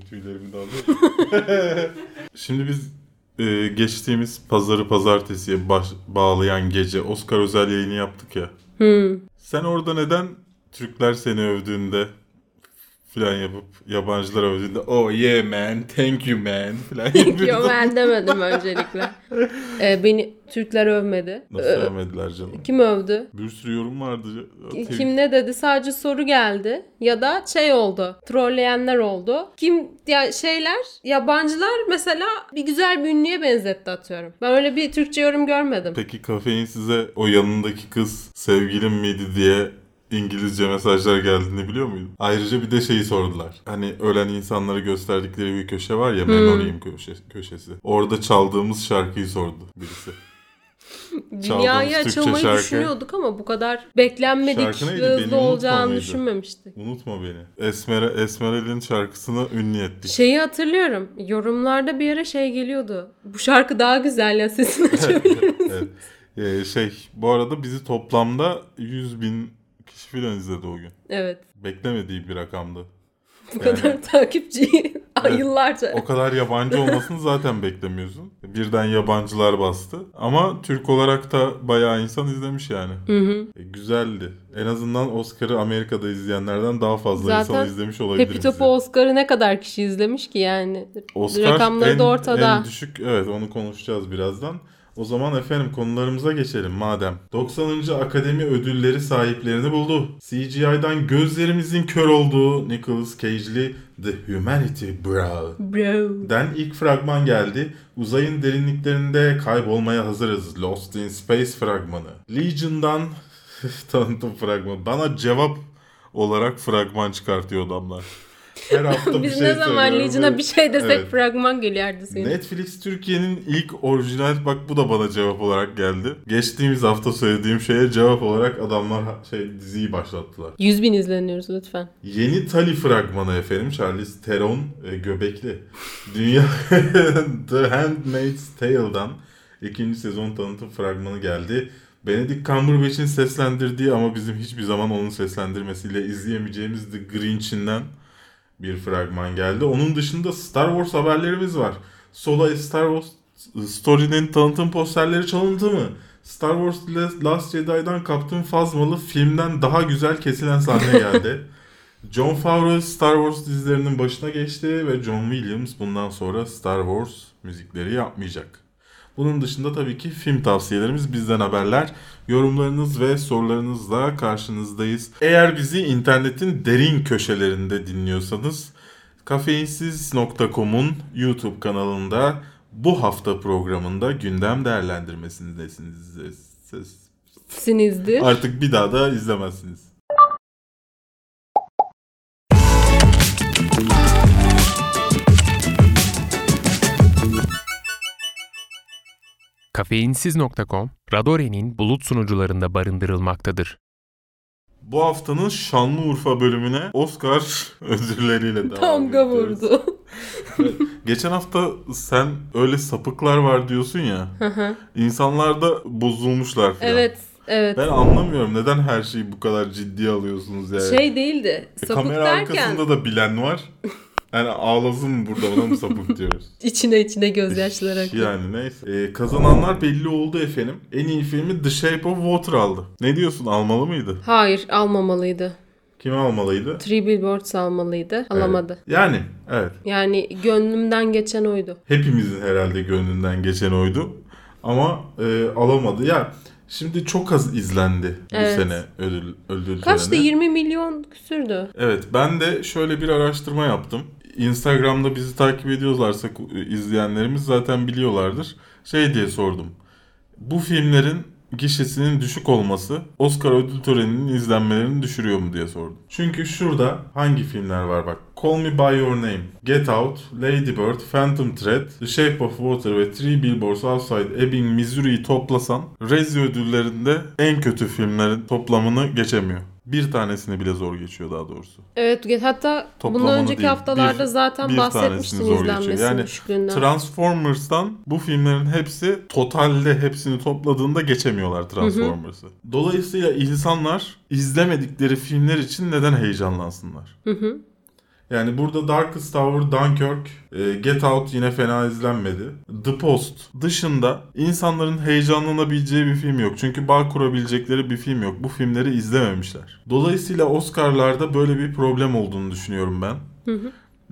Tüylerimi alıyor. Şimdi biz e, geçtiğimiz pazarı pazartesiye baş, bağlayan gece Oscar özel yayını yaptık ya. Hmm. Sen orada neden Türkler seni övdüğünde filan yapıp yabancılar övdüğünde oh yeah man thank you man filan Yo yapıyordun. ben demedim öncelikle. Ee, beni Türkler övmedi. Nasıl Ee, övmediler canım? Kim övdü? Bir sürü yorum vardı. Atayım. Kim ne dedi? Sadece soru geldi ya da şey oldu. Trolleyenler oldu. Kim ya şeyler yabancılar mesela bir güzel bir ünlüye benzetti atıyorum. Ben öyle bir Türkçe yorum görmedim. Peki kafein size o yanındaki kız sevgilim miydi diye İngilizce mesajlar geldiğini biliyor muydun? Ayrıca bir de şeyi sordular. Hani ölen insanları gösterdikleri bir köşe var ya Memoriam köşe, köşesi. Orada çaldığımız şarkıyı sordu birisi. Dünyaya açılmayı şarkı. düşünüyorduk ama bu kadar beklenmedik hızlı olacağını mıydı? düşünmemiştik. Unutma beni. Esmer Esmeral'in şarkısını ünlü ettik. Şeyi hatırlıyorum. Yorumlarda bir ara şey geliyordu. Bu şarkı daha güzel ya sesini açabilir evet. Ee, şey bu arada bizi toplamda 100 bin falan izledi o gün. Evet. Beklemediği bir rakamdı. Bu kadar takipçiyi Evet. yıllarca. O kadar yabancı olmasını zaten beklemiyorsun. Birden yabancılar bastı. Ama Türk olarak da bayağı insan izlemiş yani. Hı hı. E, güzeldi. En azından Oscar'ı Amerika'da izleyenlerden daha fazla insan Zaten izlemiş olabilir bizi. Top'u Oscar'ı ne kadar kişi izlemiş ki yani. Oscar Rakamları en, da ortada. en düşük evet onu konuşacağız birazdan. O zaman efendim konularımıza geçelim madem. 90. Akademi Ödülleri sahiplerini buldu. CGI'dan gözlerimizin kör olduğu Nicolas Cage'li The Humanity Bro. Bro. Den ilk fragman geldi. Uzayın derinliklerinde kaybolmaya hazırız. Lost in Space fragmanı. Legion'dan tanıtım fragmanı. Bana cevap olarak fragman çıkartıyor adamlar. Her hafta bir Biz şey ne zaman Legion'a bir şey desek Evet. fragman geliyor gün. Netflix Türkiye'nin ilk orijinal bak bu da bana cevap olarak geldi. Geçtiğimiz hafta söylediğim şeye cevap olarak adamlar şey diziyi başlattılar. 100 bin izleniyoruz lütfen. Yeni Tali fragmanı efendim. Charlize Theron e, göbekli. Dünya The Handmaid's Tale'dan ikinci sezon tanıtım fragmanı geldi. Benedict Cumberbatch'in seslendirdiği ama bizim hiçbir zaman onun seslendirmesiyle izleyemeyeceğimiz The Grinch'inden bir fragman geldi. Onun dışında Star Wars haberlerimiz var. Solo A Star Wars Story'nin tanıtım posterleri çalıntı mı? Star Wars Last Jedi'dan kaptığım Fazmalı filmden daha güzel kesilen sahne geldi. John Favreau Star Wars dizilerinin başına geçti ve John Williams bundan sonra Star Wars müzikleri yapmayacak. Bunun dışında tabii ki film tavsiyelerimiz bizden haberler. Yorumlarınız ve sorularınızla karşınızdayız. Eğer bizi internetin derin köşelerinde dinliyorsanız kafeinsiz.com'un YouTube kanalında bu hafta programında gündem değerlendirmesindesiniz. Sinizdir. Artık bir daha da izlemezsiniz. Kafeinsiz.com, Radore'nin bulut sunucularında barındırılmaktadır. Bu haftanın Şanlıurfa bölümüne Oscar ödülleriyle devam Damga ediyoruz. vurdu. Geçen hafta sen öyle sapıklar var diyorsun ya. İnsanlar da bozulmuşlar falan. evet. Evet. Ben anlamıyorum neden her şeyi bu kadar ciddiye alıyorsunuz yani. Şey değildi. E, Sapık Kamera derken arkasında da bilen var. Yani ağlasın mı burada ona mı sapık diyoruz. içine içine gözyaşları akıyor. Yani neyse. Ee, kazananlar belli oldu efendim. En iyi filmi The Shape of Water aldı. Ne diyorsun almalı mıydı? Hayır almamalıydı. Kim almalıydı? Three Billboards almalıydı. Alamadı. Yani evet. Yani gönlümden geçen oydu. Hepimizin herhalde gönlünden geçen oydu. Ama e, alamadı. Ya şimdi çok az izlendi bu Evet. sene ödül ödül Kaçtı? töreni. 20 milyon küsürdü. Evet ben de şöyle bir araştırma yaptım. Instagram'da bizi takip ediyorlarsa izleyenlerimiz zaten biliyorlardır. Şey diye sordum. Bu filmlerin gişesinin düşük olması Oscar ödül töreninin izlenmelerini düşürüyor mu diye sordum. Çünkü şurada hangi filmler var bak. Call Me By Your Name, Get Out, Lady Bird, Phantom Thread, The Shape of Water ve Three Billboards Outside Ebbing, Missouri'yi toplasan Razzie ödüllerinde en kötü filmlerin toplamını geçemiyor. Bir tanesini bile zor geçiyor daha doğrusu. Evet hatta Toplamını bundan önceki değil, haftalarda bir- zaten bir bahsetmiştin tanesini zor geçiyor. izlenmesinin Yani düşüklüğünden. Transformers'tan bu filmlerin hepsi totalde hepsini topladığında geçemiyorlar Transformers'ı. Dolayısıyla insanlar izlemedikleri filmler için neden heyecanlansınlar? Hı hı. Yani burada Darkest Tower, Dunkirk, e, Get Out yine fena izlenmedi. The Post dışında insanların heyecanlanabileceği bir film yok. Çünkü bağ kurabilecekleri bir film yok. Bu filmleri izlememişler. Dolayısıyla Oscar'larda böyle bir problem olduğunu düşünüyorum ben.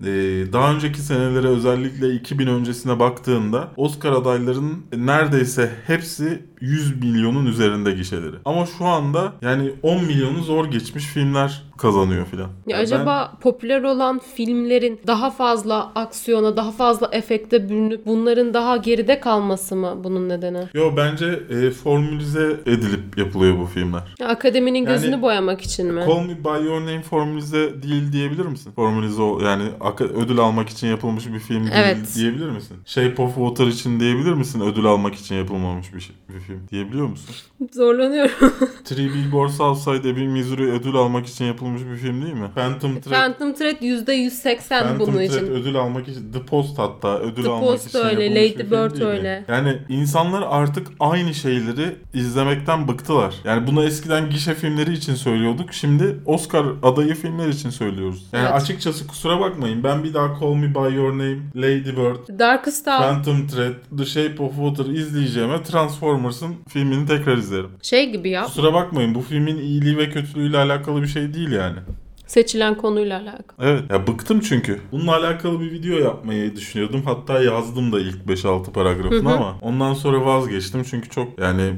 Ee, daha önceki senelere özellikle 2000 öncesine baktığında Oscar adaylarının neredeyse hepsi 100 milyonun üzerinde gişeleri. Ama şu anda yani 10 milyonu zor geçmiş filmler kazanıyor filan. Ya ben- acaba popüler olan filmlerin daha fazla aksiyona, daha fazla efekte bürünüp bunların daha geride kalması mı bunun nedeni? Yo bence e, formülize edilip yapılıyor bu filmler. Ya akademinin Yani- gözünü boyamak için mi? Call Me By Your Name formülize değil diyebilir misin? Formülize yani ödül almak için yapılmış bir film değil Evet. diyebilir misin? Shape of Water için diyebilir misin? Ödül almak için yapılmamış bir, şey- bir film diyebiliyor musun? Zorlanıyorum. Three Billboards Outside Ebbing, Missouri ödül almak için yapılmış bir film değil mi? Phantom Thread, Phantom Thread %180 Phantom bunun Thread için. ödül almak için The Post hatta ödül The almak Post için öyle, yapılmış Lady bir film Bird mi? öyle. Yani insanlar artık aynı şeyleri izlemekten bıktılar. Yani bunu eskiden gişe filmleri için söylüyorduk. Şimdi Oscar adayı filmler için söylüyoruz. Yani Evet. açıkçası kusura bakmayın. Ben bir daha Call Me By Your Name, Lady Bird, Darkest Tower Phantom Thread, The Shape of Water izleyeceğime Transformers'ın filmini tekrar izlerim. şey gibi ya. Kusura bakmayın bu filmin iyiliği ve kötülüğüyle alakalı bir şey değil yani. Seçilen konuyla alakalı. Evet. Ya bıktım çünkü. Bununla alakalı bir video yapmayı düşünüyordum. Hatta yazdım da ilk 5-6 paragrafını Hı hı. ama ondan sonra vazgeçtim çünkü çok yani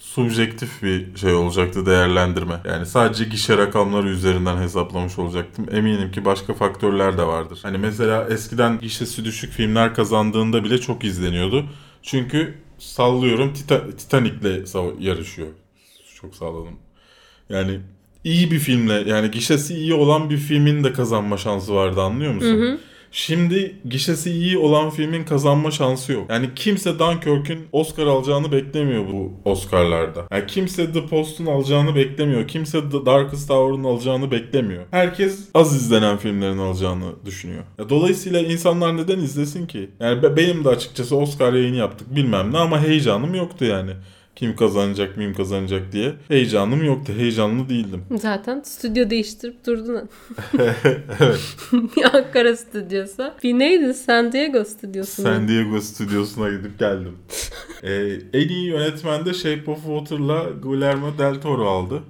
subjektif bir şey olacaktı değerlendirme. Yani sadece gişe rakamları üzerinden hesaplamış olacaktım. Eminim ki başka faktörler de vardır. Hani mesela eskiden gişesi düşük filmler kazandığında bile çok izleniyordu. Çünkü sallıyorum Tita- Titanic'le yarışıyor. Çok salladım. Yani iyi bir filmle yani gişesi iyi olan bir filmin de kazanma şansı vardı anlıyor musun? Şimdi gişesi iyi olan filmin kazanma şansı yok. Yani kimse Dunkirk'ün Oscar alacağını beklemiyor bu Oscar'larda. Yani kimse The Post'un alacağını beklemiyor. Kimse The Darkest Tower'ın alacağını beklemiyor. Herkes az izlenen filmlerin alacağını düşünüyor. Ya dolayısıyla insanlar neden izlesin ki? Yani be- benim de açıkçası Oscar yayını yaptık bilmem ne ama heyecanım yoktu yani. Kim kazanacak, miyim kazanacak diye. Heyecanım yoktu. Heyecanlı değildim. Zaten stüdyo değiştirip durdun. evet. Ankara stüdyosu. Bir neydi? San Diego stüdyosu. mu? San Diego stüdyosuna gidip geldim. Ee, en iyi yönetmen de Shape of Water'la Guillermo del Toro aldı.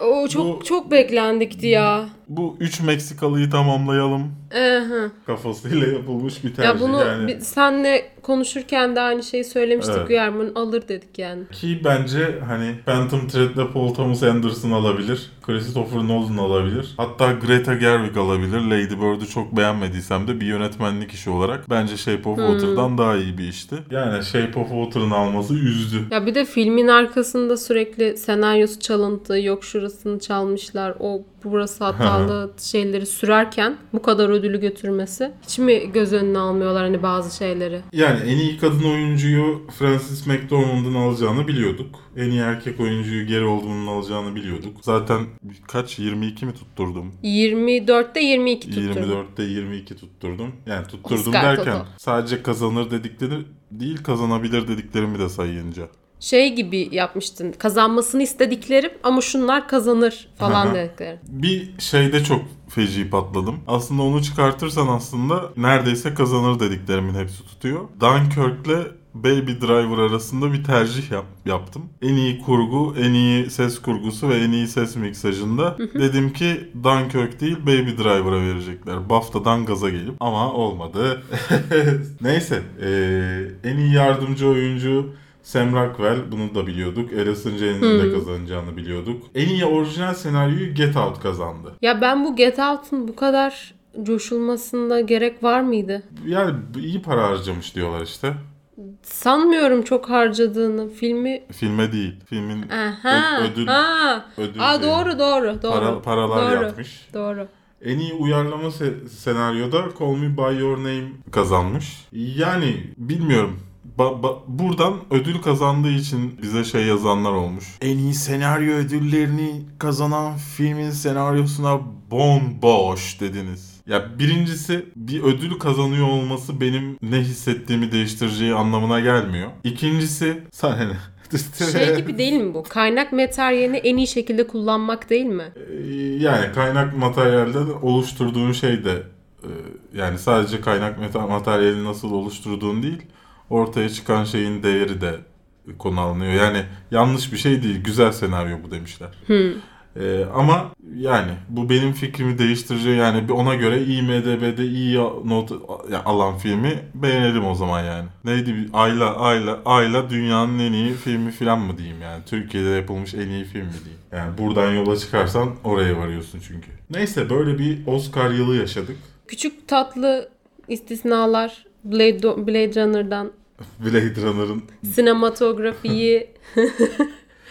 O çok Bu- çok beklendikti ya. Bu üç Meksikalıyı tamamlayalım Aha. kafasıyla yapılmış bir tercih. Ya bunu yani. bir- senle konuşurken de aynı şeyi söylemiştik. Evet. Guillermo'nun alır dedik yani. Ki bence hani Phantom Thread'le Paul Thomas Anderson alabilir. Christopher Nolan alabilir. Hatta Greta Gerwig alabilir. Lady Bird'ü çok beğenmediysem de bir yönetmenlik işi olarak bence Shape of Water'dan daha iyi bir işti. Yani Shape of Water'ın alması üzdü. Ya bir de filmin arkasında sürekli senaryosu çalıntı, yok şurasını çalmışlar, o burası hatalı şeyleri sürerken bu kadar ödülü götürmesi. Hiç mi göz önüne almıyorlar hani bazı şeyleri? Yani en iyi kadın oyuncuyu Frances McDormand'ın alacağını biliyorduk. En iyi erkek oyuncuyu Gary Oldman'ın alacağını biliyorduk. Zaten kaç 22 mi tutturdum? 24'te 22 tuttu. 24'te 22 tutturdum. Yani tutturdum Oscar derken Toto. sadece kazanır dedikleri değil kazanabilir dediklerimi de sayınca. Şey gibi yapmıştın. Kazanmasını istediklerim ama şunlar kazanır falan dediklerim. Bir şeyde çok feci patladım. Aslında onu çıkartırsan aslında neredeyse kazanır dediklerimin hepsi tutuyor. Dunkirk'le Baby Driver arasında bir tercih yap- yaptım. En iyi kurgu, en iyi ses kurgusu ve en iyi ses miksajında dedim ki Dunkirk değil Baby Driver'a verecekler. BAFTA'dan gaza gelip ama olmadı. Neyse eee, en iyi yardımcı oyuncu Sam Rockwell bunu da biliyorduk. Alison Janney'in de kazanacağını biliyorduk. En iyi orijinal senaryoyu Get Out kazandı. Ya ben bu Get Out'un bu kadar coşulmasında gerek var mıydı? Yani iyi para harcamış diyorlar işte. Sanmıyorum çok harcadığını. Filmi Filme değil. Filmin Aha. ö- ödül Ha. ödül Aa şeyi. doğru doğru doğru. Para- paralar doğru. yatmış. Doğru. En iyi uyarlama se- senaryoda Call Me By Your Name kazanmış. Yani bilmiyorum. Ba- ba- buradan ödül kazandığı için bize şey yazanlar olmuş. En iyi senaryo ödüllerini kazanan filmin senaryosuna bomboş dediniz. Ya birincisi bir ödül kazanıyor olması benim ne hissettiğimi değiştireceği anlamına gelmiyor. İkincisi sana ne? Şey gibi değil mi bu? Kaynak materyalini en iyi şekilde kullanmak değil mi? Ee, Yani kaynak materyalden oluşturduğun şey de e, yani sadece kaynak materyali nasıl oluşturduğun değil ortaya çıkan şeyin değeri de konu alınıyor. Yani yanlış bir şey değil. Güzel senaryo bu demişler. E, ama yani bu benim fikrimi değiştirecek yani ona göre IMDB'de iyi not alan filmi beğenelim o zaman yani. Neydi Ayla Ayla Ayla dünyanın en iyi filmi falan mı diyeyim yani. Türkiye'de yapılmış en iyi film mi diyeyim. Yani buradan yola çıkarsan oraya varıyorsun çünkü. Neyse böyle bir Oscar yılı yaşadık. Küçük tatlı istisnalar Blade, Blade Runner'dan Blade Runner'ın sinematografiyi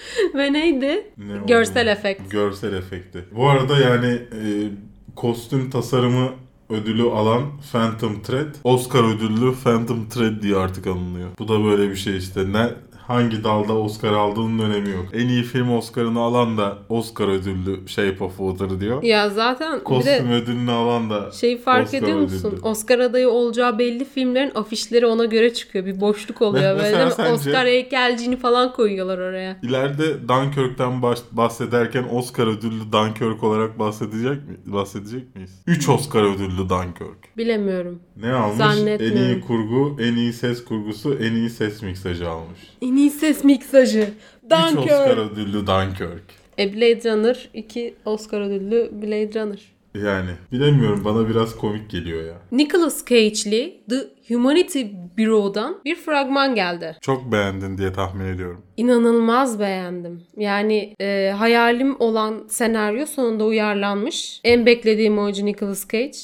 ve neydi? ne Görsel efekt. Görsel efekti. Bu arada yani e, kostüm tasarımı ödülü alan Phantom Thread, Oscar ödüllü Phantom Thread diye artık alınıyor. Bu da böyle bir şey işte. Ne hangi dalda Oscar aldığının önemi yok. En iyi film Oscar'ını alan da Oscar ödüllü Shape of Water diyor. Ya zaten bir Kostüm de ödülünü alan da şeyi fark Oscar ediyor musun? ödüllü. Oscar adayı olacağı belli filmlerin afişleri ona göre çıkıyor. Bir boşluk oluyor Me- böyle mesela değil mi? sence- Oscar heykelciğini falan koyuyorlar oraya. İleride Dunkirk'ten bahsederken Oscar ödüllü Dunkirk olarak bahsedecek mi bahsedecek miyiz? 3 Oscar ödüllü Dunkirk. Bilemiyorum. Ne almış? En iyi kurgu, en iyi ses kurgusu, en iyi ses miksajı almış. En iyi ses miksajı. 3 Oscar Dunkirk. ödüllü Dunkirk. E Blade Runner 2 Oscar ödüllü Blade Runner. Yani bilemiyorum bana biraz komik geliyor ya. Nicolas Cage'li The Humanity Bureau'dan bir fragman geldi. Çok beğendin diye tahmin ediyorum. İnanılmaz beğendim. Yani e, hayalim olan senaryo sonunda uyarlanmış. En beklediğim oyuncu Nicolas Cage.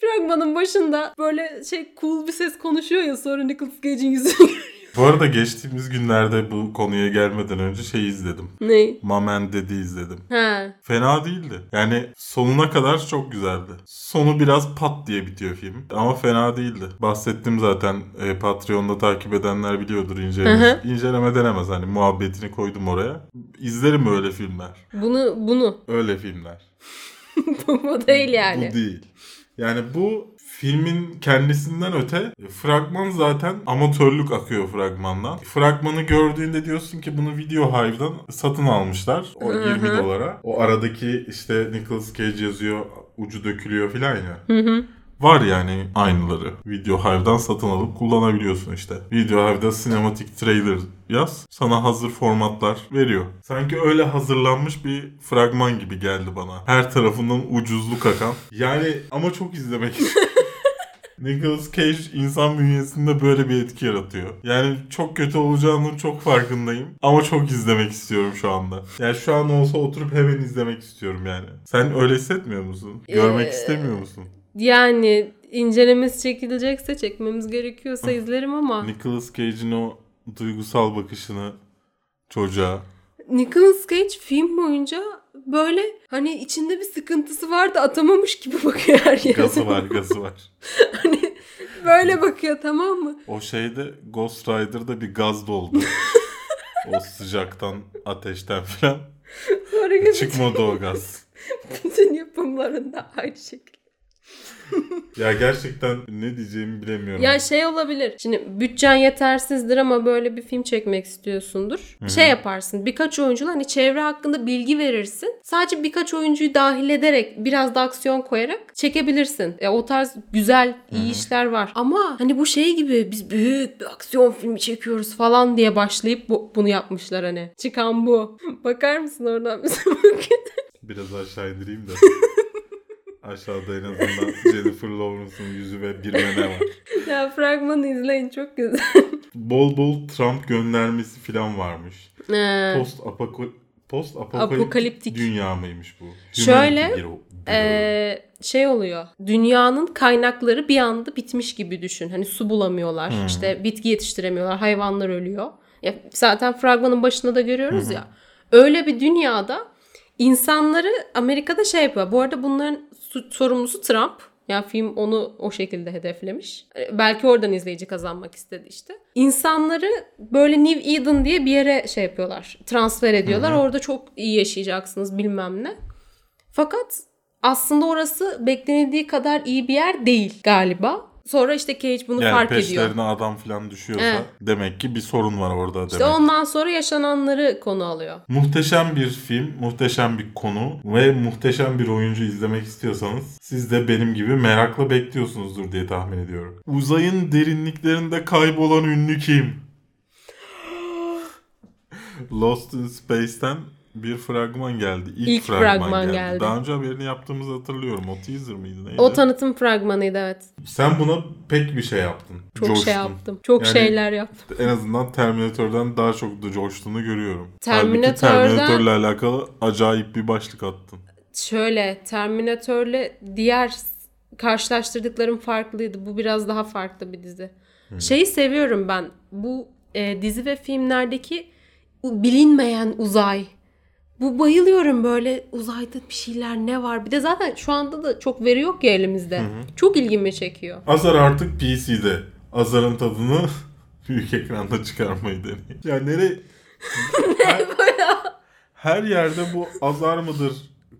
Fragmanın başında böyle şey cool bir ses konuşuyor ya sonra Nicolas Cage'in yüzünü Bu arada geçtiğimiz günlerde bu konuya gelmeden önce şey izledim. ne? Mamen dedi izledim. Ha. Fena değildi. Yani sonuna kadar çok güzeldi. Sonu biraz pat diye bitiyor film. Ama fena değildi. Bahsettim zaten. E, Patreon'da takip edenler biliyordur inceleme. Hı İnceleme denemez hani muhabbetini koydum oraya. İzlerim öyle filmler. Bunu bunu. Öyle filmler. bu değil yani. Bu değil. Yani bu filmin kendisinden öte fragman zaten amatörlük akıyor fragmandan. Fragmanı gördüğünde diyorsun ki bunu Video Hive'dan satın almışlar. O 20 dolara. O aradaki işte Nicolas Cage yazıyor ucu dökülüyor filan ya. Hı hı. Var yani aynıları. Video Hive'dan satın alıp kullanabiliyorsun işte. Video Hive'da sinematic trailer yaz. Sana hazır formatlar veriyor. Sanki öyle hazırlanmış bir fragman gibi geldi bana. Her tarafından ucuzluk akan. Yani ama çok izlemek Nicolas Cage insan bünyesinde böyle bir etki yaratıyor. Yani çok kötü olacağının çok farkındayım. Ama çok izlemek istiyorum şu anda. Yani şu an olsa oturup hemen izlemek istiyorum yani. Sen öyle hissetmiyor musun? Görmek Ee, istemiyor musun? Yani incelemesi çekilecekse çekmemiz gerekiyorsa izlerim ama Nicolas Cage'in o duygusal bakışını çocuğa. Nicolas Cage film boyunca böyle hani içinde bir sıkıntısı var da atamamış gibi bakıyor her yere. Gazı var, gazı var. Hani böyle bakıyor tamam mı? O şeyde Ghost Rider'da bir gaz doldu. o sıcaktan, ateşten falan. Sonra Çıkmadı o gaz. bütün yapımlarında aynı şekilde. Ya gerçekten ne diyeceğimi bilemiyorum. Ya şey olabilir. Şimdi bütçen yetersizdir ama böyle bir film çekmek istiyorsundur. Şey yaparsın. Birkaç oyuncu hani çevre hakkında bilgi verirsin. Sadece birkaç oyuncuyu dahil ederek biraz da aksiyon koyarak çekebilirsin. E, o tarz güzel, iyi işler var. Ama hani bu şey gibi biz büyük bir aksiyon filmi çekiyoruz falan diye başlayıp bu, bunu yapmışlar hani. Çıkan bu. Bakar mısın oradan bize bakın. Biraz aşağı indireyim de. Aşağıda en azından Jennifer Lawrence'ın yüzü ve bir mene var. ya fragmanı izleyin çok güzel. Bol bol Trump göndermesi falan varmış. Ee, Post apoko post apokaliptik dünya mıymış bu? Şöyle, Humanity. Ee, şey oluyor. Dünyanın kaynakları bir anda bitmiş gibi düşün. Hani su bulamıyorlar. işte bitki yetiştiremiyorlar. Hayvanlar ölüyor. Ya zaten fragmanın başında da görüyoruz ya. Öyle bir dünyada insanları Amerika'da şey yapıyor. Bu arada bunların sorumlusu Trump. Yani film onu o şekilde hedeflemiş. Ee, Belki oradan izleyici kazanmak istedi işte. İnsanları böyle New Eden diye bir yere şey yapıyorlar. Transfer ediyorlar. Orada çok iyi yaşayacaksınız bilmem ne. Fakat aslında orası beklenildiği kadar iyi bir yer değil galiba. Sonra işte Cage bunu Yani fark ediyor. peşlerine adam falan düşüyorsa Evet. demek ki bir sorun var orada demek. İşte ondan sonra yaşananları konu alıyor. Muhteşem bir film, muhteşem bir konu ve muhteşem bir oyuncu izlemek istiyorsanız siz de benim gibi merakla bekliyorsunuzdur diye tahmin ediyorum. Uzayın derinliklerinde kaybolan ünlü kim? Lost in Space'ten bir fragman geldi. İlk, İlk fragman, fragman geldi. geldi. Daha önce haberini yaptığımızı hatırlıyorum. O teaser mıydı neydi? O tanıtım fragmanıydı evet. Sen buna pek bir şey yaptın. Çok Coştun. şey yaptım. Çok Yani- şeyler yaptım. En azından Terminator'dan daha çok da coştuğunu görüyorum. Terminator'dan- Halbuki Terminator'la alakalı acayip bir başlık attın. Şöyle Terminator'le diğer karşılaştırdıklarım farklıydı. Bu biraz daha farklı bir dizi. Şeyi seviyorum ben. Bu e, dizi ve filmlerdeki bilinmeyen uzay. Bu bayılıyorum böyle uzayda bir şeyler ne var. Bir de zaten şu anda da çok veri yok ya elimizde. Çok ilgimi çekiyor. Azar artık PC'de. Azar'ın tadını büyük ekranda çıkarmayı deniyor. Ya nereye... her, her yerde bu azar mıdır,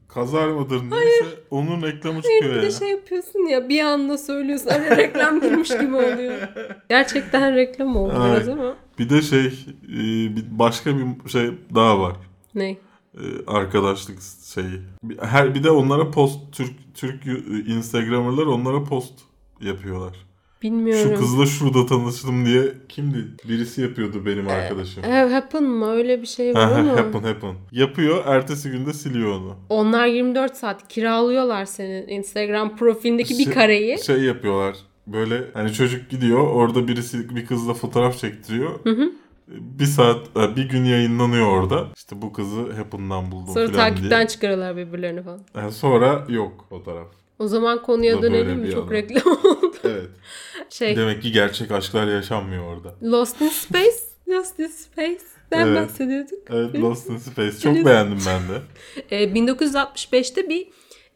kazar mıdır neyse onun reklamı çıkıyor Bir ya. de şey yapıyorsun ya bir anda söylüyorsun. Ara reklam girmiş gibi oluyor. Gerçekten reklam oldu Ay. biraz ama. Bir de şey, e, bir- başka bir şey daha var. Ne? E, arkadaşlık şeyi. Bir- Her bir de onlara post Türk Türk e, Instagrammer'lar onlara post yapıyorlar. Bilmiyorum. Şu kızla şurada tanıştım diye kimdi? Birisi yapıyordu benim arkadaşım. Have happen mı? Öyle bir şey var Ha, ama. happen happen. Yapıyor, ertesi günde siliyor onu. Onlar 24 saat kiralıyorlar senin Instagram profilindeki bir Şey- kareyi. Şey yapıyorlar. Böyle hani çocuk gidiyor, orada birisi bir kızla fotoğraf çektiriyor. Bir saat, bir gün yayınlanıyor orada. İşte bu kızı Happen'dan buldum Sonra takipten diye. çıkarırlar birbirlerini falan. Yani sonra yok fotoğraf. O zaman konuya böyle dönelim mi? Çok adam. reklam oldu. Evet. Şey, Demek ki gerçek aşklar yaşanmıyor orada. Lost in Space. Lost in Space'den Evet. bahsediyorduk. Evet Lost in Space. Çok beğendim ben de. Ee, 1965'te bir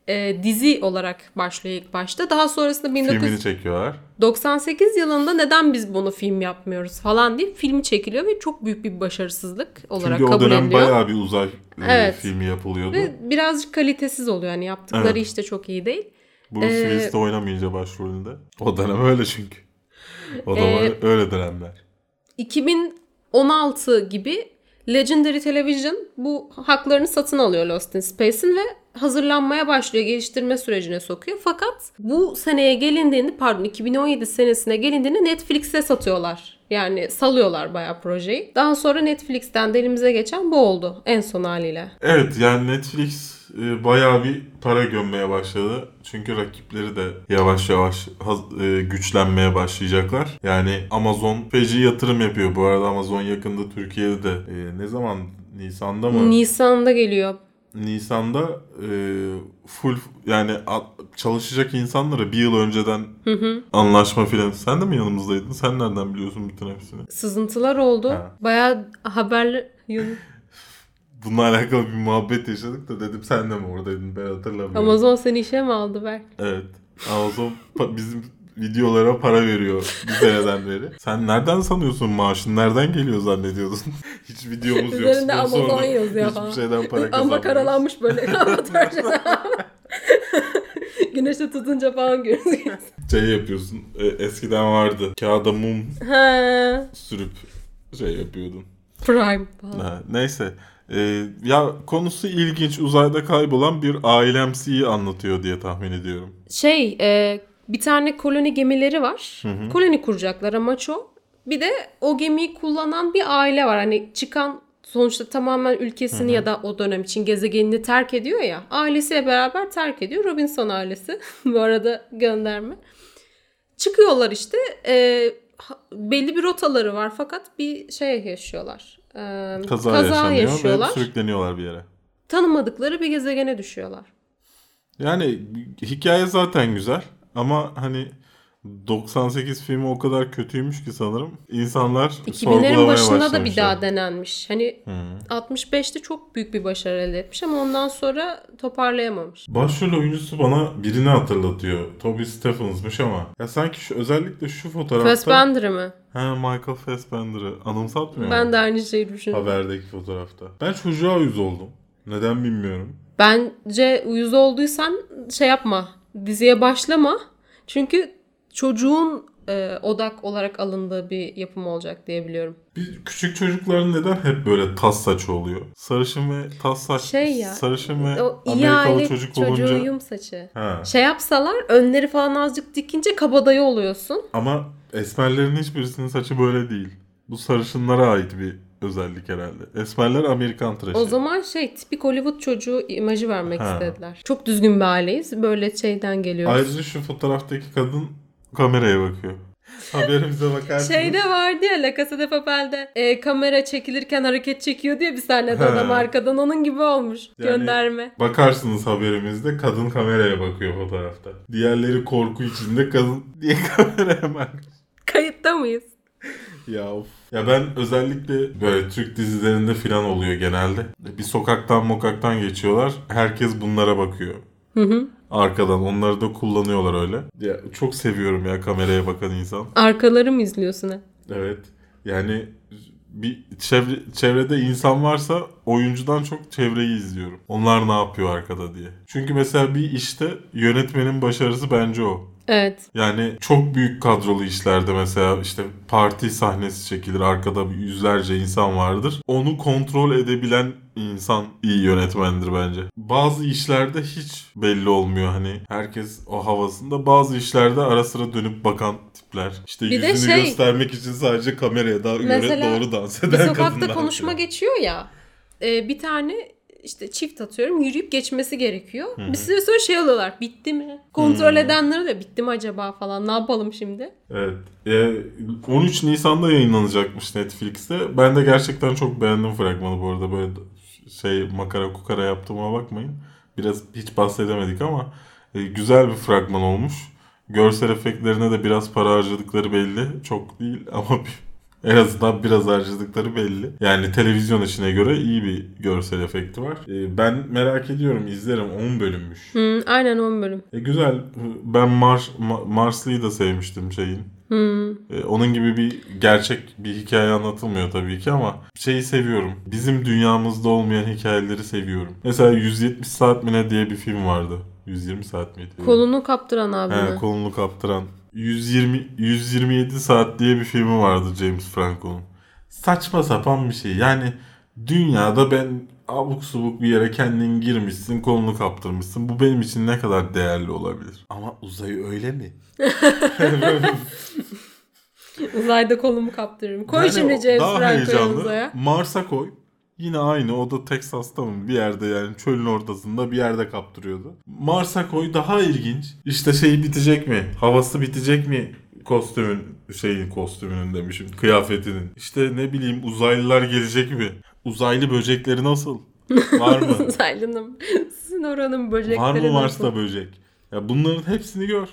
e, dizi olarak başlıyor ilk başta. Daha sonrasında 19... Filmini çekiyorlar. 98 yılında neden biz bunu film yapmıyoruz falan diye film çekiliyor ve çok büyük bir başarısızlık olarak Çünkü o kabul dönem ediliyor. bayağı bir uzay e, Evet. filmi yapılıyordu. Ve birazcık kalitesiz oluyor yani yaptıkları Evet. işte çok iyi değil. Bruce Ee, Willis de oynamayınca başrolünde. O dönem öyle çünkü. O zaman Ee, öyle dönemler. 2016 gibi Legendary Television bu haklarını satın alıyor Lost in Space'in ve hazırlanmaya başlıyor, geliştirme sürecine sokuyor. Fakat bu seneye gelindiğinde pardon 2017 senesine gelindiğinde Netflix'e satıyorlar. Yani salıyorlar bayağı projeyi. Daha sonra Netflix'ten de elimize geçen bu oldu en son haliyle. Evet yani Netflix e, bayağı bir para gömmeye başladı. Çünkü rakipleri de yavaş yavaş e, güçlenmeye başlayacaklar. Yani Amazon feci yatırım yapıyor. Bu arada Amazon yakında Türkiye'de de e, ne zaman Nisan'da mı? Nisan'da geliyor. Nisan'da e, full yani a- çalışacak insanlara bir yıl önceden anlaşma filan. Sen de mi yanımızdaydın? Sen nereden biliyorsun bütün hepsini? Sızıntılar oldu. Ha. Bayağı haberler... Bununla alakalı bir muhabbet yaşadık da dedim sen de mi oradaydın ben hatırlamıyorum. Amazon seni işe mi aldı Berk? Evet. Amazon bizim videolara para veriyor bir seneden beri. Sen nereden sanıyorsun maaşın? Nereden geliyor zannediyordun? Hiç videomuz yok. Üzerinde. Amazon yazıyor Hiçbir şeyden para Ama kazanmıyoruz. karalanmış böyle. Güneşte tutunca falan görünüyor. Şey yapıyorsun. e, eskiden vardı. Kağıda mum ha, sürüp şey yapıyordun. Prime falan. Ha, neyse. Ee, ya konusu ilginç. Uzayda kaybolan bir ailemsiyi anlatıyor diye tahmin ediyorum. Şey, e, bir tane koloni gemileri var. Koloni kuracaklar amaç o. Bir de o gemiyi kullanan bir aile var. Hani çıkan sonuçta tamamen ülkesini ya da o dönem için gezegenini terk ediyor ya. Ailesiyle beraber terk ediyor. Robinson ailesi. Bu arada gönderme. Çıkıyorlar işte. e, belli bir rotaları var fakat bir şey yaşıyorlar. E, Kaza, yaşanıyor ve sürükleniyorlar bir yere. Tanımadıkları bir gezegene düşüyorlar. Yani hikaye zaten güzel ama hani 98 filmi o kadar kötüymüş ki sanırım. İnsanlar 2000'lerin sorgulamaya başında da bir daha denenmiş. Hani 65'te çok büyük bir başarı elde etmiş ama ondan sonra toparlayamamış. Başrol oyuncusu bana birini hatırlatıyor. Toby Stephens'mış ama. Ya sanki şu özellikle şu fotoğrafta... Fassbender'ı mı? Ha Michael Fassbender'ı anımsatmıyor Ben mu? de aynı şeyi düşünüyorum. Haberdeki fotoğrafta. Ben çocuğa yüz oldum. Neden bilmiyorum. Bence uyuz olduysan şey yapma. Diziye başlama. Çünkü çocuğun e, odak olarak alındığı bir yapım olacak diye biliyorum. Bir küçük çocukların neden hep böyle tas saçı oluyor? Sarışın ve tas saç. Şey ya, Sarışın ve O Amerikalı çocuk çocuğu olunca. uyum saçı. Ha. Şey yapsalar önleri falan azıcık dikince kabadayı oluyorsun. Ama esmerlerin hiçbirisinin saçı böyle değil. Bu sarışınlara ait bir özellik herhalde. Esmerler Amerikan tıraşı. O zaman şey tipik Hollywood çocuğu imajı vermek Ha. istediler. Çok düzgün bir aileyiz. Böyle şeyden geliyoruz. Ayrıca şu fotoğraftaki kadın kameraya bakıyor. Haberimize bakarsınız. Şeyde vardı ya La Casa de Papel'de e, kamera çekilirken hareket çekiyor diye bir sahnede adam arkadan onun gibi olmuş. Yani- Gönderme. Bakarsınız haberimizde kadın kameraya bakıyor fotoğrafta. Diğerleri korku içinde kadın diye kameraya bakıyor. Kayıtta mıyız? Ya of. Ya ben özellikle böyle Türk dizilerinde filan oluyor genelde. Bir sokaktan mokaktan geçiyorlar. Herkes bunlara bakıyor. Hı hı. Arkadan onları da kullanıyorlar öyle. Ya çok seviyorum ya kameraya bakan insan. Arkaları mı izliyorsun ha? Evet. Yani bir çevre, çevrede insan varsa oyuncudan çok çevreyi izliyorum. Onlar ne yapıyor arkada diye. Çünkü mesela bir işte yönetmenin başarısı bence o. Evet. Yani çok büyük kadrolu işlerde mesela işte parti sahnesi çekilir. Arkada yüzlerce insan vardır. Onu kontrol edebilen insan iyi yönetmendir bence. Bazı işlerde hiç belli olmuyor hani herkes o havasında. Bazı işlerde ara sıra dönüp bakan tipler. İşte Bir yüzünü şey- göstermek için sadece kameraya daha Mesela doğru dans Bir eden sokakta kadınlar. konuşma var. geçiyor ya. e, bir tane işte çift atıyorum yürüyüp geçmesi gerekiyor. Bir süre sonra şey oluyorlar. Bitti mi? Kontrol edenleri de bitti mi acaba falan. Ne yapalım şimdi? Evet. E, 13 Nisan'da yayınlanacakmış Netflix'te. Ben de gerçekten çok beğendim fragmanı bu arada. Böyle şey makara kukara yaptığıma bakmayın. Biraz hiç bahsedemedik ama e, güzel bir fragman olmuş. Görsel efektlerine de biraz para harcadıkları belli. Çok değil ama bir- en azından biraz harcadıkları belli. Yani televizyon işine göre iyi bir görsel efekti var. E, ben merak ediyorum izlerim 10 bölünmüş. Hı, aynen 10 bölüm. E, güzel. Ben Mars, Ma- Marslı'yı da sevmiştim şeyin. Hı. E, onun gibi bir gerçek bir hikaye anlatılmıyor tabii ki ama şeyi seviyorum. Bizim dünyamızda olmayan hikayeleri seviyorum. Mesela 170 saat mi ne diye bir film vardı. 120 saat miydi? Kolunu kaptıran abine. He, kolunu kaptıran. 120 127 saat diye bir filmi vardı James Franco'nun. Saçma sapan bir şey. Yani dünyada ben abuk subuk bir yere kendin girmişsin, kolunu kaptırmışsın. Bu benim için ne kadar değerli olabilir? Ama uzay öyle mi? Uzayda kolumu kaptırırım. Koy Yani şimdi James daha Franco heyecanlı. yanımıza ya. Mars'a koy. Yine aynı. O da Texas'ta mı? Bir yerde yani çölün ortasında bir yerde kaptırıyordu. Mars'a koy daha ilginç. İşte şey bitecek mi? Havası bitecek mi? Kostümün şeyin kostümünün demişim. Kıyafetinin. İşte ne bileyim uzaylılar gelecek mi? Uzaylı böcekleri nasıl? Var mı? Uzaylının. Sizin oranın böcekleri Var mı nasıl? Mars'ta böcek? Ya bunların hepsini gör.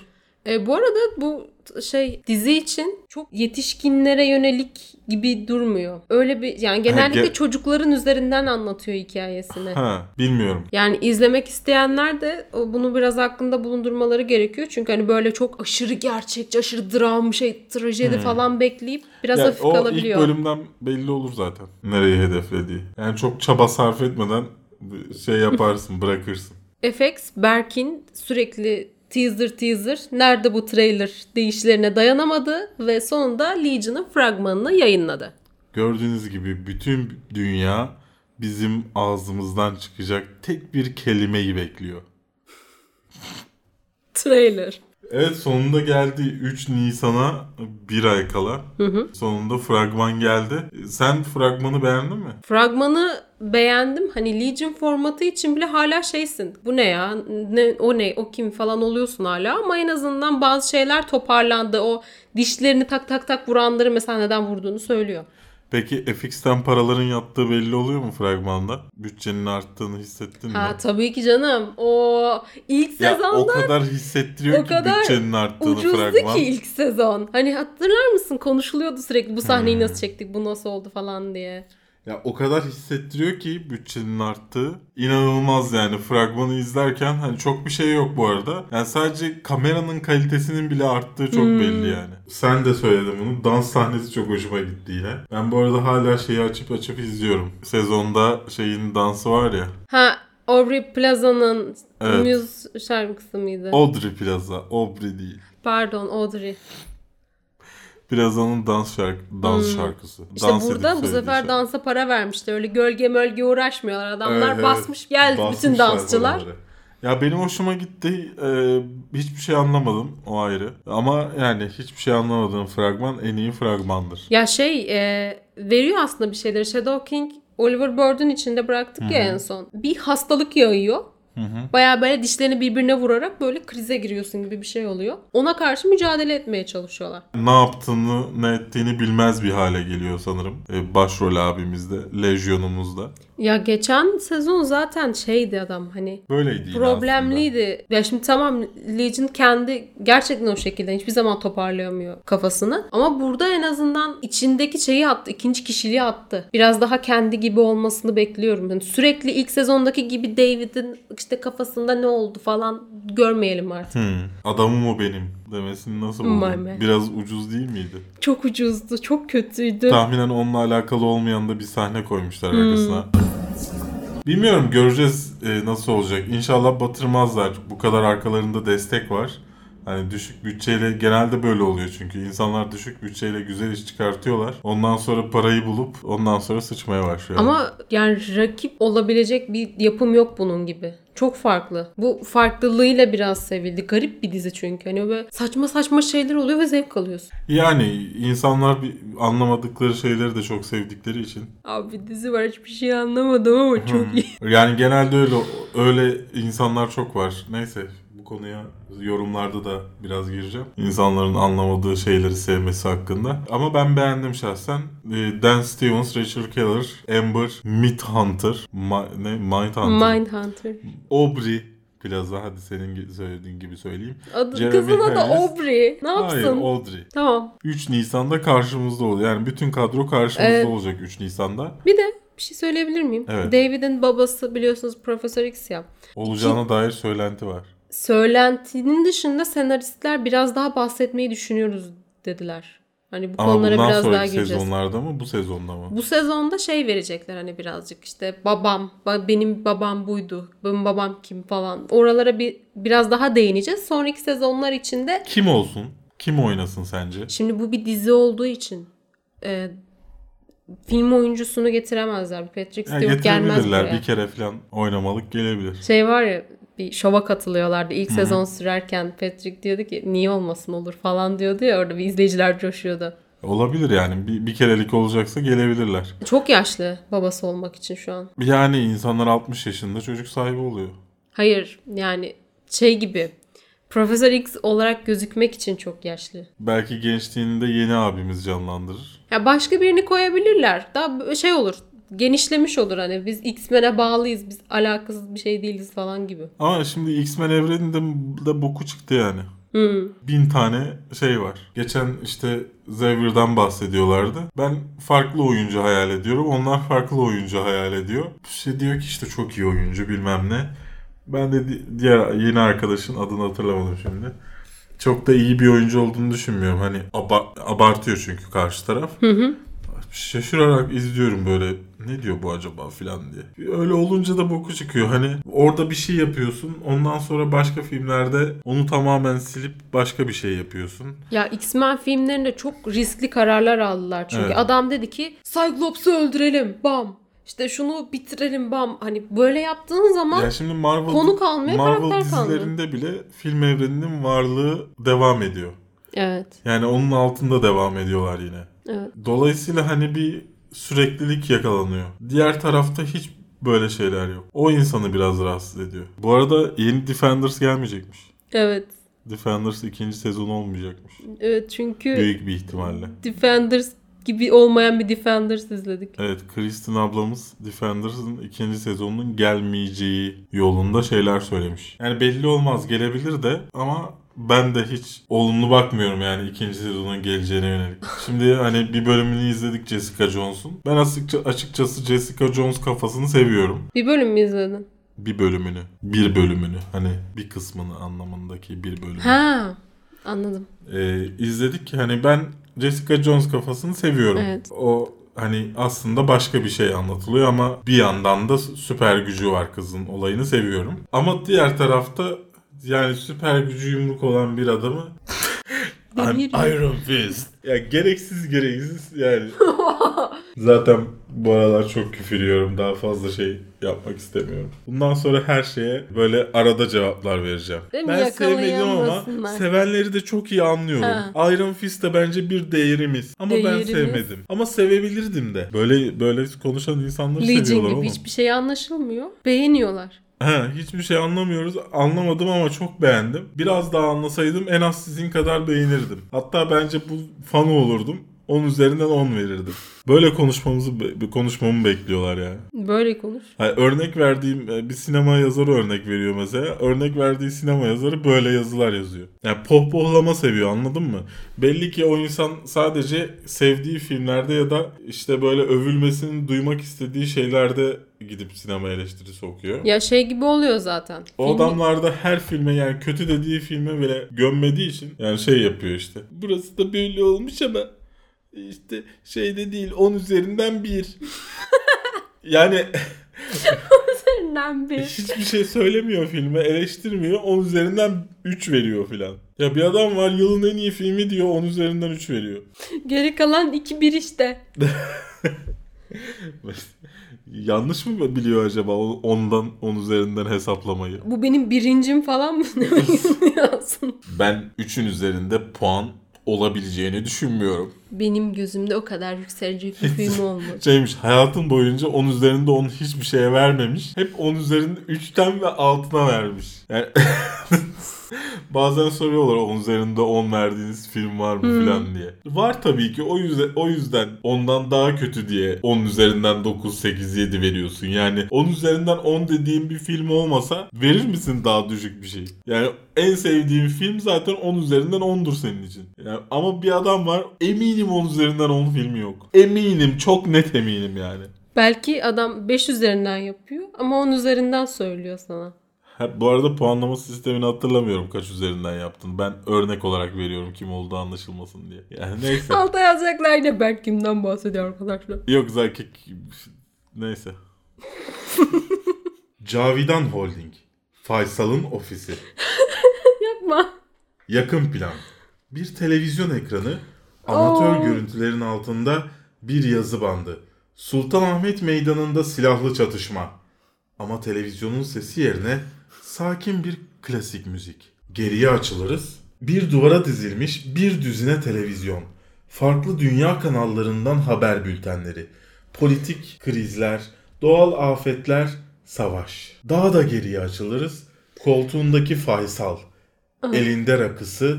E, bu arada bu şey dizi için çok yetişkinlere yönelik gibi durmuyor. Öyle bir yani genellikle ge- çocukların üzerinden anlatıyor hikayesini. Ha, bilmiyorum. Yani izlemek isteyenler de o- bunu biraz aklında bulundurmaları gerekiyor. Çünkü hani böyle çok aşırı gerçekçi, aşırı dram, şey trajedi falan bekleyip biraz Hmm. Ya hafif o kalabiliyor. ilk bölümden belli olur zaten. Nereyi hedeflediği. Yani çok çaba sarf etmeden şey yaparsın, bırakırsın. FX, Berk'in sürekli teaser teaser nerede bu trailer deyişlerine dayanamadı ve sonunda Legion'ın fragmanını yayınladı. Gördüğünüz gibi bütün dünya bizim ağzımızdan çıkacak tek bir kelimeyi bekliyor. Trailer. Evet sonunda geldi 3 Nisan'a bir ay kala. Sonunda fragman geldi. Sen fragmanı beğendin mi? Fragmanı beğendim. Hani Legion formatı için bile hala şeysin. Bu ne ya? Ne, o ne? O kim falan oluyorsun hala. Ama en azından bazı şeyler toparlandı. O dişlerini tak tak tak vuranları mesela neden vurduğunu söylüyor. Peki FX'ten paraların yattığı belli oluyor mu fragmanda? Bütçenin arttığını hissettin mi? Ha tabii ki canım. O ilk Ya sezonda o kadar hissettiriyor o ki kadar bütçenin arttığını ucuzdu fragman. ki ilk sezon. Hani hatırlar mısın? Konuşuluyordu sürekli bu sahneyi nasıl çektik, bu nasıl oldu falan diye. Ya o kadar hissettiriyor ki bütçenin arttığı. İnanılmaz yani fragmanı izlerken hani çok bir şey yok bu arada. Yani sadece kameranın kalitesinin bile arttığı çok belli yani. Sen de söyledin bunu. Dans sahnesi çok hoşuma gitti yine. Ben bu arada hala şeyi açıp açıp izliyorum. Sezonda şeyin dansı var ya. Ha Aubrey Plaza'nın Evet. Muse şarkısı mıydı? Audrey Plaza. Aubrey değil. Pardon Audrey. Biraz onun dans şarkı, dans şarkısı. İşte dans burada bu sefer şarkı. dansa para vermişler. Öyle gölge mölge uğraşmıyorlar. Adamlar Evet, evet. basmış geldi bütün Basmışlar dansçılar. oraları. Ya benim hoşuma gitti. Ee, hiçbir şey anlamadım. O ayrı. Ama yani hiçbir şey anlamadığım fragman en iyi fragmandır. Ya şey e, veriyor aslında bir şeyleri. Shadow King Oliver Bird'ün içinde bıraktık ya en son. Bir hastalık Baya böyle dişlerini birbirine vurarak böyle krize giriyorsun gibi bir şey oluyor. Ona karşı mücadele etmeye çalışıyorlar. Ne yaptığını, ne ettiğini bilmez bir hale geliyor sanırım. Ee, başrol abimizde, lejyonumuzda. Ya geçen sezon zaten şeydi adam hani Böyleydi problemliydi. Ya şimdi tamam Legion kendi gerçekten o şekilde hiçbir zaman toparlayamıyor kafasını. Ama burada en azından içindeki şeyi attı. ikinci kişiliği attı. Biraz daha kendi gibi olmasını bekliyorum. Yani sürekli ilk sezondaki gibi David'in işte kafasında ne oldu falan görmeyelim artık. Hmm, adamım o benim demesini nasıl buldun? Biraz ucuz değil miydi? Çok ucuzdu. Çok kötüydü. Tahminen onunla alakalı olmayan da bir sahne koymuşlar arkasına. Bilmiyorum göreceğiz e, nasıl olacak. İnşallah batırmazlar. Bu kadar arkalarında destek var. Hani düşük bütçeyle genelde böyle oluyor çünkü insanlar düşük bütçeyle güzel iş çıkartıyorlar. Ondan sonra parayı bulup ondan sonra sıçmaya başlıyor. Ama yani rakip olabilecek bir yapım yok bunun gibi. Çok farklı. Bu farklılığıyla biraz sevildi. Garip bir dizi çünkü. Hani böyle saçma saçma şeyler oluyor ve zevk alıyorsun. yani insanlar bir anlamadıkları şeyleri de çok sevdikleri için. Abi dizi var hiçbir şey anlamadım ama çok iyi. Yani genelde öyle öyle insanlar çok var. Neyse konuya yorumlarda da biraz gireceğim. İnsanların anlamadığı şeyleri sevmesi hakkında. Ama ben beğendim şahsen. Ee, Dan Stevens, Rachel Keller, Amber, Midhunter, Ma- ne? Mindhunter, Mindhunter. Aubrey Plaza hadi senin söylediğin gibi söyleyeyim. Adı, Jeremy kızın adı. Aubrey. Ne Hayır yapsın? Audrey. Tamam. 3 Nisan'da karşımızda oluyor. Yani bütün kadro karşımızda Evet. olacak 3 Nisan'da. Bir de bir şey söyleyebilir miyim? Evet. David'in babası biliyorsunuz Profesör X ya. Olacağına dair söylenti var. Söylentinin dışında senaristler biraz daha bahsetmeyi düşünüyoruz dediler. Hani bu Ama konulara bundan biraz daha gireceğiz. sezonlarda mı bu sezonda mı? Bu sezonda şey verecekler hani birazcık işte babam, ba- benim babam buydu, benim babam kim falan. Oralara bir biraz daha değineceğiz. Sonraki sezonlar içinde Kim olsun? Kim oynasın sence? şimdi bu bir dizi olduğu için e, film oyuncusunu getiremezler. Patrick Yani Stewart gelmez getirebilirler. buraya. Bir kere falan oynamalık gelebilir. Şey var ya bir şova katılıyorlardı. İlk sezon sürerken Patrick diyordu ki niye olmasın olur falan diyordu ya orada bir izleyiciler coşuyordu. Olabilir yani. Bir, bir kerelik olacaksa gelebilirler. Çok yaşlı babası olmak için şu an. Yani insanlar 60 yaşında çocuk sahibi oluyor. Hayır yani şey gibi Profesör X olarak gözükmek için çok yaşlı. Belki gençliğinde yeni abimiz canlandırır. Ya başka birini koyabilirler. Daha şey olur. Genişlemiş olur hani biz X-Men'e bağlıyız. Biz alakasız bir şey değiliz falan gibi. Ama şimdi X-Men evreninde de boku çıktı yani. Hmm. Bin tane şey var. Geçen işte Xavier'dan bahsediyorlardı. Ben farklı oyuncu hayal ediyorum. Onlar farklı oyuncu hayal ediyor. Şey diyor ki işte çok iyi oyuncu bilmem ne. Ben de di- diğer yeni arkadaşın adını hatırlamadım şimdi. Çok da iyi bir oyuncu olduğunu düşünmüyorum. Hani aba- abartıyor çünkü karşı taraf. Şaşırarak izliyorum böyle ne diyor bu acaba filan diye. Öyle olunca da boku çıkıyor. Hani orada bir şey yapıyorsun. Ondan sonra başka filmlerde onu tamamen silip başka bir şey yapıyorsun. Ya X-Men filmlerinde çok riskli kararlar aldılar çünkü. Evet. Adam dedi ki Cyclops'u öldürelim bam. İşte şunu bitirelim bam. Hani böyle yaptığın zaman Ya şimdi Marvel konu kalmıyor, Marvel karakter kalmıyor. dizilerinde bile film evreninin varlığı devam ediyor. Evet. Yani onun altında devam ediyorlar yine. Evet. Dolayısıyla hani bir süreklilik yakalanıyor. Diğer tarafta hiç böyle şeyler yok. O insanı biraz rahatsız ediyor. Bu arada yeni Defenders gelmeyecekmiş. Evet. Defenders ikinci sezon olmayacakmış. Evet çünkü Büyük bir ihtimalle. Defenders gibi olmayan bir Defenders izledik. Evet, Kristin ablamız Defenders'ın ikinci sezonunun gelmeyeceği yolunda şeyler söylemiş. Yani belli olmaz gelebilir de ama ben de hiç olumlu bakmıyorum yani ikinci sezonun geleceğine yönelik. Şimdi hani bir bölümünü izledik Jessica Jones'un. Ben açıkça, açıkçası Jessica Jones kafasını seviyorum. Bir bölüm mü izledin? Bir bölümünü. Bir bölümünü. Hani bir kısmını anlamındaki bir bölümü. Ha, anladım. Ee, izledik. Hani ben Jessica Jones kafasını seviyorum. Evet. O hani aslında başka bir şey anlatılıyor ama bir yandan da süper gücü var kızın olayını seviyorum. Ama diğer tarafta yani süper gücü yumruk olan bir adamı. I'm Iron Fist. Ya gereksiz gereksiz yani. Zaten bu aralar çok küfür yiyorum. Daha fazla şey yapmak istemiyorum. Bundan sonra her şeye böyle arada cevaplar vereceğim. Değil? Ben sevmedim ama sevenleri de çok iyi anlıyorum. Iron Fist de bence bir değerimiz. Ama ben Değerimiz. sevmedim. Ama sevebilirdim de. Böyle böyle konuşan insanları Legion seviyorlar gibi oğlum. hiçbir şey anlaşılmıyor. Beğeniyorlar. He, hiçbir şey anlamıyoruz. Anlamadım ama çok beğendim. Biraz daha anlasaydım en az sizin kadar beğenirdim. Hatta bence bu fanı olurdum. 10 üzerinden 10 verirdim. Böyle konuşmamızı konuşmamı bekliyorlar yani. Böyle konuş. Hani örnek verdiğim e, bir sinema yazarı örnek veriyor mesela. Örnek verdiği sinema yazarı böyle yazılar yazıyor. Yani pohpohlama seviyor anladın mı? Belli ki o insan sadece sevdiği filmlerde ya da işte böyle övülmesini duymak istediği şeylerde gidip sinema eleştirisi okuyor. Ya şey gibi oluyor zaten. O Filmi- adamlar da her filme yani kötü dediği filme bile gömmediği için yani şey yapıyor işte. Burası da böyle olmuş ama işte şeyde değil 10 üzerinden 1. yani Üzerinden bir. hiçbir şey söylemiyor filme eleştirmiyor 10 üzerinden 3 veriyor filan. Ya bir adam var yılın en iyi filmi diyor 10 üzerinden 3 veriyor. Geri kalan 2-1 işte. Yanlış mı biliyor acaba ondan 10 üzerinden hesaplamayı? Bu benim birincim falan mı demek istiyorsun? Ben 3'ün üzerinde puan olabileceğini düşünmüyorum. Benim gözümde o kadar yükselecek bir film olmadı. Şeymiş hayatın boyunca 10 üzerinde 10 hiçbir şeye vermemiş. Hep 10 üzerinde 3'ten ve altına vermiş. Yani bazen soruyorlar 10 üzerinde 10 verdiğiniz film var mı Hmm. falan diye. Var tabii ki o yüzden o yüzden ondan daha kötü diye 10 üzerinden 9 8 7 veriyorsun. Yani 10 üzerinden 10 dediğim bir film olmasa verir misin daha düşük bir şey? Yani en sevdiğim film zaten 10 üzerinden 10'dur senin için. Yani ama bir adam var eminim 10 üzerinden 10 filmi yok. Eminim çok net eminim yani. Belki adam 5 üzerinden yapıyor ama 10 üzerinden söylüyor sana. Ha, bu arada puanlama sistemini hatırlamıyorum kaç üzerinden yaptın. Ben örnek olarak veriyorum kim olduğu anlaşılmasın diye. Yani neyse. Alta yazacaklar yine ben kimden bahsediyor arkadaşlar. Yok zaten neyse. Cavidan Holding. Faysal'ın ofisi. Yapma. Yakın plan. Bir televizyon ekranı, amatör Oo. görüntülerin altında bir yazı bandı. Sultanahmet Meydanı'nda silahlı çatışma. Ama televizyonun sesi yerine sakin bir klasik müzik. Geriye açılırız. Bir duvara dizilmiş bir düzine televizyon. Farklı dünya kanallarından haber bültenleri. Politik krizler, doğal afetler, savaş. Daha da geriye açılırız. Koltuğundaki Faysal. Elinde rakısı,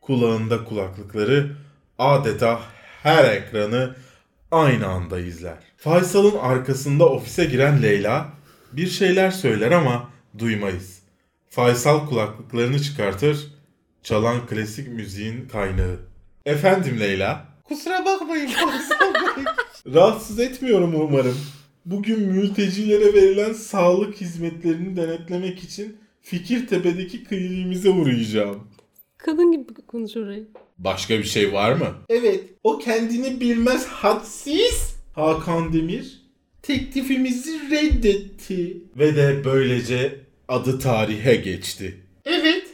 kulağında kulaklıkları adeta her ekranı aynı anda izler. Faysal'ın arkasında ofise giren Leyla bir şeyler söyler ama duymayız. Faysal kulaklıklarını çıkartır, çalan klasik müziğin kaynağı. Efendim Leyla? Kusura bakmayın Faysal Bey. Rahatsız etmiyorum umarım. Bugün mültecilere verilen sağlık hizmetlerini denetlemek için Fikirtepe'deki kliniğimize uğrayacağım. Kadın gibi konuş orayı. Başka bir şey var mı? Evet. O kendini bilmez hadsiz Hakan Demir teklifimizi reddetti. Ve de böylece adı tarihe geçti. Evet.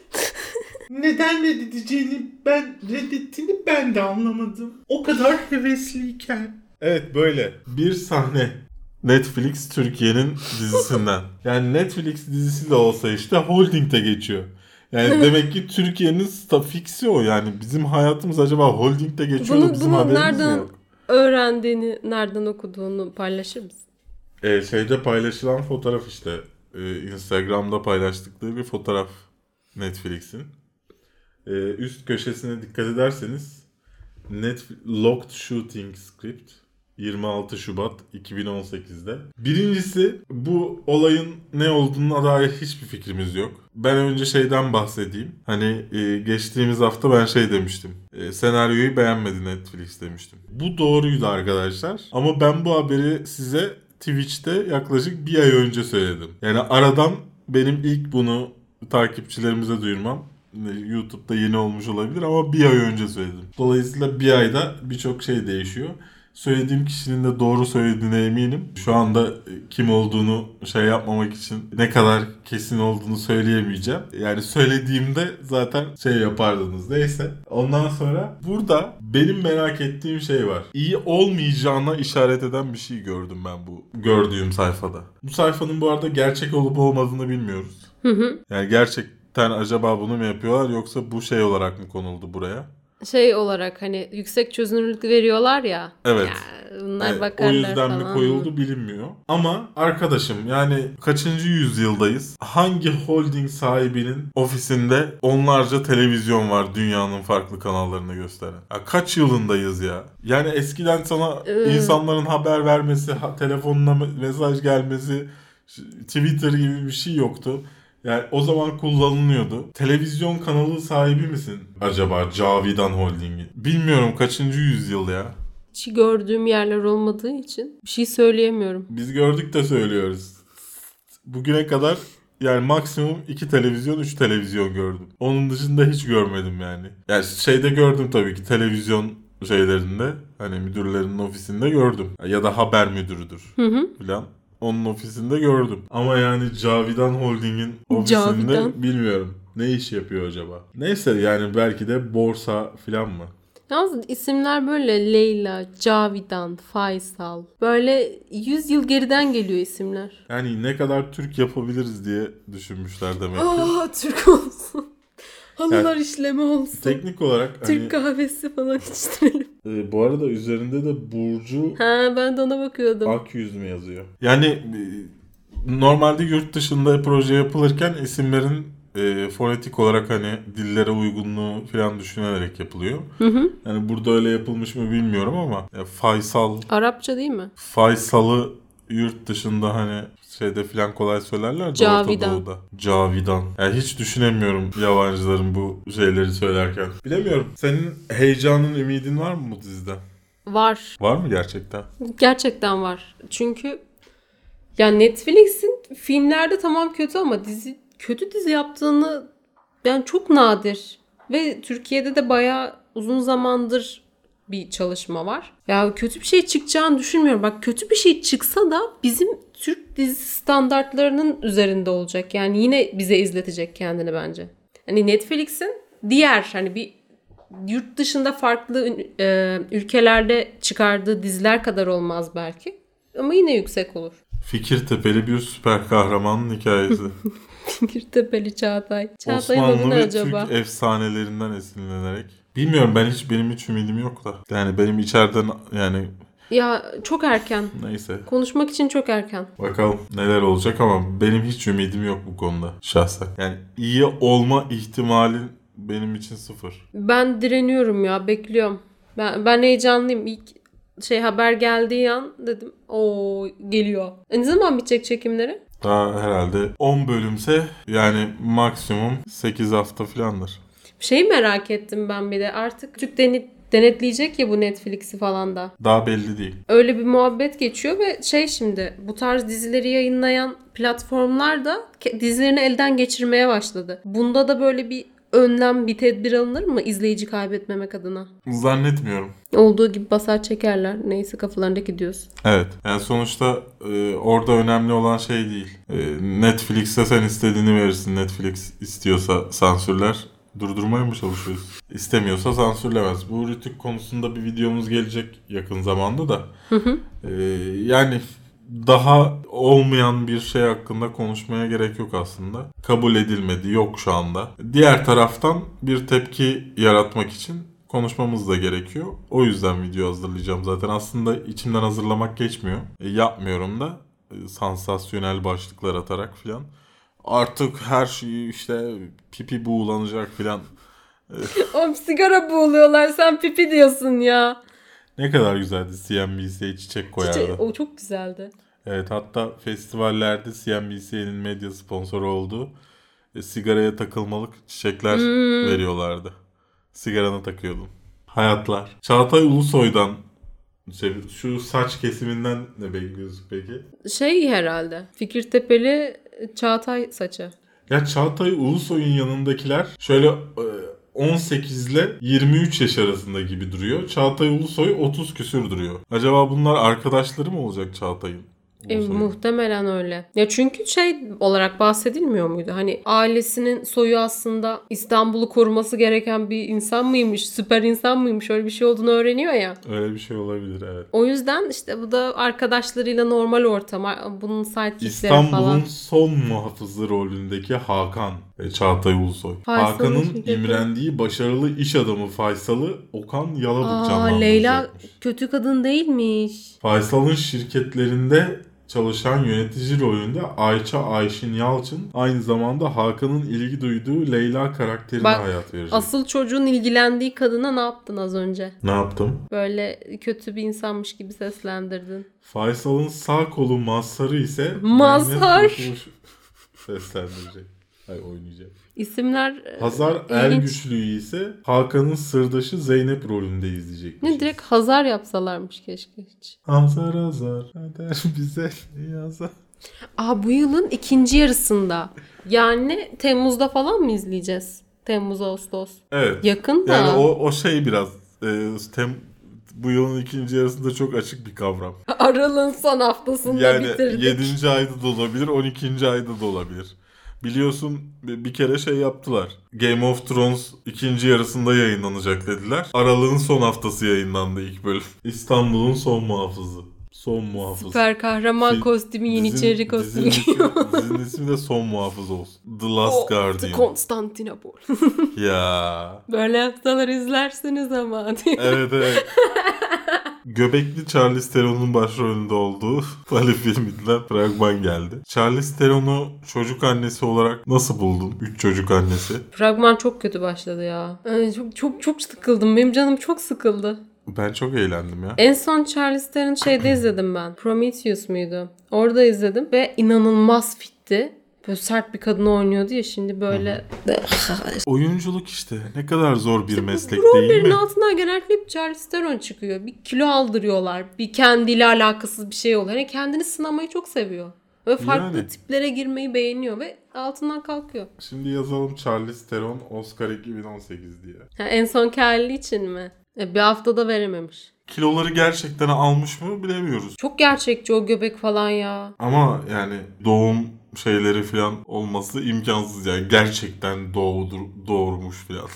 Neden reddedeceğini ben reddettiğini ben de anlamadım. O kadar hevesliyken. Evet böyle. Bir sahne. Netflix Türkiye'nin dizisinden. Yani Netflix dizisi de olsa işte Holding'de geçiyor. Yani demek ki Türkiye'nin stafiksi o yani. Bizim hayatımız acaba Holding'de geçiyor da Bunu, bizim bunu haberimiz mi nereden yok? öğrendiğini, nereden okuduğunu paylaşır mısın? Ee, şeyde paylaşılan fotoğraf işte. Ee, Instagram'da paylaştıkları bir fotoğraf Netflix'in. Ee, üst köşesine dikkat ederseniz Netflix Locked Shooting Script 26 Şubat 2018'de. Birincisi bu olayın ne olduğuna dair hiçbir fikrimiz yok. Ben önce şeyden bahsedeyim. Hani e, geçtiğimiz hafta ben şey demiştim. E, senaryoyu beğenmedi Netflix demiştim. Bu doğruydu arkadaşlar. Ama ben bu haberi size Twitch'te yaklaşık bir ay önce söyledim. Yani aradan benim ilk bunu takipçilerimize duyurmam YouTube'da yeni olmuş olabilir ama bir ay önce söyledim. Dolayısıyla bir ayda birçok şey değişiyor. Söylediğim kişinin de doğru söylediğine eminim. Şu anda e, kim olduğunu şey yapmamak için ne kadar kesin olduğunu söyleyemeyeceğim. Yani söylediğimde zaten şey yapardınız. Neyse. Ondan sonra burada benim merak ettiğim şey var. İyi olmayacağına işaret eden bir şey gördüm ben bu gördüğüm sayfada. Bu sayfanın bu arada gerçek olup olmadığını bilmiyoruz. Hı hı. Yani gerçekten acaba bunu mu yapıyorlar yoksa bu şey olarak mı konuldu buraya? Şey olarak hani yüksek çözünürlük veriyorlar ya. Evet. Ya bunlar Evet, bakarlar o yüzden falan. mi koyuldu bilinmiyor. Ama arkadaşım yani kaçıncı yüzyıldayız? Hangi holding sahibinin ofisinde onlarca televizyon var dünyanın farklı kanallarını gösteren? Ya kaç yılındayız ya? Yani eskiden sana Ee. insanların haber vermesi, telefonuna me- mesaj gelmesi, Twitter gibi bir şey yoktu. Yani o zaman kullanılıyordu. Televizyon kanalı sahibi misin acaba Cavidan Holding'in? Bilmiyorum kaçıncı yüzyıl ya. Hiç gördüğüm yerler olmadığı için bir şey söyleyemiyorum. Biz gördük de söylüyoruz. Bugüne kadar yani maksimum 2 televizyon 3 televizyon gördüm. Onun dışında hiç görmedim yani. Yani şeyde gördüm tabii ki televizyon şeylerinde hani müdürlerinin ofisinde gördüm. Ya da haber müdürüdür Hı hı. filan. Onun ofisinde gördüm. Ama yani Cavidan Holding'in ofisinde Cavidan. bilmiyorum. Ne iş yapıyor acaba? Neyse yani belki de borsa filan mı? Yalnız isimler böyle Leyla, Cavidan, Faysal. Böyle 100 yıl geriden geliyor isimler. Yani ne kadar Türk yapabiliriz diye düşünmüşler demek ki. Aa Türk olsun. Halılar işleme olsun. Teknik olarak Türk hani, kahvesi falan içtirelim. e, bu arada üzerinde de Burcu Ha ben de ona bakıyordum. Akyüz mü yazıyor? Yani e, normalde yurt dışında proje yapılırken isimlerin e, fonetik olarak hani dillere uygunluğu falan düşünülerek yapılıyor. Hı hı. Yani burada öyle yapılmış mı bilmiyorum ama e, Faysal Arapça değil mi? Faysal'ı yurt dışında hani şeyde falan kolay söylerler de Orta Cavidan. Doğu'da. Cavidan. Yani hiç düşünemiyorum yabancıların bu şeyleri söylerken. Bilemiyorum. Senin heyecanın, ümidin var mı bu dizide? Var. Var mı gerçekten? Gerçekten var. Çünkü ya Netflix'in filmlerde tamam kötü ama dizi kötü dizi yaptığını yani çok nadir ve Türkiye'de de bayağı uzun zamandır bir çalışma var. Ya kötü bir şey çıkacağını düşünmüyorum. Bak kötü bir şey çıksa da bizim Türk dizisi standartlarının üzerinde olacak. Yani yine bize izletecek kendini bence. Hani Netflix'in diğer hani bir yurt dışında farklı e, ülkelerde çıkardığı diziler kadar olmaz belki. Ama yine yüksek olur. Fikirtepeli bir süper kahramanın hikayesi. Fikirtepeli Çağatay. Çağatay'ın adı Osmanlı ne ve acaba? Türk efsanelerinden esinlenerek. Bilmiyorum ben hiç benim hiç ümidim yok da. Yani benim içeriden yani Ya çok erken. neyse. Konuşmak için çok erken. Bakalım neler olacak ama benim hiç ümidim yok bu konuda şahsen. Yani iyi olma ihtimalin benim için sıfır. Ben direniyorum ya bekliyorum. Ben, ben heyecanlıyım. İlk şey haber geldiği an dedim o geliyor. E ne zaman bitecek çekimleri? Daha herhalde 10 bölümse yani maksimum 8 hafta filandır. Şeyi merak ettim ben bir de artık Türk deni- denetleyecek ya bu Netflix'i falan da. Daha belli değil. Öyle bir muhabbet geçiyor ve şey şimdi bu tarz dizileri yayınlayan platformlar da dizilerini elden geçirmeye başladı. Bunda da böyle bir önlem, bir tedbir alınır mı izleyici kaybetmemek adına? Zannetmiyorum. Olduğu gibi basar çekerler. Neyse kafalarındaki diyorsun. Evet. Yani sonuçta e, orada önemli olan şey değil. E, Netflix'e sen istediğini verirsin. Netflix istiyorsa sansürler. Durdurmaya mı çalışıyoruz? İstemiyorsa sansürlemez. Bu Rütük konusunda bir videomuz gelecek yakın zamanda da. E, yani daha olmayan bir şey hakkında konuşmaya gerek yok aslında. Kabul edilmedi, yok şu anda. Diğer taraftan bir tepki yaratmak için konuşmamız da gerekiyor. O yüzden video hazırlayacağım zaten. Aslında içimden hazırlamak geçmiyor. E, yapmıyorum da e, sansasyonel başlıklar atarak filan. Artık her şey işte pipi buğulanacak filan. Oğlum sigara boğuluyorlar sen pipi diyorsun ya. Ne kadar güzeldi CNBC'ye çiçek koyardı. Çiçek- o çok güzeldi. Evet hatta festivallerde CNBC'nin medya sponsoru olduğu e, sigaraya takılmalık çiçekler veriyorlardı. Sigarana takıyordum. Hayatlar. Çağatay Ulusoy'dan şey, şu saç kesiminden ne bekliyorsun peki? Şey herhalde. Fikirtepeli Çağatay saçı. Ya Çağatay Ulusoy'un yanındakiler şöyle e, 18 ile 23 yaş arasında gibi duruyor. Çağatay Ulusoy 30 küsür duruyor. Acaba bunlar arkadaşları mı olacak Çağatay'ın? E, muhtemelen öyle. Ya çünkü şey olarak bahsedilmiyor muydu? Hani ailesinin soyu aslında İstanbul'u koruması gereken bir insan mıymış? Süper insan mıymış? Öyle bir şey olduğunu öğreniyor ya. Öyle bir şey olabilir evet. O yüzden işte bu da arkadaşlarıyla normal ortam. Bunun sidekickleri İstanbul'un falan. son muhafızı rolündeki Hakan ve Çağatay Ulusoy. Hakan'ın imrendiği başarılı iş adamı Faysal'ı Okan Yalabık Aa, canlandıracakmış. Leyla kötü kadın değilmiş. Faysal'ın şirketlerinde çalışan yönetici rolünde Ayça Ayşin Yalçın aynı zamanda Hakan'ın ilgi duyduğu Leyla karakterine Bak, hayat verecek. Asıl çocuğun ilgilendiği kadına ne yaptın az önce? Ne yaptım? Böyle kötü bir insanmış gibi seslendirdin. Faysal'ın sağ kolu Mazhar'ı ise Mazhar. Seslendirecek. Ay oynayacak. İsimler e, Hazar ilginç. Ergüçlü'yü ise Hakan'ın sırdaşı Zeynep rolünde izleyecek. Ne direkt Hazar yapsalarmış keşke hiç. Hazar Hazar kader bize yazar. Aa bu yılın ikinci yarısında. Yani Temmuz'da falan mı izleyeceğiz? Temmuz, Ağustos. Evet. Yakın da. Yani o, o şey biraz e, tem, bu yılın ikinci yarısında çok açık bir kavram. Aralığın son haftasında Yani bitirdik. 7. ayda da olabilir, 12. ayda da olabilir. Biliyorsun bir kere şey yaptılar. Game of Thrones ikinci yarısında yayınlanacak dediler. Aralığın son haftası yayınlandı ilk bölüm. İstanbul'un son muhafızı. Son muhafız. Süper kahraman Fi- kostümü, Yeniçeri kostümü giyiyor. ismi- Dizinin ismi de son muhafız olsun. The Last Oh, The Guardian. Konstantinopol. ya. Böyle yapsalar izlersiniz ama. Evet evet. Göbekli Charlize Theron'un başrolünde olduğu Ali filminden fragman geldi. Charlize Theron'u çocuk annesi olarak nasıl buldun? Üç çocuk annesi. Fragman çok kötü başladı ya. Yani çok çok çok sıkıldım. Benim canım çok sıkıldı. Ben çok eğlendim ya. En son Charlize Theron şeyde izledim ben. Prometheus muydu? Orada izledim ve inanılmaz fitti. Böyle sert bir kadın oynuyordu ya şimdi böyle Oyunculuk işte ne kadar zor bir meslek değil rollerin mi? altından genellikle hep Charlize Theron çıkıyor. Bir kilo aldırıyorlar. Bir kendiyle alakasız bir şey oluyor. Hani kendini sınamayı çok seviyor. Ve farklı Yani. tiplere girmeyi beğeniyor ve altından kalkıyor. Şimdi yazalım Charlize Theron Oscar 2018 diye. Ha, en son Kelly için mi? E, bir haftada verememiş. Kiloları gerçekten almış mı bilemiyoruz. Çok gerçekçi o göbek falan ya. Ama yani doğum şeyleri falan olması imkansız yani gerçekten doğdur, doğurmuş falan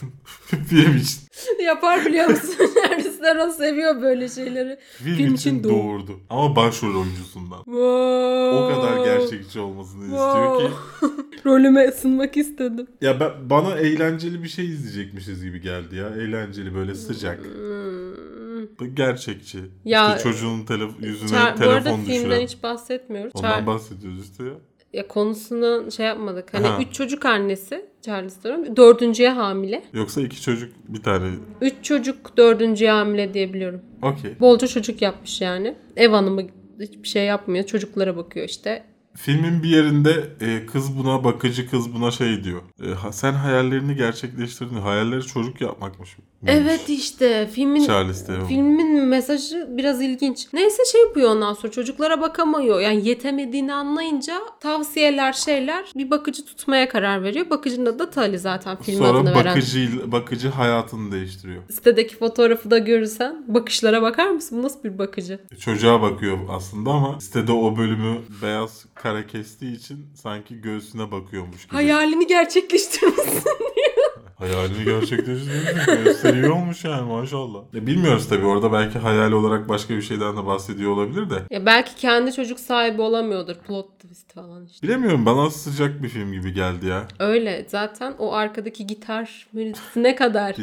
film için Yapar biliyor musun? Theron seviyor böyle şeyleri. film, Film için için doğ- doğurdu ama başrol oyuncusundan Wow. o kadar gerçekçi olmasını istiyor ki Rolüme ısınmak istedim. ya ben, bana eğlenceli bir şey izleyecekmişiz gibi geldi ya eğlenceli böyle sıcak Hmm. gerçekçi Ya, işte çocuğun telef- yüzüne bu telefon arada filmden düşüren hiç bahsetmiyoruz. ondan Char- bahsediyoruz işte ya. Ya konusunu şey yapmadık. Hani Ha. üç çocuk annesi Charlize Theron. Dördüncüye hamile. yoksa iki çocuk bir tane Üç çocuk dördüncüye hamile diyebiliyorum. okey Bolca çocuk yapmış yani. Ev hanımı hiçbir şey yapmıyor. Çocuklara bakıyor işte. Filmin bir yerinde e, kız buna bakıcı kız buna şey diyor. E, sen hayallerini gerçekleştirdin. Hayalleri çocuk yapmakmış. Evet işte filmin Theron. filmin mesajı biraz ilginç. Neyse şey yapıyor ondan sonra çocuklara bakamıyor. Yani yetemediğini anlayınca tavsiyeler şeyler bir bakıcı tutmaya karar veriyor. Bakıcının adı da Tali zaten film adını Sonra veren. bakıcı bakıcı hayatını değiştiriyor. Sitedeki fotoğrafı da görürsen bakışlara bakar mısın? Bu nasıl bir bakıcı? Çocuğa bakıyor aslında ama sitede o bölümü beyaz kara kestiği için sanki göğsüne bakıyormuş gibi. Hayalini gerçekleştirmişsin. Hayalini gerçekleştirmiş. Gösteriyor olmuş yani maşallah. Ya bilmiyoruz tabii orada belki hayal olarak başka bir şeyden de bahsediyor olabilir de. ya belki kendi çocuk sahibi olamıyordur. Plot twist falan işte. Bilemiyorum bana sıcak bir film gibi geldi ya. Öyle zaten o arkadaki gitar ne kadar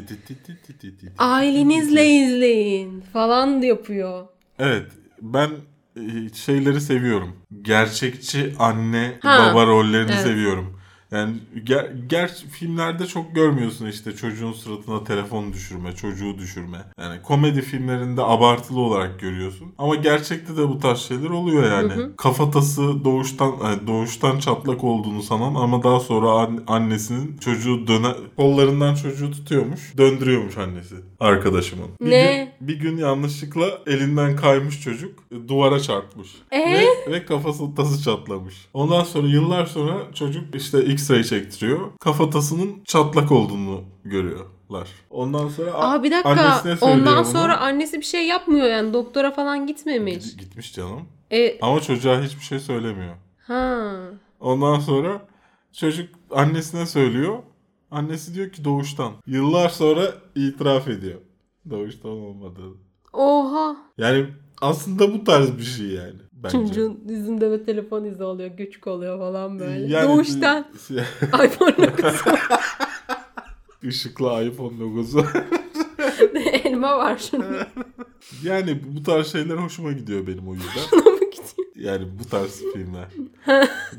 ailenizle izleyin falan yapıyor. Evet ben e, şeyleri seviyorum. Gerçekçi anne Ha, baba rollerini evet. seviyorum. Yani ger, ger filmlerde çok görmüyorsun işte çocuğun suratına telefon düşürme, çocuğu düşürme. Yani komedi filmlerinde abartılı olarak görüyorsun. Ama gerçekte de bu tarz şeyler oluyor yani. Kafatası doğuştan yani doğuştan çatlak olduğunu sanan ama daha sonra an- annesinin çocuğu döne kollarından çocuğu tutuyormuş, döndürüyormuş annesi arkadaşımın. Bir Ne? Gün, bir gün yanlışlıkla elinden kaymış çocuk duvara çarpmış. Ee? Ve, ve kafası tası çatlamış. Ondan sonra yıllar sonra çocuk işte X-ray çektiriyor. Kafatasının çatlak olduğunu görüyor Ondan sonra Aa bir dakika. Ondan bunu. sonra annesi bir şey yapmıyor yani. Doktora falan gitmemiş. Git- gitmiş canım. E Ama çocuğa hiçbir şey söylemiyor. ha. Ondan sonra çocuk annesine söylüyor. Annesi diyor ki doğuştan. Yıllar sonra itiraf ediyor. Doğuştan olmadığını. Oha. Yani aslında bu tarz bir şey yani. Bence. Çocuğun yüzünde ve telefon izi oluyor. Küçük oluyor falan böyle. Yani- Doğuştan. iPhone logosu. Işıklı iPhone logosu. Elma var şurada. yani bu tarz şeyler hoşuma gidiyor benim o yüzden. Yani bu tarz filmler.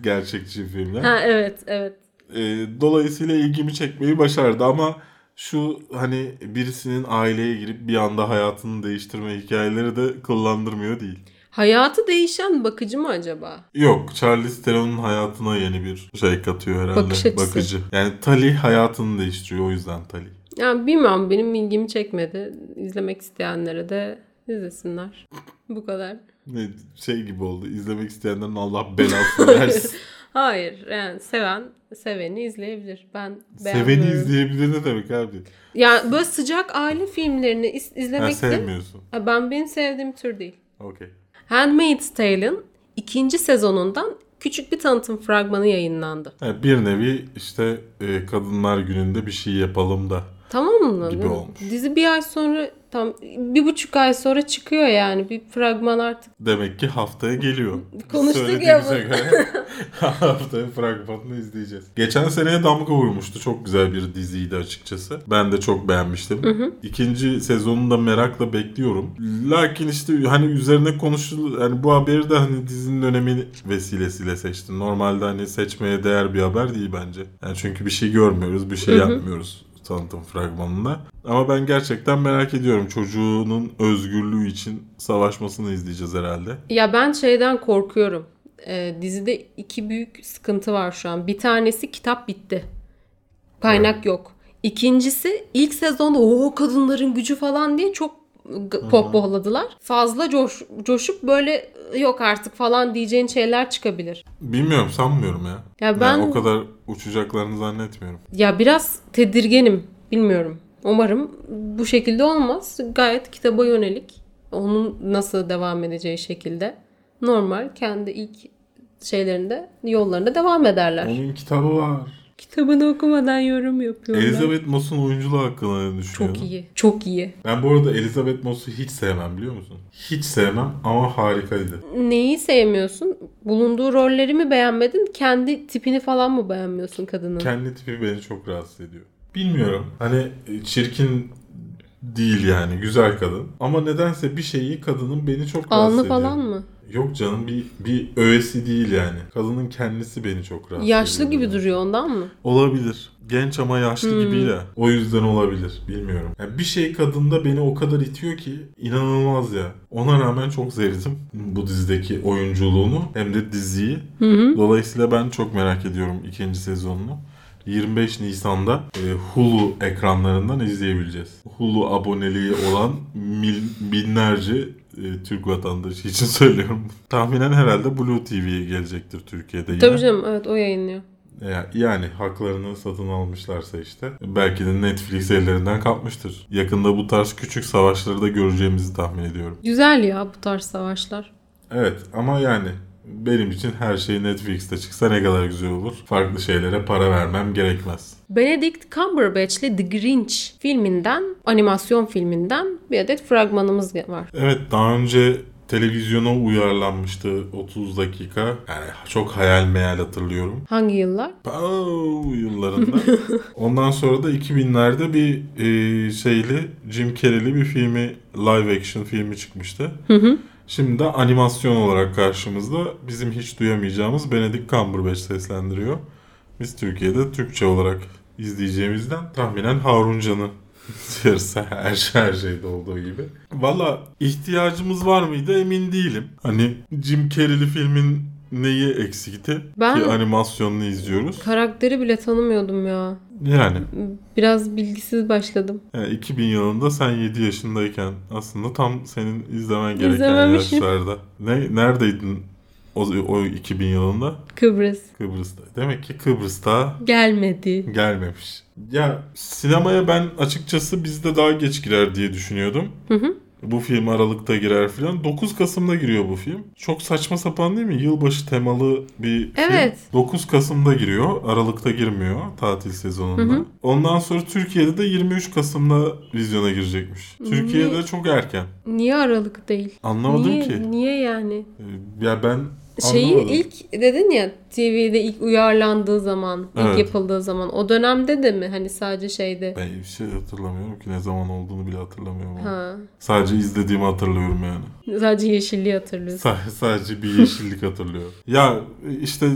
Gerçekçi filmler. Ha evet evet. Ee, dolayısıyla ilgimi çekmeyi başardı ama şu hani birisinin aileye girip bir anda hayatını değiştirme hikayeleri de kıllandırmıyor değil. Hayatı değişen bakıcı mı acaba? Yok, Charlize Theron'un hayatına yeni bir şey katıyor herhalde. Bakış açısı. Bakıcı. Yani Tali hayatını değiştiriyor o yüzden Tali. Yani bilmiyorum benim ilgimi çekmedi. İzlemek isteyenlere de izlesinler. Bu kadar. Ne şey gibi oldu. İzlemek isteyenlerin Allah belasını versin. Hayır yani seven seveni izleyebilir. Ben Seveni izleyebilir ne demek abi? Yani böyle sıcak aile filmlerini iz- Ha, izlemek de sevmiyorsun. Ha, ben benim sevdiğim tür değil. Okey. Handmaid's Tale'ın ikinci sezonundan küçük bir tanıtım fragmanı yayınlandı. Ha, bir nevi işte e, Kadınlar Günü'nde bir şey yapalım da. Tamam mı? Gibi olmuş. Dizi bir ay sonra tam bir buçuk ay sonra çıkıyor yani bir fragman artık. Demek ki haftaya geliyor. Konuştuk ya bunu. göre haftaya fragmanını izleyeceğiz. Geçen seneye damga vurmuştu. Çok güzel bir diziydi açıkçası. Ben de çok beğenmiştim. İkinci sezonunu da merakla bekliyorum. Lakin işte hani üzerine konuşul hani bu haberi de hani dizinin önemi vesilesiyle seçtim. Normalde hani seçmeye değer bir haber değil bence. Yani çünkü bir şey görmüyoruz, bir şey yapmıyoruz tanıtım fragmanında. Ama ben gerçekten merak ediyorum. Çocuğunun özgürlüğü için savaşmasını izleyeceğiz herhalde. Ya ben şeyden korkuyorum. Ee, dizide iki büyük sıkıntı var şu an. Bir tanesi kitap bitti. Kaynak yok. İkincisi ilk sezonda o kadınların gücü falan diye çok pohpohladılar. Fazla coş, coşup böyle yok artık falan diyeceğin şeyler çıkabilir. Bilmiyorum sanmıyorum ya. Ya ben ben o kadar uçacaklarını zannetmiyorum. ya biraz tedirginim. Bilmiyorum. Umarım bu şekilde olmaz. Gayet kitaba yönelik. Onun nasıl devam edeceği şekilde. Normal kendi ilk şeylerinde yollarında devam ederler. Onun kitabı var. Kitabını okumadan yorum yapıyorlar. Elizabeth Moss'un oyunculuğu hakkında ne düşünüyorsun? Çok iyi. Çok iyi. Ben bu arada Elizabeth Moss'u hiç sevmem biliyor musun? Hiç sevmem ama harikaydı. Neyi sevmiyorsun? Bulunduğu rolleri mi beğenmedin? Kendi tipini falan mı beğenmiyorsun kadının? Kendi tipi beni çok rahatsız ediyor. Bilmiyorum. Hani e, çirkin değil yani. Güzel kadın. Ama nedense bir şeyi kadının beni çok rahatsız Alnı ediyor. falan mı? Yok canım bir bir öğesi değil yani. Kadının kendisi beni çok rahatsız Yaşlı ediyor. gibi duruyor ondan mı? Olabilir. Genç ama yaşlı Hmm. gibi ya. O yüzden olabilir. Bilmiyorum. Yani bir şey kadında beni o kadar itiyor ki inanılmaz ya. Ona rağmen çok sevdim bu dizideki oyunculuğunu hem de diziyi. Dolayısıyla ben çok merak ediyorum ikinci sezonunu. 25 Nisan'da e, Hulu ekranlarından izleyebileceğiz. Hulu aboneliği olan mil- binlerce e, Türk vatandaşı için söylüyorum. Tahminen herhalde Blue TV'ye gelecektir Türkiye'de yine. Tabii canım evet o yayınlıyor. Ya- Yani haklarını satın almışlarsa işte belki de Netflix ellerinden kapmıştır. Yakında bu tarz küçük savaşları da göreceğimizi tahmin ediyorum. Güzel ya bu tarz savaşlar. Evet ama yani benim için her şey Netflix'te çıksa ne kadar güzel olur. Farklı şeylere para vermem gerekmez. Benedict Cumberbatch'li The Grinch filminden, animasyon filminden bir adet fragmanımız var. Evet daha önce televizyona uyarlanmıştı 30 dakika. Yani çok hayal meyal hatırlıyorum. Hangi yıllar? Pow yıllarında. Ondan sonra da 2000'lerde bir e, şeyli Jim Carrey'li bir filmi live action filmi çıkmıştı. Şimdi de animasyon olarak karşımızda bizim hiç duyamayacağımız Benedict Cumberbatch seslendiriyor. Biz Türkiye'de Türkçe olarak izleyeceğimizden tahminen Harun Can'ı yarısı her, her şeyde olduğu gibi. Valla ihtiyacımız var mıydı emin değilim. Hani Jim Carrey'li filmin neyi eksikti? Ben- Ki animasyonunu izliyoruz. Karakteri bile tanımıyordum ya. Yani, Biraz bilgisiz başladım. yani 2000 yılında sen 7 yaşındayken aslında tam senin izlemen gereken yaşlarda. Ne, neredeydin o, o 2000 yılında Kıbrıs Kıbrıs'ta. Demek ki Kıbrıs'ta gelmedi. gelmemiş. Ya sinemaya ben açıkçası bizde daha geç girer diye düşünüyordum. Hı hı. Bu film Aralık'ta girer filan. 9 Kasım'da giriyor bu film. Çok saçma sapan değil mi? Yılbaşı temalı bir Evet. film. 9 Kasım'da giriyor. Aralık'ta girmiyor tatil sezonunda. Ondan sonra Türkiye'de de 23 Kasım'da vizyona girecekmiş. Türkiye'de çok erken. Niye Aralık değil? Anlamadım niye, ki. Niye yani? Ee, Ya ben Şeyi anlamadım. ilk dedin ya TV'de ilk uyarlandığı zaman, ilk Evet. yapıldığı zaman o dönemde de mi hani sadece şeyde? Ben bir şey hatırlamıyorum ki ne zaman olduğunu bile hatırlamıyorum. Ha. Sadece izlediğimi hatırlıyorum yani. Sadece yeşilliği hatırlıyorsun. Sa- sadece bir yeşillik hatırlıyorum. Ya işte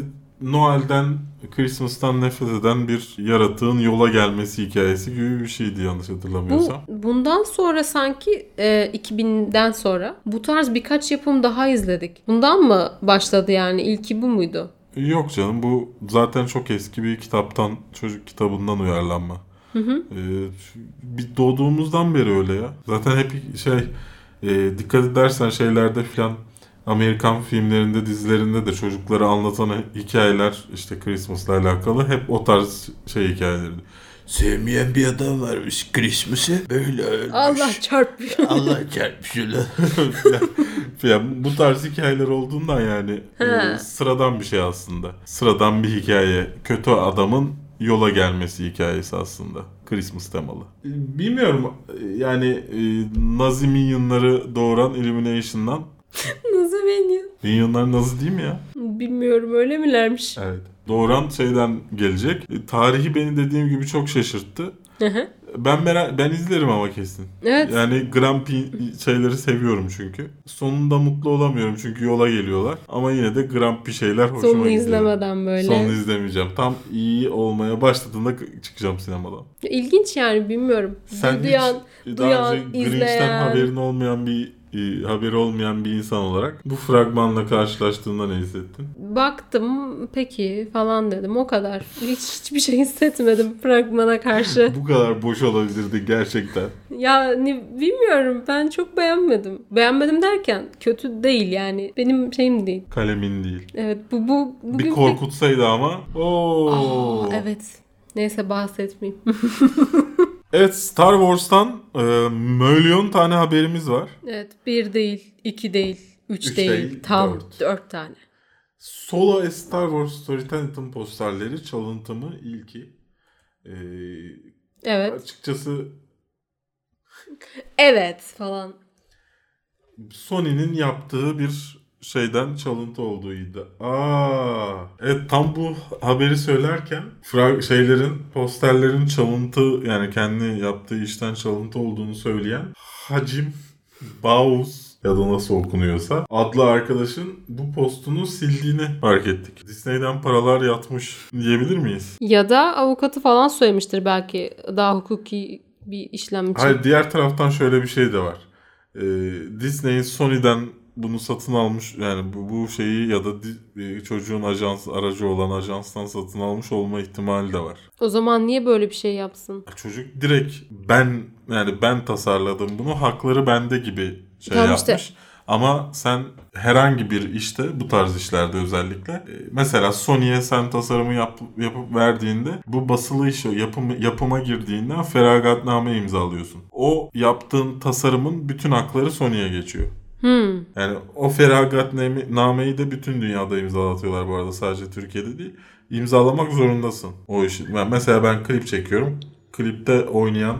Noel'den, Christmas'tan nefret eden bir yaratığın yola gelmesi hikayesi gibi bir şeydi yanlış Bu hatırlamıyorsam. bundan sonra sanki e, 2000'den sonra bu tarz birkaç yapım daha izledik. Bundan mı başladı yani? İlki bu muydu? Yok canım bu zaten çok eski bir kitaptan, çocuk kitabından uyarlanma. Hı hı. Ee, bir doğduğumuzdan beri öyle ya. Zaten hep şey e, dikkat edersen şeylerde filan Amerikan filmlerinde, dizilerinde de çocuklara anlatan hikayeler işte Christmas'la alakalı hep o tarz şey hikayelerdi. Sevmeyen bir adam varmış Christmas'ı böyle ölmüş. Allah çarpmış. Allah çarpmış öyle. ya bu tarz hikayeler olduğundan yani e, sıradan bir şey aslında. Sıradan bir hikaye. Kötü adamın yola gelmesi hikayesi aslında. Christmas temalı. Bilmiyorum yani e, Nazi minyonları doğuran Illumination'dan Nasıl beni? Minyonlar Nazi değil mi ya? Bilmiyorum öyle milermiş? Evet. Doğuran şeyden gelecek. E, Tarihi beni dediğim gibi çok şaşırttı. Hı hı. Ben merak, ben izlerim ama kesin. evet. Yani Grumpy şeyleri seviyorum çünkü. Sonunda mutlu olamıyorum çünkü yola geliyorlar. Ama yine de Grumpy şeyler hoşuma Sonunu gidiyor. izlemeden böyle. Sonunu izlemeyeceğim. Tam iyi olmaya başladığında çıkacağım sinemadan. İlginç yani bilmiyorum. Sen duyan, hiç duyan, daha önce Grinch'ten izleyen. haberin olmayan bir e, haberi olmayan bir insan olarak bu fragmanla karşılaştığında ne hissettin? baktım peki falan dedim o kadar. Hiç hiçbir şey hissetmedim fragmana karşı. bu kadar boş olabilirdi gerçekten. yani bilmiyorum ben çok beğenmedim. Beğenmedim derken kötü değil yani. Benim şeyim değil. Kalemin değil. Evet bu bu bugün bir pek- korkutsaydı ama. Oo. Aa, evet. Neyse bahsetmeyeyim. Evet Star Wars'tan e, milyon tane haberimiz var. evet bir değil, iki değil, üç, Üç değil, değil, tam dört. dört tane. Solo A Star Wars Story Tanıtım posterleri çalıntı mı ilki. E, Evet. Açıkçası Evet falan. Sony'nin yaptığı bir şeyden çalıntı olduğu iddia. Aa, evet tam bu haberi söylerken şeylerin posterlerin çalıntı yani kendi yaptığı işten çalıntı olduğunu söyleyen Hacim Baus ya da nasıl okunuyorsa adlı arkadaşın bu postunu sildiğini fark ettik. Disney'den paralar yatmış diyebilir miyiz? Ya da avukatı falan söylemiştir belki daha hukuki bir işlem için. Hayır diğer taraftan şöyle bir şey de var. Ee, Disney'in Sony'den bunu satın almış yani bu, bu şeyi ya da di- e, çocuğun ajans aracı olan ajanstan satın almış olma ihtimali de var. O zaman niye böyle bir şey yapsın? Çocuk direkt ben yani ben tasarladım bunu hakları bende gibi şey Tamam yapmış. işte. Ama sen herhangi bir işte bu tarz işlerde özellikle e, mesela Sony'ye sen tasarımı yap, yapıp verdiğinde bu basılı işi yapım, yapıma girdiğinden feragatname imzalıyorsun. O yaptığın tasarımın bütün hakları Sony'ye geçiyor. Hmm. Yani o feragatnameyi de bütün dünyada imzalatıyorlar bu arada sadece Türkiye'de değil. İmzalamak zorundasın o işi. Yani mesela ben klip çekiyorum. Klipte oynayan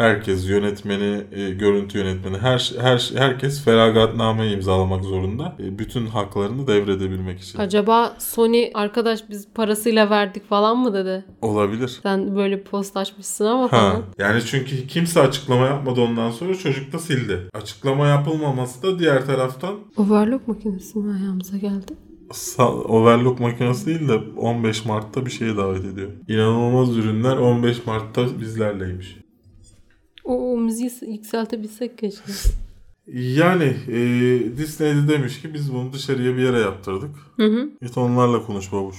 herkes yönetmeni, e, görüntü yönetmeni her her herkes feragatnameyi imzalamak zorunda. E, bütün haklarını devredebilmek için. Acaba Sony arkadaş biz parasıyla verdik falan mı dedi? Olabilir. Sen böyle post açmışsın ama Ha, falan. yani çünkü kimse açıklama yapmadı ondan sonra çocuk da sildi. Açıklama yapılmaması da diğer taraftan Overlock makinesi mi ayağımıza geldi? Overlock makinesi değil de 15 Mart'ta bir şeye davet ediyor. İnanılmaz ürünler 15 Mart'ta bizlerleymiş. O, o müziği yükseltebilsek keşke. Yani e, Disney de demiş ki biz bunu dışarıya bir yere yaptırdık. Hı hı. Git onlarla konuş babuş.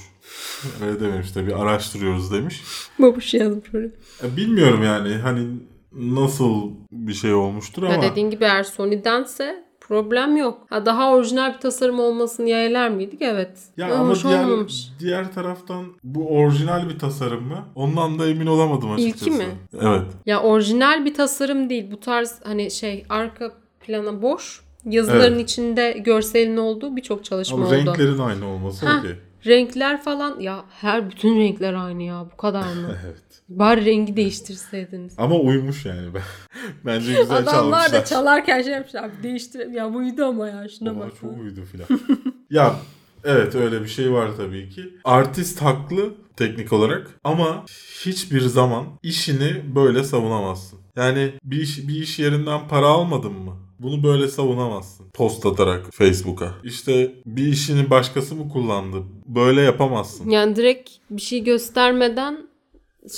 Öyle dememiş de bir araştırıyoruz demiş. Babuş yazmış oraya. E, bilmiyorum yani hani nasıl bir şey olmuştur ama. Ya dediğin gibi eğer Sony'dense Problem yok. Ha, daha orijinal bir tasarım olmasını yeğler miydik? Evet. Ya Ama ama diğer, olmamış. diğer taraftan bu orijinal bir tasarım mı? Ondan da emin olamadım açıkçası. İlki mi? Evet. Ya orijinal bir tasarım değil. Bu tarz hani şey arka plana boş. Yazıların Evet. içinde görselin olduğu birçok çalışma Ama oldu. renklerin aynı olması okey. Renkler falan ya her bütün renkler aynı ya bu kadar mı? Evet. Bari rengi değiştirseydiniz. Ama uymuş yani. Ben- Bence güzel Adamlar çalmışlar. da çalarken şey yapmışlar. Abi değiştir. Ya buydu ama ya şuna Ama bak. çok uydu filan. ya evet öyle bir şey var tabii ki. Artist haklı teknik olarak ama hiçbir zaman işini böyle savunamazsın. Yani bir iş, bir iş yerinden para almadın mı? Bunu böyle savunamazsın. Post atarak Facebook'a. İşte bir işini başkası mı kullandı? Böyle yapamazsın. Yani direkt bir şey göstermeden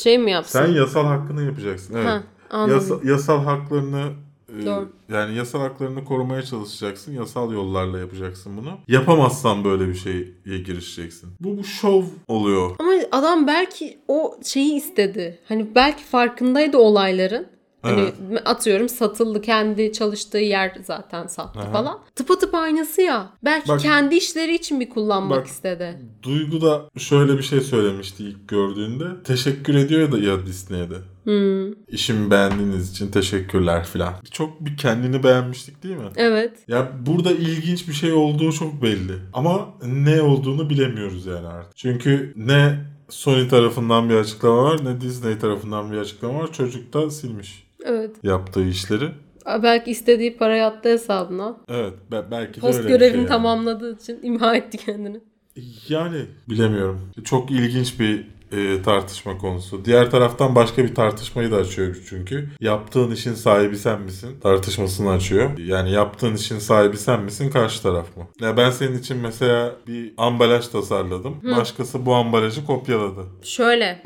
şey mi yapsın? Sen yasal hakkını yapacaksın. Evet. Ha, anladım. Yasa- yasal haklarını e, Doğru. yani yasal haklarını korumaya çalışacaksın. Yasal yollarla yapacaksın bunu. Yapamazsan böyle bir şeye girişeceksin. Bu bu şov oluyor. Ama adam belki o şeyi istedi. Hani belki farkındaydı olayların. Hani Evet. atıyorum satıldı kendi çalıştığı yer zaten sattı Aha. falan. Tıpatıp aynısı ya. Belki Bak- kendi işleri için bir kullanmak Bak- istedi. Duygu da şöyle bir şey söylemişti ilk gördüğünde. Teşekkür ediyor ya da ya Disney'e de. Hmm, İşimi beğendiğiniz için teşekkürler filan. Çok bir kendini beğenmiştik değil mi? evet. Ya burada ilginç bir şey olduğu çok belli. Ama ne olduğunu bilemiyoruz yani artık. Çünkü ne Sony tarafından bir açıklama var ne Disney tarafından bir açıklama var. Çocuk da silmiş Evet. yaptığı işleri. Belki istediği para yattı hesabına. Evet be- belki de Post öyle görevini şey yani. tamamladığı için imha etti kendini. Yani bilemiyorum. Çok ilginç bir e, tartışma konusu. Diğer taraftan başka bir tartışmayı da açıyor çünkü. Yaptığın işin sahibi sen misin? Tartışmasını açıyor. Yani yaptığın işin sahibi sen misin? Karşı taraf mı? Ya ben senin için mesela bir ambalaj tasarladım. Başkası bu ambalajı kopyaladı. Şöyle.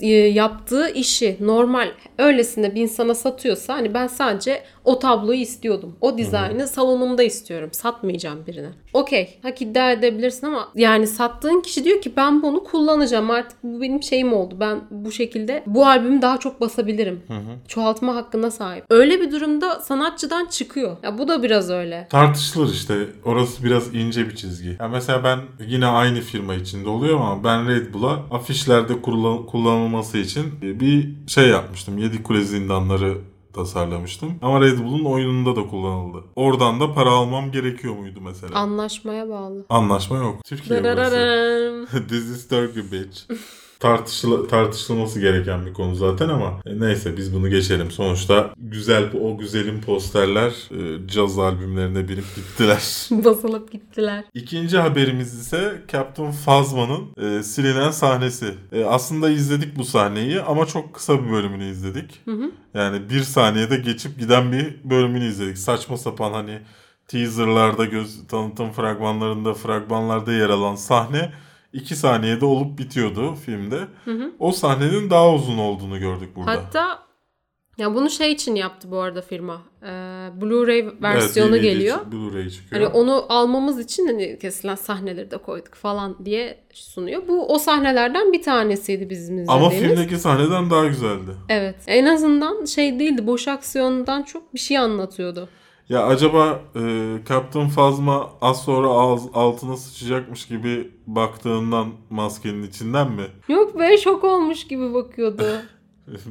E, yaptığı işi normal öylesine bir insana satıyorsa hani ben sadece o tabloyu istiyordum. O dizaynı salonumda istiyorum. Satmayacağım birine. Okey. Hak iddia edebilirsin ama yani sattığın kişi diyor ki ben bunu kullanacağım. Artık bu benim şeyim oldu. Ben bu şekilde bu albümü daha çok basabilirim. Çoğaltma hakkına sahip. Öyle bir durumda sanatçıdan çıkıyor. Ya bu da biraz öyle. Tartışılır işte. Orası biraz ince bir çizgi. Ya mesela ben yine aynı firma içinde oluyor ama ben Red Bull'a afişlerde kullan- kullanılması için bir şey yapmıştım. 7 Kule Zindanları tasarlamıştım. Ama Red Bull'un oyununda da kullanıldı. Oradan da para almam gerekiyor muydu mesela? Anlaşmaya bağlı. Anlaşma yok. Türkiye burası. This is Turkey bitch. Tartışıla, tartışılması gereken bir konu zaten ama e, neyse biz bunu geçelim. Sonuçta güzel o güzelim posterler e, caz albümlerine binip gittiler. Basılıp gittiler. İkinci haberimiz ise Captain Phasma'nın e, silinen sahnesi. E, aslında izledik bu sahneyi ama çok kısa bir bölümünü izledik. Yani bir saniyede geçip giden bir bölümünü izledik. Saçma sapan hani teaserlarda, göz tanıtım fragmanlarında, fragmanlarda yer alan sahne iki saniyede olup bitiyordu filmde. O sahnenin daha uzun olduğunu gördük burada. Hatta ya bunu şey için yaptı bu arada firma. Ee, Blu-ray versiyonu Evet, geliyor. Blu-ray çıkıyor. Hani onu almamız için hani kesilen sahneleri de koyduk falan diye sunuyor. Bu o sahnelerden bir tanesiydi bizim izlediğimiz. Ama filmdeki sahneden daha güzeldi. Evet. En azından şey değildi. Boş aksiyondan çok bir şey anlatıyordu. Ya acaba e, Captain Phasma az sonra ağız, altına sıçacakmış gibi baktığından maskenin içinden mi? Yok be şok olmuş gibi bakıyordu.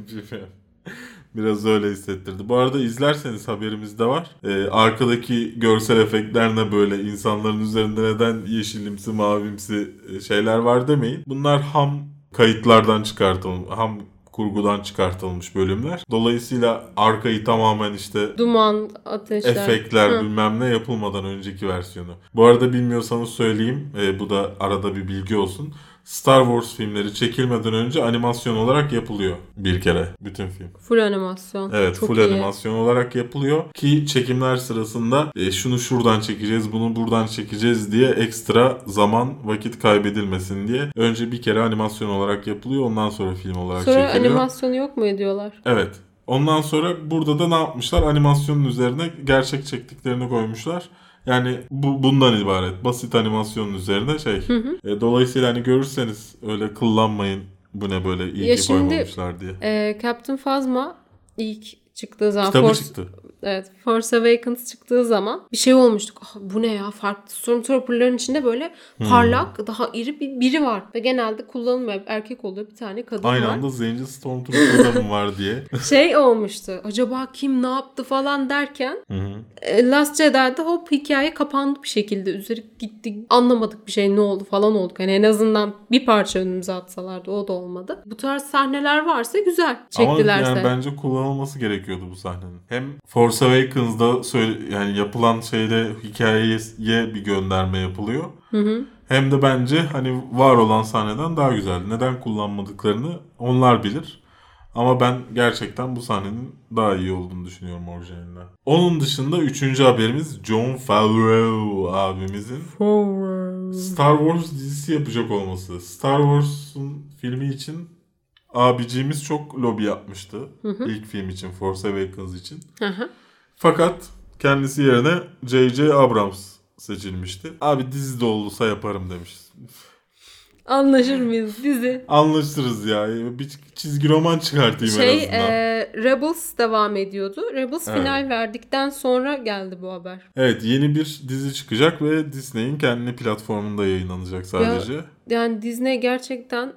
Biraz öyle hissettirdi. Bu arada izlerseniz haberimizde var. E, arkadaki görsel efektler ne böyle insanların üzerinde neden yeşilimsi mavimsi e, şeyler var demeyin. Bunlar ham kayıtlardan çıkartılmış, ham kurgudan çıkartılmış bölümler. Dolayısıyla arkayı tamamen işte Duman, ateşler. efektler Hı. bilmem ne yapılmadan önceki versiyonu. Bu arada bilmiyorsanız söyleyeyim. e, bu da arada bir bilgi olsun. Star Wars filmleri çekilmeden önce animasyon olarak yapılıyor bir kere bütün film. Full animasyon. Evet Çok full iyi. animasyon olarak yapılıyor ki çekimler sırasında e, şunu şuradan çekeceğiz bunu buradan çekeceğiz diye ekstra zaman vakit kaybedilmesin diye önce bir kere animasyon olarak yapılıyor ondan sonra film olarak Sonra çekiliyor. animasyonu yok mu ediyorlar? Evet. Ondan sonra burada da ne yapmışlar? Animasyonun üzerine gerçek çektiklerini koymuşlar. Yani bu bundan ibaret. Basit animasyonun üzerine şey. E, dolayısıyla hani görürseniz öyle kıllanmayın. Bu ne böyle iyi Ya şimdi- koymamışlar diye. Ee, Captain Phasma ilk çıktığı zaman Kitabı Force, çıktı. Evet. Force Awakens çıktığı zaman bir şey olmuştuk. Ah, bu ne ya? Farklı Stormtrooper'ların içinde böyle Hmm. parlak, daha iri bir biri var. Ve genelde kullanılmıyor. Erkek oluyor. Bir tane kadın Aynı var. anda Zenci Stormtrooper'da mı var diye. Şey olmuştu. Acaba kim ne yaptı falan derken e, Last Jedi'de hop hikaye kapandı bir şekilde. Üzeri gitti. Anlamadık bir şey ne oldu falan olduk. Hani en azından bir parça önümüze atsalardı o da olmadı. Bu tarz sahneler varsa güzel. Çektilerse. Ama yani bence kullanılması gerekiyordu bu sahnenin. Hem Force Awakens'da söyle, yani yapılan şeyde hikayeye bir gönderme yapılıyor. Hı hı. Hem de bence hani var olan sahneden daha güzel. Neden kullanmadıklarını onlar bilir. Ama ben gerçekten bu sahnenin daha iyi olduğunu düşünüyorum orijinalinden. Onun dışında üçüncü haberimiz John Favreau abimizin Star Wars dizisi yapacak olması. Star Wars'un filmi için abiciğimiz çok lobi yapmıştı. İlk film için, Force Awakens için. Hı hı. Fakat kendisi yerine J.J. Abrams seçilmişti. Abi dizi de olursa yaparım demiş. Anlaşır mıyız dizi? Anlaşırız ya. Bir çizgi roman çıkartayım en Şey azından. e, Rebels devam ediyordu. Rebels Evet. final verdikten sonra geldi bu haber. Evet yeni bir dizi çıkacak ve Disney'in kendi platformunda yayınlanacak sadece. Yani Disney gerçekten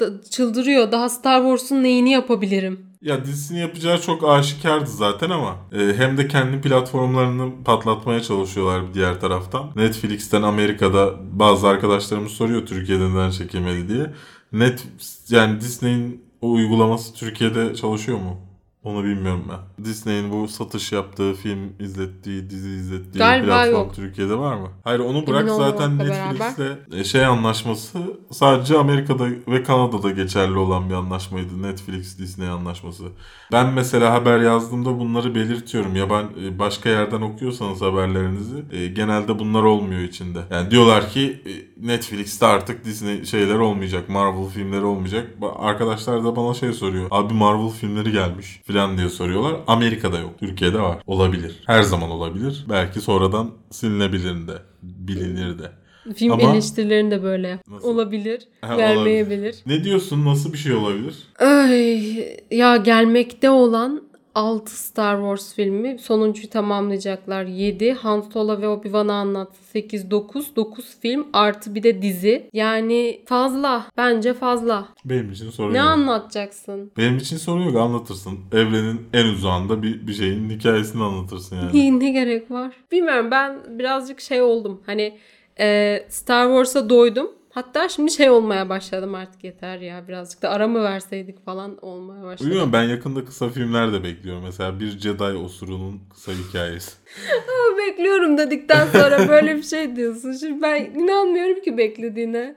da- çıldırıyor. Daha Star Wars'un neyini yapabilirim? Ya dizisini yapacağı çok aşikardı zaten ama e, hem de kendi platformlarını patlatmaya çalışıyorlar bir diğer taraftan. Netflix'ten Amerika'da bazı arkadaşlarımız soruyor Türkiye'de neden çekilmedi diye. Net yani Disney'in o uygulaması Türkiye'de çalışıyor mu? Onu bilmiyorum ben. Disney'in bu satış yaptığı, film izlettiği, dizi izlettiği Galiba platform yok. Türkiye'de var mı? Hayır onu bırak zaten Netflix'le e, şey anlaşması sadece Amerika'da ve Kanada'da geçerli olan bir anlaşmaydı. Netflix Disney anlaşması. Ben mesela haber yazdığımda bunları belirtiyorum. Ya ben e, başka yerden okuyorsanız haberlerinizi e, genelde bunlar olmuyor içinde. Yani diyorlar ki Netflix'te artık Disney şeyler olmayacak. Marvel filmleri olmayacak. Arkadaşlar da bana şey soruyor. Abi Marvel filmleri gelmiş falan diye soruyorlar. Amerika'da yok. Türkiye'de var. Olabilir. Her zaman olabilir. Belki sonradan silinebilir de. Bilinir de. Film Ama- eleştirilerini de böyle. Nasıl? Olabilir, Ha, vermeyebilir. Ne diyorsun? Nasıl bir şey olabilir? Ay ya gelmekte olan 6 Star Wars filmi. Sonuncuyu tamamlayacaklar 7 Han Solo ve Obi-Wan'ı anlattı 8 9 9 film artı bir de dizi. Yani fazla bence fazla. Benim için sorun ne yok. anlatacaksın? Benim için sorun yok anlatırsın. Evrenin en uzağında bir, bir şeyin hikayesini anlatırsın yani. ne, ne gerek var? Bilmiyorum ben birazcık şey oldum. Hani e, Star Wars'a doydum hatta şimdi şey olmaya başladım artık yeter ya birazcık da ara mı verseydik falan olmaya başladım. Bilmiyorum ben yakında kısa filmler de bekliyorum. Mesela bir Jedi osurunun kısa hikayesi. Bekliyorum dedikten sonra böyle bir şey diyorsun. Şimdi ben inanmıyorum ki beklediğine.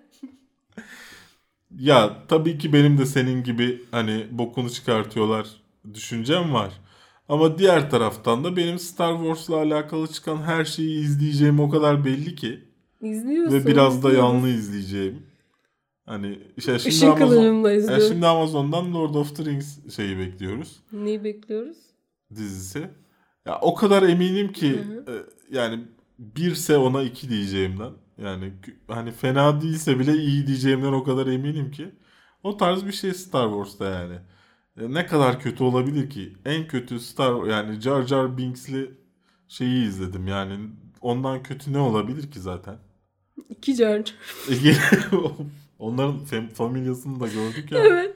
Ya tabii ki benim de senin gibi hani bokunu çıkartıyorlar düşüncem var. Ama diğer taraftan da benim Star Wars'la alakalı çıkan her şeyi izleyeceğim o kadar belli ki. İzliyorsun. Ve biraz da yanlı izleyeceğim. Hani işte şimdi Işın Amazon, izliyorum. şimdi Amazon'dan Lord of the Rings şeyi bekliyoruz. Neyi bekliyoruz? dizisi. Ya o kadar eminim ki e, yani birse ona iki diyeceğimden. Yani hani fena değilse bile iyi diyeceğimden o kadar eminim ki. O tarz bir şey Star Wars'ta yani. E, ne kadar kötü olabilir ki? En kötü Star yani Jar Jar Binks'li şeyi izledim yani. Ondan kötü ne olabilir ki zaten? İki Jar Onların fam- familyasını da gördük ya. Evet.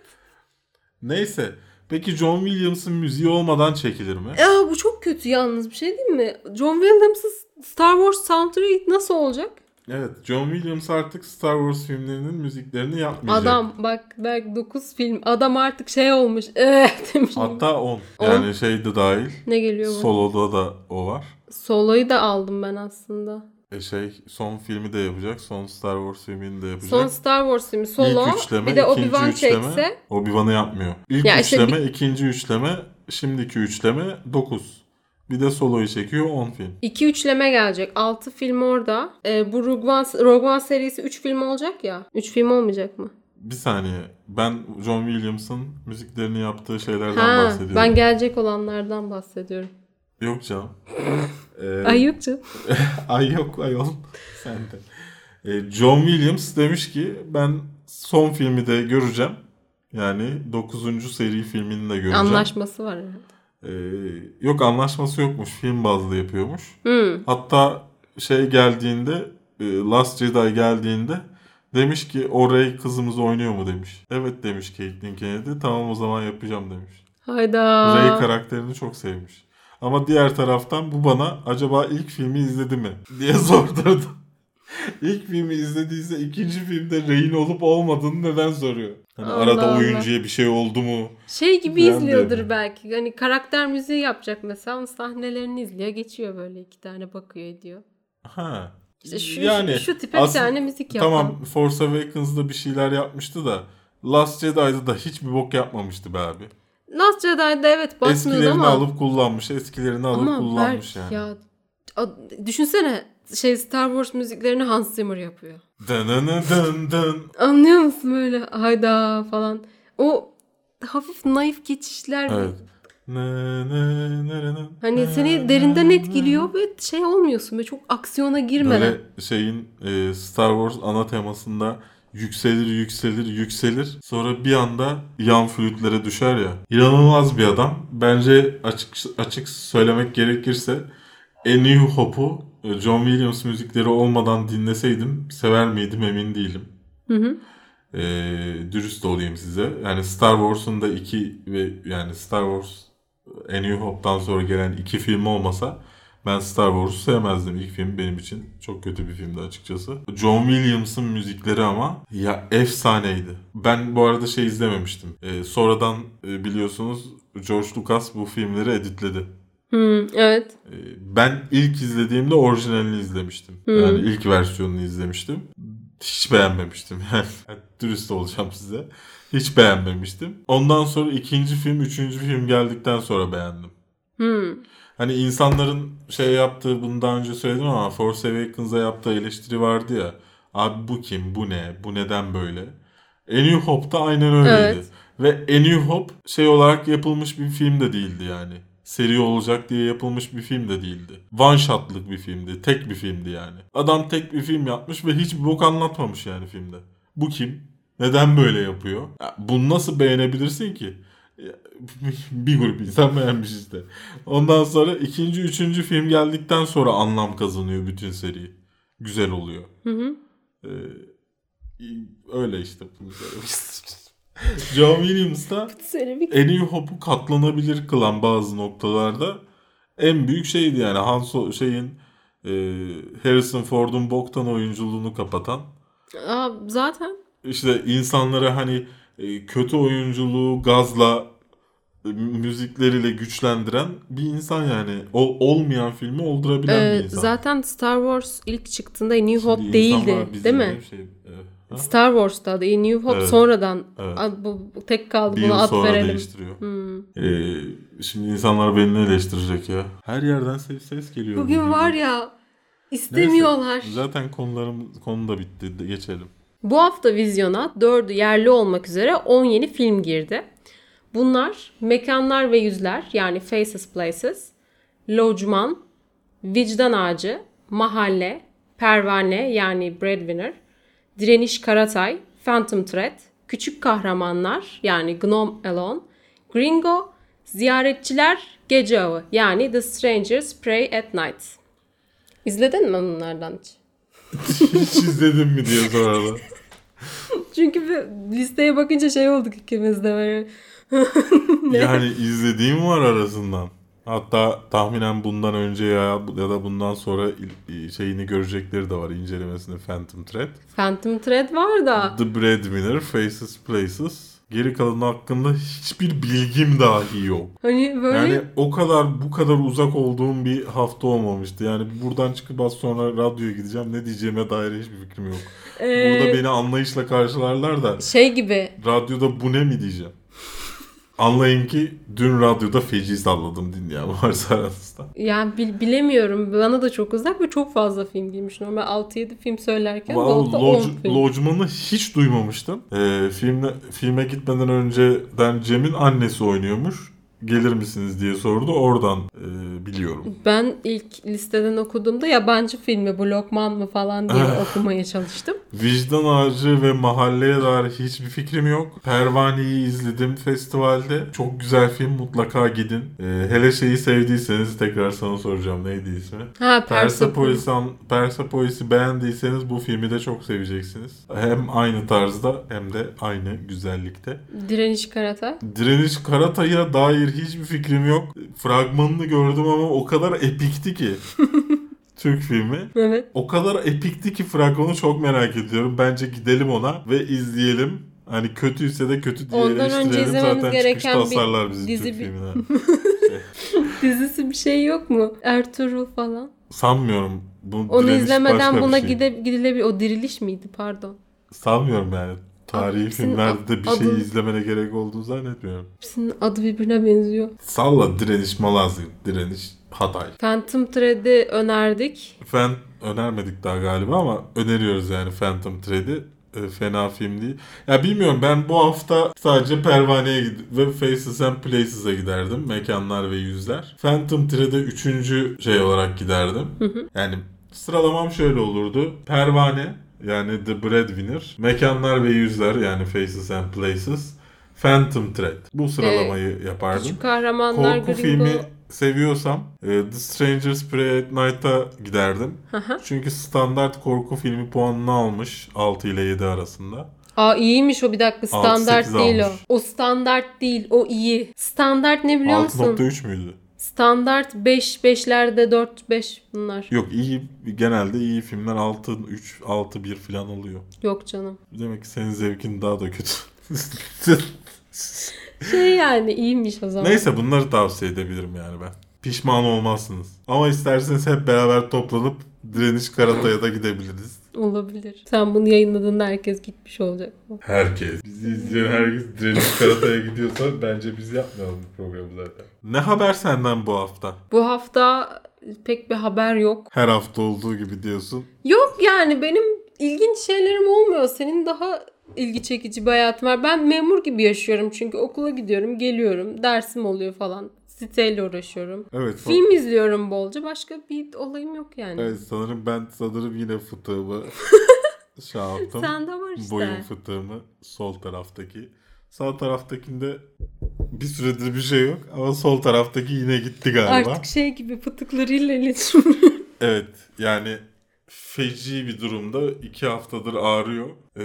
Neyse. Peki John Williams'ın müziği olmadan çekilir mi? Ya bu çok kötü yalnız bir şey değil mi? John Williams'ın Star Wars soundtrack'i nasıl olacak? Evet, John Williams artık Star Wars filmlerinin müziklerini yapmayacak. Adam bak belki 9 film. Adam artık şey olmuş. Eh demiş. Hatta 10. On. Yani şeyde dahil. Ne geliyor bu? Solo'da da o var. Solo'yu da aldım ben aslında. E şey son filmi de yapacak. Son Star Wars filmini de yapacak. Son Star Wars filmi Solo. İlk üçleme, bir de Obi-Wan çekse. Obi-Wan'ı yapmıyor. İlk Ya işte üçleme, ikinci üçleme, şimdiki üçleme 9. Bir de Solo'yu çekiyor 10 film. 2 üçleme gelecek. 6 film orada. Ee, bu Rogue One, Rogue One serisi 3 film olacak ya. 3 film olmayacak mı? Bir saniye. Ben John Williams'ın müziklerini yaptığı şeylerden Ha, bahsediyorum. ben gelecek olanlardan bahsediyorum. Yok canım. Ee, Ay yok canım. Ay yok ayol. Sen de. Ee, John Williams demiş ki ben son filmi de göreceğim. Yani 9. seri filmini de göreceğim. Anlaşması var herhalde. Ee, yok anlaşması yokmuş. Film bazlı yapıyormuş. Hmm. Hatta şey geldiğinde e, Last Jedi geldiğinde demiş ki o Rey kızımız oynuyor mu demiş. Evet demiş Caitlyn Kennedy. Tamam o zaman yapacağım demiş. Hayda. Rey karakterini çok sevmiş. Ama diğer taraftan bu bana acaba ilk filmi izledi mi diye sordurdu. ilk filmi izlediyse ikinci filmde Rey'in olup olmadığını neden soruyor? Hani Allah arada Allah. oyuncuya bir şey oldu mu? Şey gibi izliyordur belki. Hani karakter müziği yapacak mesela. Onun sahnelerini izliyor. Geçiyor böyle iki tane bakıyor ediyor. Ha. İşte şu, yani şu, tipe bir tane müzik yapalım. Tamam Force Awakens'da bir şeyler yapmıştı da Last Jedi'da da hiçbir bok yapmamıştı be abi. Last Jedi'da evet basmıyordu Eskilerini ama. alıp kullanmış, eskilerini alıp ama kullanmış yani. ya düşünsene şey Star Wars müziklerini Hans Zimmer yapıyor. Dın dın dın. Anlıyor musun böyle hayda falan. O hafif naif geçişler. Evet. Hani seni derinden etkiliyor ve şey olmuyorsun ve çok aksiyona girmeden. Böyle şeyin e, Star Wars ana temasında yükselir yükselir yükselir sonra bir anda yan flütlere düşer ya. İnanılmaz bir adam. Bence açık açık söylemek gerekirse A New Hope'u e, John Williams müzikleri olmadan dinleseydim sever miydim emin değilim. Hı hı. E, dürüst olayım size. Yani Star Wars'un da iki ve yani Star Wars A New Hope'dan sonra gelen iki film olmasa ben Star Wars'u sevmezdim. İlk film benim için çok kötü bir filmdi açıkçası. John Williams'ın müzikleri ama ya efsaneydi. Ben bu arada şey izlememiştim. Ee, sonradan e, biliyorsunuz George Lucas bu filmleri editledi. Hı, evet. Ee, ben ilk izlediğimde orijinalini izlemiştim. Hı. Yani ilk versiyonunu izlemiştim. Hiç beğenmemiştim. Yani dürüst olacağım size. Hiç beğenmemiştim. Ondan sonra ikinci film, üçüncü film geldikten sonra beğendim. Hı. Hani insanların şey yaptığı bunu daha önce söyledim ama Force Awakens'a yaptığı eleştiri vardı ya. Abi bu kim? Bu ne? Bu neden böyle? A New Hope'da aynen öyleydi. Evet. Ve A New Hope şey olarak yapılmış bir film de değildi yani. Seri olacak diye yapılmış bir film de değildi. One shot'lık bir filmdi. Tek bir filmdi yani. Adam tek bir film yapmış ve hiç bok anlatmamış yani filmde. Bu kim? Neden böyle yapıyor? Ya bunu nasıl beğenebilirsin ki? Bir grup insan beğenmiş işte. Ondan sonra ikinci, üçüncü film geldikten sonra anlam kazanıyor bütün seri. Güzel oluyor. Hı hı. Ee, öyle işte. bunu söylemek. John Williams da A New Hope'u katlanabilir kılan bazı noktalarda en büyük şeydi yani Han So- şeyin e, Harrison Ford'un boktan oyunculuğunu kapatan Aa, zaten işte insanlara hani e, kötü oyunculuğu gazla müzikleriyle güçlendiren bir insan yani. O olmayan filmi oldurabilen e, bir insan. zaten Star Wars ilk çıktığında A New Şimdi Hope değildi değil mi? Şey, e, ha? Star Wars'ta da A New Hope Evet. sonradan Evet. Bu, tek kaldı bir buna sonra verelim. değiştiriyor. Hmm. E, şimdi insanlar beni ne eleştirecek ya? Her yerden ses, ses geliyor. Bugün bugün. var ya istemiyorlar. Neyse, zaten konularım konu da bitti. Geçelim. Bu hafta vizyona 4'ü yerli olmak üzere 10 yeni film girdi. Bunlar Mekanlar ve Yüzler yani Faces Places, Locman, Vicdan Ağacı, Mahalle, Pervane yani Breadwinner, Direniş Karatay, Phantom Thread, Küçük Kahramanlar yani Gnome Alone, Gringo, Ziyaretçiler Gece Avı yani The Strangers Pray at Night. İzledin mi bunlardan hiç? Hiç izledin mi diye sorarlar. Çünkü listeye bakınca şey olduk ikimiz de böyle. Yani izlediğim var arasından. Hatta tahminen bundan önce ya, ya da bundan sonra şeyini görecekleri de var incelemesini Phantom Thread. Phantom Thread var da. The Breadwinner, Faces Places. Geri kalanı hakkında hiçbir bilgim dahi yok. Hani böyle Yani o kadar bu kadar uzak olduğum bir hafta olmamıştı. Yani buradan çıkıp az sonra radyoya gideceğim. Ne diyeceğime dair hiçbir fikrim yok. e, Burada beni anlayışla karşılarlar da şey gibi radyoda bu ne mi diyeceğim. Anlayın ki dün radyoda feci salladım dinleyen varsa aranızda. yani bil- bilemiyorum bana da çok uzak ve çok fazla film girmiş. Normal 6-7 film söylerken Wow, Gold'da 10 Lodge- film. Lodgeman'ı hiç duymamıştım. Ee, filmle, filme gitmeden önceden Cem'in annesi oynuyormuş. Gelir misiniz diye sordu. Oradan e, biliyorum. Ben ilk listeden okuduğumda yabancı filmi bu Lokman mı falan diye okumaya çalıştım. Vicdan Ağacı ve Mahalleye dair hiçbir fikrim yok. Pervane'yi izledim festivalde. Çok güzel film mutlaka gidin. Ee, hele şeyi sevdiyseniz tekrar sana soracağım neydi ismi? Ha Persepolis. Persepolis'i beğendiyseniz bu filmi de çok seveceksiniz. Hem aynı tarzda hem de aynı güzellikte. Direniş Karata. Direniş Karatay'a dair hiçbir fikrim yok. Fragmanını gördüm ama o kadar epikti ki. Türk filmi. Evet. O kadar epikti ki fragmanı çok merak ediyorum. Bence gidelim ona ve izleyelim. Hani kötüyse de kötü diye Ondan önce izlememiz Zaten gereken bir bizi dizi Türk bir- filmine. Dizisi bir şey yok mu? Ertuğrul falan. Sanmıyorum. Bu Onu izlemeden buna şey. gide, gidilebilir. O diriliş miydi? Pardon. Sanmıyorum yani. Tarihi filmlerde de bir adı- şey izlemene gerek olduğunu zannetmiyorum. Hepsinin adı birbirine benziyor. Salla direniş Malazgirt, direniş Hatay. Phantom Thread'i önerdik. Fen önermedik daha galiba ama öneriyoruz yani Phantom Thread'i. E, fena film değil. Ya bilmiyorum ben bu hafta sadece Pervane'ye gid- ve Faces and Places'a giderdim. Mekanlar ve yüzler. Phantom Thread'e üçüncü şey olarak giderdim. Yani sıralamam şöyle olurdu. Pervane yani The Breadwinner. Mekanlar ve yüzler yani Faces and Places. Phantom Thread. Bu sıralamayı yapardım. Küçük kahramanlar Korku Gringo. filmi seviyorsam e, The Strangers Pray at Night'a giderdim. Çünkü standart korku filmi puanını almış 6 ile 7 arasında. Aa iyiymiş o bir dakika standart 6-8 değil o. almış. O standart değil o iyi. Standart ne biliyor musun? 6.3 müydü? Standart 5 5'lerde 4 5 bunlar. Yok iyi genelde iyi filmler 6 3 6 1 falan oluyor. Yok canım. Demek ki senin zevkin daha da kötü. Şey yani iyiymiş o zaman. Neyse bunları tavsiye edebilirim yani ben. Pişman olmazsınız. Ama isterseniz hep beraber toplanıp Direniş Karatay'a da gidebiliriz. Olabilir. Sen bunu yayınladığında herkes gitmiş olacak. Herkes. Bizi izleyen herkes Direniş Karatay'a gidiyorsa bence biz yapmayalım bu programı zaten. Ne haber senden bu hafta? Bu hafta pek bir haber yok. Her hafta olduğu gibi diyorsun. Yok yani benim ilginç şeylerim olmuyor. Senin daha ilgi çekici bir hayatın var. Ben memur gibi yaşıyorum çünkü okula gidiyorum, geliyorum, dersim oluyor falan. Siteyle uğraşıyorum. Evet. Film izliyorum bolca. Başka bir olayım yok yani. Evet sanırım ben sanırım yine fıtığımı şey yaptım. Sende var işte. Boyun fıtığımı sol taraftaki. Sağ taraftakinde bir süredir bir şey yok ama sol taraftaki yine gitti galiba. Artık şey gibi fıtıklarıyla iletişim. Evet yani feci bir durumda iki haftadır ağrıyor. Ee,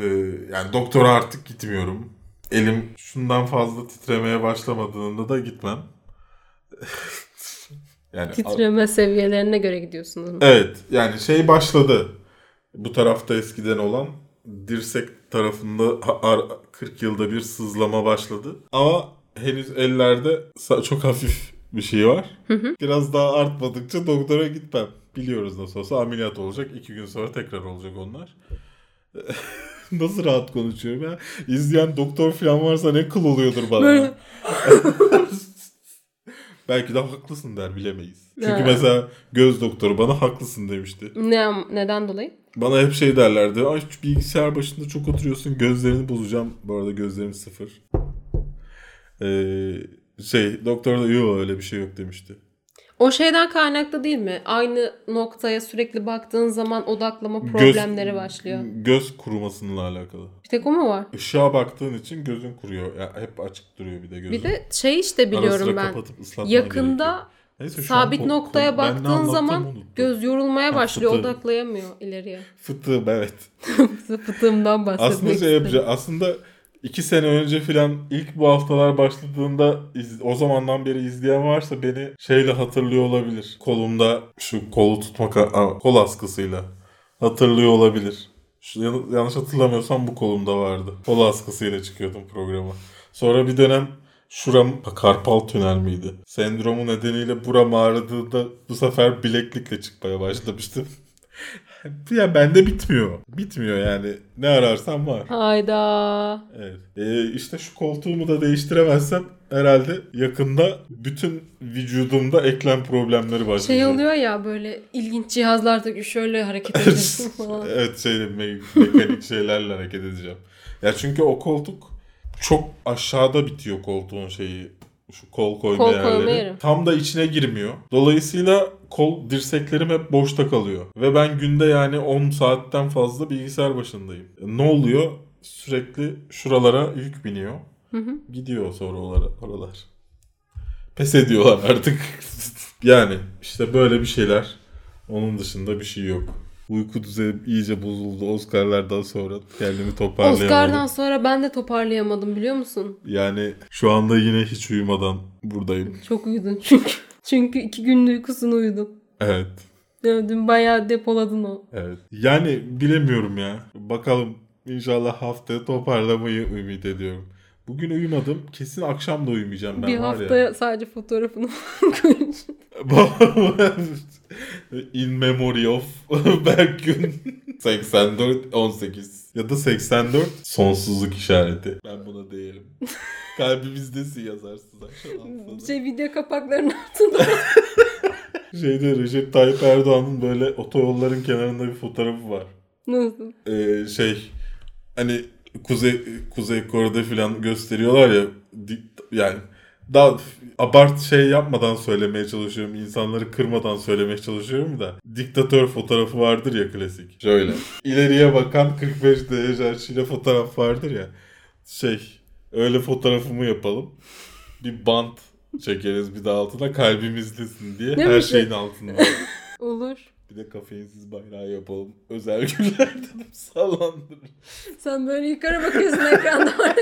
yani doktora artık gitmiyorum. Elim şundan fazla titremeye başlamadığında da gitmem. yani Titreme seviyelerine göre gidiyorsunuz. Evet yani şey başladı. Bu tarafta eskiden olan dirsek tarafında ha- ar- 40 yılda bir sızlama başladı. Ama henüz ellerde çok hafif bir şey var. Biraz daha artmadıkça doktora gitmem. Biliyoruz nasıl olsa ameliyat olacak. iki gün sonra tekrar olacak onlar. Nasıl rahat konuşuyorum ya. İzleyen doktor falan varsa ne kıl oluyordur bana. Böyle Belki de haklısın der bilemeyiz. Çünkü Ha. mesela göz doktoru bana haklısın demişti. ne, neden dolayı? Bana hep şey derlerdi. Ay bilgisayar başında çok oturuyorsun gözlerini bozacağım. Bu arada gözlerim sıfır. Ee, şey doktor da yok öyle bir şey yok demişti. O şeyden kaynaklı değil mi? Aynı noktaya sürekli baktığın zaman odaklama problemleri başlıyor. Göz kurumasıyla alakalı. Bir tek o mu var? Işığa baktığın için gözün kuruyor. Ya hep açık duruyor bir de gözün. Bir de şey işte biliyorum ben. Yakında Neyse, sabit noktaya baktığın zaman göz yorulmaya Ha, başlıyor. fıtığı. Odaklayamıyor ileriye. Fıtığım evet. Fıtığımdan bahsetmek Aslında şey yapacağım. Aslında iki sene önce filan ilk bu haftalar başladığında iz- o zamandan beri izleyen varsa beni şeyle hatırlıyor olabilir. Kolumda şu kolu tutmak kol askısıyla hatırlıyor olabilir. Şu, yan- yanlış hatırlamıyorsam bu kolumda vardı. Kol askısıyla çıkıyordum programa. Sonra bir dönem şuram karpal tünel miydi? Sendromu nedeniyle buram ağrıdığında bu sefer bileklikle çıkmaya başlamıştım. ya bende bitmiyor. Bitmiyor yani. Ne ararsam var. Hayda. Evet. Ee, işte şu koltuğumu da değiştiremezsem herhalde yakında bütün vücudumda eklem problemleri başlayacak. Şey oluyor ya böyle ilginç cihazlarda şöyle hareket ediyorsun falan. evet şeyle me- mekanik şeylerle hareket edeceğim. Ya çünkü o koltuk çok aşağıda bitiyor koltuğun şeyi. Şu kol koyma Kol yerleri. koyma. Tam da içine girmiyor. Dolayısıyla kol dirseklerim hep boşta kalıyor. Ve ben günde yani 10 saatten fazla bilgisayar başındayım. Ne oluyor? Sürekli şuralara yük biniyor. Gidiyor sonra oralar. Pes ediyorlar artık. yani işte böyle bir şeyler. Onun dışında bir şey yok. Uyku düzenim iyice bozuldu Oscar'lardan sonra. Kendimi toparlayamadım. Oscar'dan sonra ben de toparlayamadım biliyor musun? Yani şu anda yine hiç uyumadan buradayım. Çok uyudun çünkü. Çünkü iki günün uykusunu uyudum. Evet. Ya Dün bayağı depoladın o. Evet. Yani bilemiyorum ya. Bakalım inşallah haftaya toparlamayı ümit ediyorum. Bugün uyumadım. Kesin akşam da uyumayacağım ben bir haftaya sadece fotoğrafını ya. In memory of Berkün 84 18 ya da 84 sonsuzluk işareti. Ben buna değilim. Kalbimizdesin yazarsın aşağı altına. şey video kapaklarının altında. Şeyde Recep Tayyip Erdoğan'ın böyle otoyolların kenarında bir fotoğrafı var. Nasıl? Ee, şey hani Kuzey Kuzey Kore'de falan gösteriyorlar ya yani daha abart şey yapmadan söylemeye çalışıyorum. insanları kırmadan söylemeye çalışıyorum da. Diktatör fotoğrafı vardır ya klasik. Şöyle. ileriye bakan 45 derece açıyla fotoğraf vardır ya. Şey öyle fotoğrafımı yapalım. Bir bant çekeriz bir de altına kalbimizdesin diye. Ne Her mi? şeyin altında. Olur. Bir de kafeinsiz bayrağı yapalım. Özel günler dedim sallandırır. Sen böyle yukarı bakıyorsun ekranda.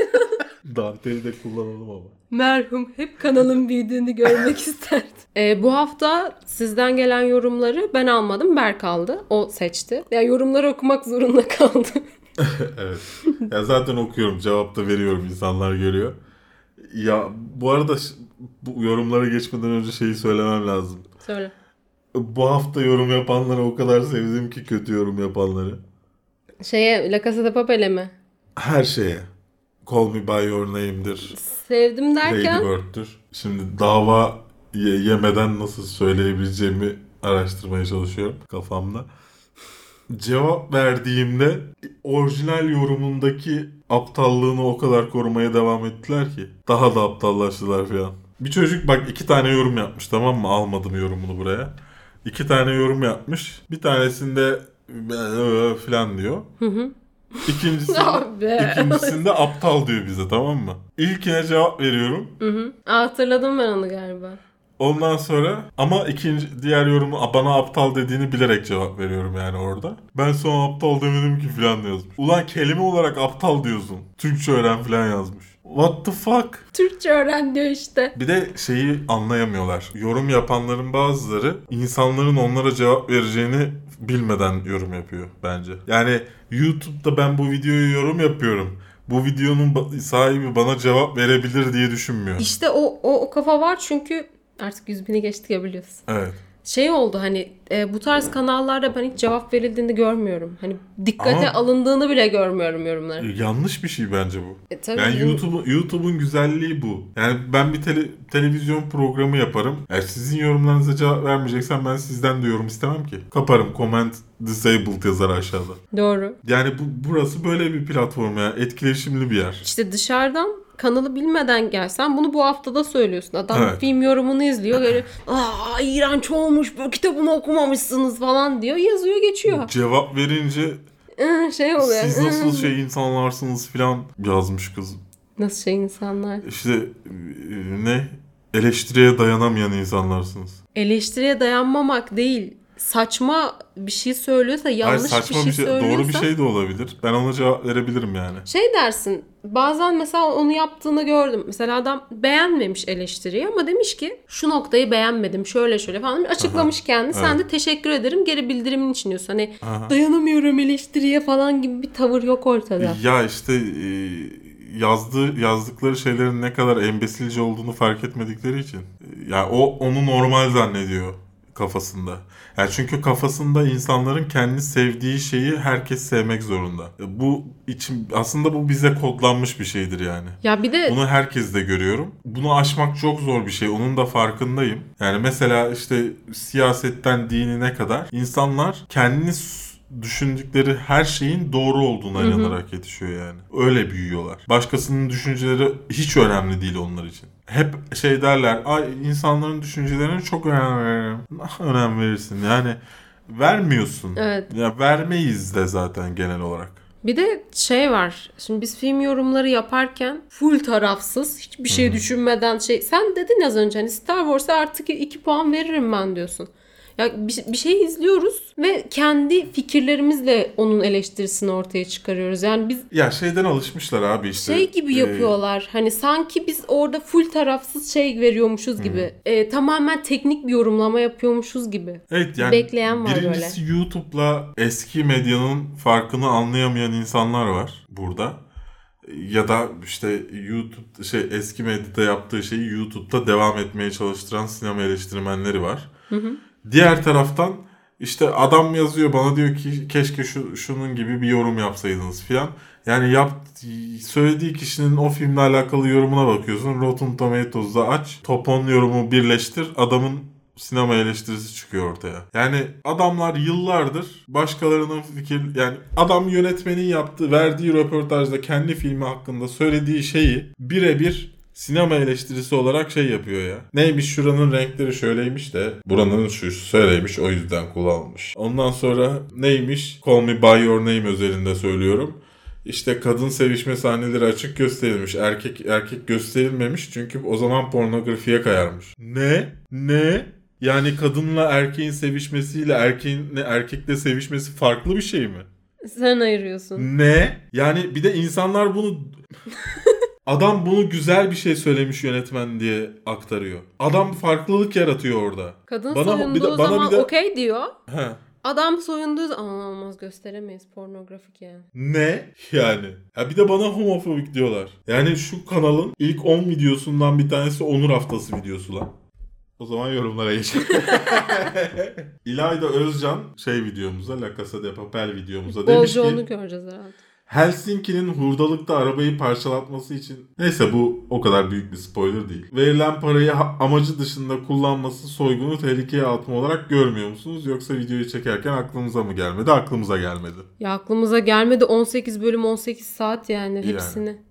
Danteli de kullanalım ama. Merhum hep kanalın büyüdüğünü görmek isterdi. Ee, bu hafta sizden gelen yorumları ben almadım. Berk aldı. O seçti. Yani yorumları okumak zorunda kaldı. evet. Ya zaten okuyorum. Cevap da veriyorum. insanlar görüyor. Ya bu arada bu yorumlara geçmeden önce şeyi söylemem lazım. Söyle. Bu hafta yorum yapanları o kadar sevdim ki kötü yorum yapanları. Şeye La Casa de Papel'e mi? Her şeye. Call Me By Your Name'dir. Sevdim Lady derken Bird'dür. Şimdi dava ye- yemeden nasıl söyleyebileceğimi araştırmaya çalışıyorum kafamda. Cevap verdiğimde orijinal yorumundaki aptallığını o kadar korumaya devam ettiler ki. Daha da aptallaştılar falan. Bir çocuk bak iki tane yorum yapmış tamam mı? Almadım yorumunu buraya. İki tane yorum yapmış. Bir tanesinde falan diyor. İkincisinde, Ah be. ikincisinde aptal diyor bize tamam mı? İlkine cevap veriyorum. Hı hı. Aa, hatırladım ben onu galiba. Ondan sonra ama ikinci diğer yorumu bana aptal dediğini bilerek cevap veriyorum yani orada. Ben sonra aptal demedim ki falan yazmış. Ulan kelime olarak aptal diyorsun. Türkçe öğren falan yazmış. What the fuck? Türkçe öğren diyor işte. Bir de şeyi anlayamıyorlar. Yorum yapanların bazıları insanların onlara cevap vereceğini bilmeden yorum yapıyor bence. Yani YouTube'da ben bu videoyu yorum yapıyorum. Bu videonun sahibi bana cevap verebilir diye düşünmüyor. İşte o, o, o kafa var çünkü artık 100 bini geçtik ya biliyorsun. Evet. Şey oldu hani e, bu tarz kanallarda ben hiç cevap verildiğini görmüyorum. Hani dikkate Ama- alındığını bile görmüyorum yorumlara. Yanlış bir şey bence bu. E, tabii Yani canım. YouTube'un YouTube'un güzelliği bu. Yani ben bir tele- televizyon programı yaparım. Eğer sizin yorumlarınıza cevap vermeyeceksem ben sizden de yorum istemem ki. Kaparım. Comment disabled yazar aşağıda. Doğru. Yani bu burası böyle bir platform ya. Etkileşimli bir yer. İşte dışarıdan kanalı bilmeden gelsen bunu bu haftada söylüyorsun. Adam Evet. film yorumunu izliyor. Böyle aa iğrenç olmuş bu kitabımı okumamışsınız falan diyor. Yazıyor geçiyor. Cevap verince şey oluyor. siz nasıl "Ee, şey insanlarsınız falan yazmış kız. Nasıl şey insanlar? İşte e, ne? Eleştiriye dayanamayan insanlarsınız. Eleştiriye dayanmamak değil. Saçma bir şey söylüyorsa yanlış Hayır saçma bir şey, söylüyorsa. doğru bir şey de olabilir. Ben ona cevap verebilirim yani. Şey dersin bazen mesela onu yaptığını gördüm. Mesela adam beğenmemiş eleştiriyi ama demiş ki şu noktayı beğenmedim şöyle şöyle falan demiş. açıklamış kendi. Sen de teşekkür ederim geri bildirimin için diyorsun. Hani Aha. dayanamıyorum eleştiriye falan gibi bir tavır yok ortada. Ya işte e, yazdığı yazdıkları şeylerin ne kadar embesilce olduğunu fark etmedikleri için. E, Ya o onu normal zannediyor kafasında. Yani çünkü kafasında insanların kendi sevdiği şeyi herkes sevmek zorunda. Bu için aslında bu bize kodlanmış bir şeydir yani. Ya bir de Bunu herkes de görüyorum. Bunu aşmak çok zor bir şey. Onun da farkındayım. Yani mesela işte siyasetten dinine kadar insanlar kendini düşündükleri her şeyin doğru olduğuna inanarak yetişiyor yani. Öyle büyüyorlar. Başkasının düşünceleri hiç önemli değil onlar için. Hep şey derler. Ay insanların düşüncelerine çok önem veririm. önem verirsin. Yani vermiyorsun. Evet. Ya vermeyiz de zaten genel olarak. Bir de şey var. Şimdi biz film yorumları yaparken full tarafsız, hiçbir şey düşünmeden şey. Sen dedin az önce hani Star Wars'a artık 2 puan veririm ben diyorsun. Ya bir, bir şey izliyoruz ve kendi fikirlerimizle onun eleştirisini ortaya çıkarıyoruz. Yani biz Ya şeyden alışmışlar abi işte. şey gibi Ee, yapıyorlar. Hani sanki biz orada full tarafsız şey veriyormuşuz gibi. Ee, tamamen teknik bir yorumlama yapıyormuşuz gibi. Evet yani Bekleyen var birincisi YouTube'la eski medyanın farkını anlayamayan insanlar var burada. Ya da işte YouTube şey eski medyada yaptığı şeyi YouTube'da devam etmeye çalıştıran sinema eleştirmenleri var. Diğer taraftan işte adam yazıyor bana diyor ki keşke şu şunun gibi bir yorum yapsaydınız filan. Yani yap söylediği kişinin o filmle alakalı yorumuna bakıyorsun. Rotten Tomatoes'da aç. Top 10 yorumu birleştir. Adamın sinema eleştirisi çıkıyor ortaya. Yani adamlar yıllardır başkalarının fikir yani adam yönetmenin yaptığı verdiği röportajda kendi filmi hakkında söylediği şeyi birebir sinema eleştirisi olarak şey yapıyor ya. Neymiş şuranın renkleri şöyleymiş de buranın şu şöyleymiş o yüzden kullanılmış. Ondan sonra neymiş Call Me By Your Name özelinde söylüyorum. İşte kadın sevişme sahneleri açık gösterilmiş. Erkek erkek gösterilmemiş çünkü o zaman pornografiye kayarmış. Ne? Ne? Yani kadınla erkeğin sevişmesiyle erkeğin erkekle sevişmesi farklı bir şey mi? Sen ayırıyorsun. Ne? Yani bir de insanlar bunu Adam bunu güzel bir şey söylemiş yönetmen diye aktarıyor. Adam farklılık yaratıyor orada. Kadın Bana- soyunduğu bir de- bana zaman de- okey diyor. He. Adam soyunduğu zaman "Aa, olmaz gösteremeyiz pornografik yani. Ne? Yani. Ya bir de bana homofobik diyorlar. Yani şu kanalın ilk 10 videosundan bir tanesi Onur Haftası videosu lan. O zaman yorumlara geçelim. İlayda Özcan şey videomuza, La Casa de Papel videomuza demiş Bolca ki onu göreceğiz herhalde. Helsinki'nin hurdalıkta arabayı parçalatması için neyse bu o kadar büyük bir spoiler değil. Verilen parayı amacı dışında kullanması soygunu tehlikeye atma olarak görmüyor musunuz? Yoksa videoyu çekerken aklımıza mı gelmedi? Aklımıza gelmedi. Ya aklımıza gelmedi 18 bölüm 18 saat yani Yani. hepsini.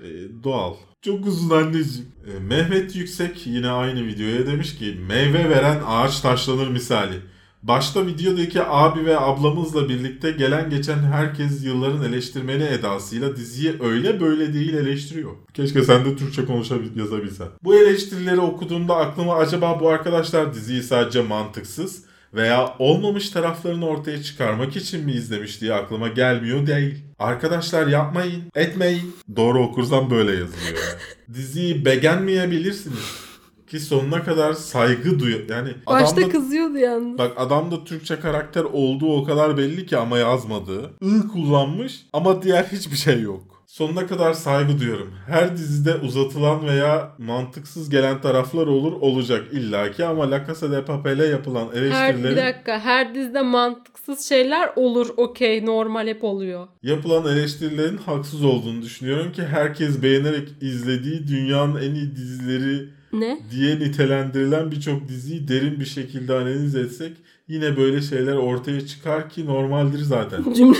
Ee, doğal. Çok uzun anneciğim. Ee, Mehmet Yüksek yine aynı videoya demiş ki meyve veren ağaç taşlanır misali. Başta videodaki abi ve ablamızla birlikte gelen geçen herkes yılların eleştirmeni edasıyla diziyi öyle böyle değil eleştiriyor. Keşke sen de Türkçe konuşabil yazabilsen. Bu eleştirileri okuduğumda aklıma acaba bu arkadaşlar diziyi sadece mantıksız veya olmamış taraflarını ortaya çıkarmak için mi izlemiş diye aklıma gelmiyor değil. Arkadaşlar yapmayın, etmeyin. Doğru okursam böyle yazılıyor. yani. Diziyi beğenmeyebilirsiniz. Ki sonuna kadar saygı duyuyor. Yani Başta adamda- kızıyordu yalnız. Bak adamda Türkçe karakter olduğu o kadar belli ki ama yazmadığı. I kullanmış ama diğer hiçbir şey yok. Sonuna kadar saygı duyuyorum. Her dizide uzatılan veya mantıksız gelen taraflar olur olacak illaki ama La Casa de Papel'e yapılan Her, eleştirilerin bir dakika her dizide mantıksız şeyler olur okey normal hep oluyor. yapılan eleştirilerin haksız olduğunu düşünüyorum ki herkes beğenerek izlediği dünyanın en iyi dizileri Ne? diye nitelendirilen birçok diziyi derin bir şekilde analiz etsek yine böyle şeyler ortaya çıkar ki normaldir zaten. Cümle.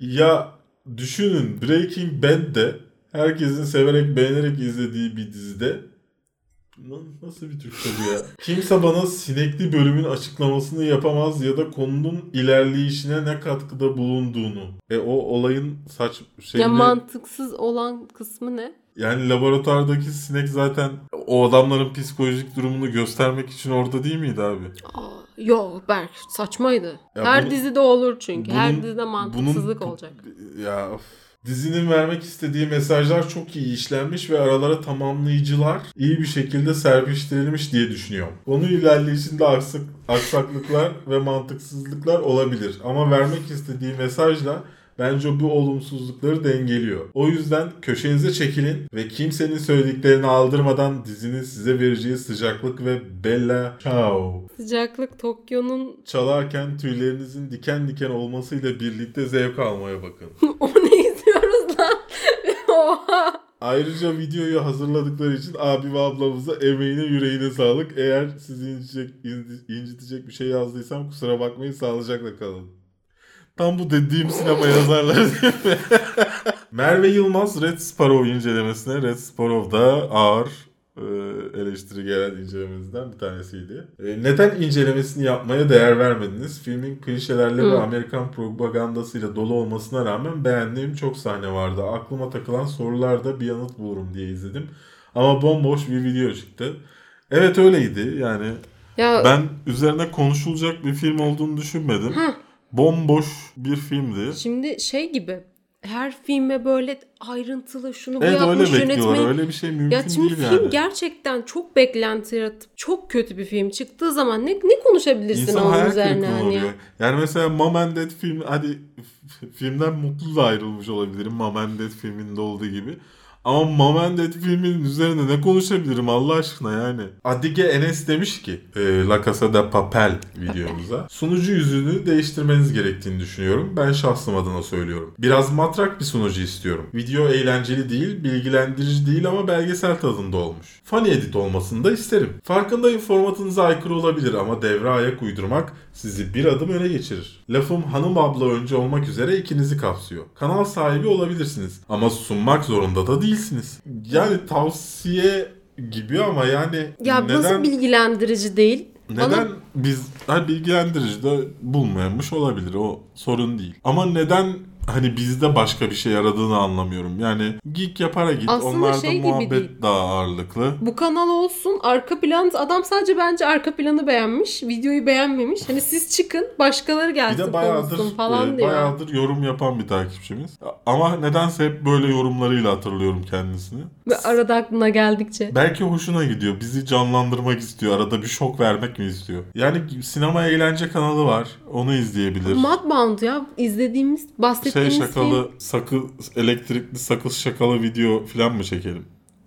Ya düşünün Breaking Bad'de herkesin severek beğenerek izlediği bir dizide Na- Nasıl bir Türkçe bu ya? Kimse bana sinekli bölümün açıklamasını yapamaz ya da konunun ilerleyişine ne katkıda bulunduğunu. E o olayın saç şeyini... Ya mantıksız olan kısmı ne? Yani laboratuvardaki sinek zaten o adamların psikolojik durumunu göstermek için orada değil miydi abi? Aa, yok Berk saçmaydı. Ya Her bunu- dizide olur çünkü. Her Bunun- dizide mantıksızlık bunun- olacak. Ya of. Dizinin vermek istediği mesajlar çok iyi işlenmiş ve aralara tamamlayıcılar iyi bir şekilde serpiştirilmiş diye düşünüyorum. Konu ilerleyişinde aksak, aksaklıklar ve mantıksızlıklar olabilir. Ama vermek istediği mesajla bence bu olumsuzlukları dengeliyor. O yüzden köşenize çekilin ve kimsenin söylediklerini aldırmadan dizinin size vereceği sıcaklık ve bella ciao Sıcaklık Tokyo'nun çalarken tüylerinizin diken diken olmasıyla birlikte zevk almaya bakın. o ne? Ayrıca videoyu hazırladıkları için abi ve ablamıza emeğine yüreğine sağlık. Eğer sizi incitecek, inci- incitecek bir şey yazdıysam kusura bakmayın sağlıcakla kalın. Tam bu dediğim sinema yazarları? Merve Yılmaz Red Sparrow incelemesine Red Sparrow da ağır eleştiri gelen incelememizden bir tanesiydi. E, Neden incelemesini yapmaya değer vermediniz? Filmin klişelerle ve Hı. Amerikan propagandasıyla dolu olmasına rağmen beğendiğim çok sahne vardı. Aklıma takılan sorularda bir yanıt bulurum diye izledim. Ama bomboş bir video çıktı. Evet öyleydi yani. Ya Ben üzerine konuşulacak bir film olduğunu düşünmedim. Heh. Bomboş bir filmdi. şimdi şey gibi her filme böyle ayrıntılı şunu bu Evet öyle yapmış bekliyorlar. yönetmeni. Öyle bir şey mümkün Ya şimdi değil film yani. gerçekten çok beklenti yaratıp çok kötü bir film çıktığı zaman ne ne konuşabilirsin İnsan onun üzerine hani. Yani mesela Mom and Dad film hadi filmden mutlu da ayrılmış olabilirim. Mom and Dad filminde olduğu gibi. Ama Mom and Dad filminin üzerine ne konuşabilirim Allah aşkına yani. Adige Enes demiş ki e, La Casa de Papel videomuza. Sunucu yüzünü değiştirmeniz gerektiğini düşünüyorum. Ben şahsım adına söylüyorum. Biraz matrak bir sunucu istiyorum. Video eğlenceli değil, bilgilendirici değil ama belgesel tadında olmuş. Funny edit olmasını da isterim. Farkındayım formatınıza aykırı olabilir ama devre ayak uydurmak sizi bir adım öne geçirir. Lafım hanım abla önce olmak üzere ikinizi kapsıyor. Kanal sahibi olabilirsiniz ama sunmak zorunda da değilsiniz. Yani tavsiye gibi ama yani Ya neden nasıl bilgilendirici değil? neden Bana biz ha, bilgilendirici de bulmayanmış olabilir o sorun değil. Ama neden hani bizde başka bir şey aradığını anlamıyorum. Yani geek yapara git Aslında onlarda şey muhabbet değil. daha ağırlıklı. bu kanal olsun arka plan adam sadece bence arka planı beğenmiş videoyu beğenmemiş hani siz çıkın başkaları Bir gelsin de bayağıdır, falan e, diyor. bayağıdır yorum yapan bir takipçimiz. Ama nedense hep böyle yorumlarıyla hatırlıyorum kendisini. Ve arada aklına geldikçe. Belki hoşuna gidiyor. Bizi canlandırmak istiyor. Arada bir şok vermek mi istiyor? Yani sinema eğlence kanalı var. Onu izleyebilir. Mudbound ya izlediğimiz şey bahsettiğimiz şakalı film. sakız elektrikli sakız şakalı video falan mı çekelim?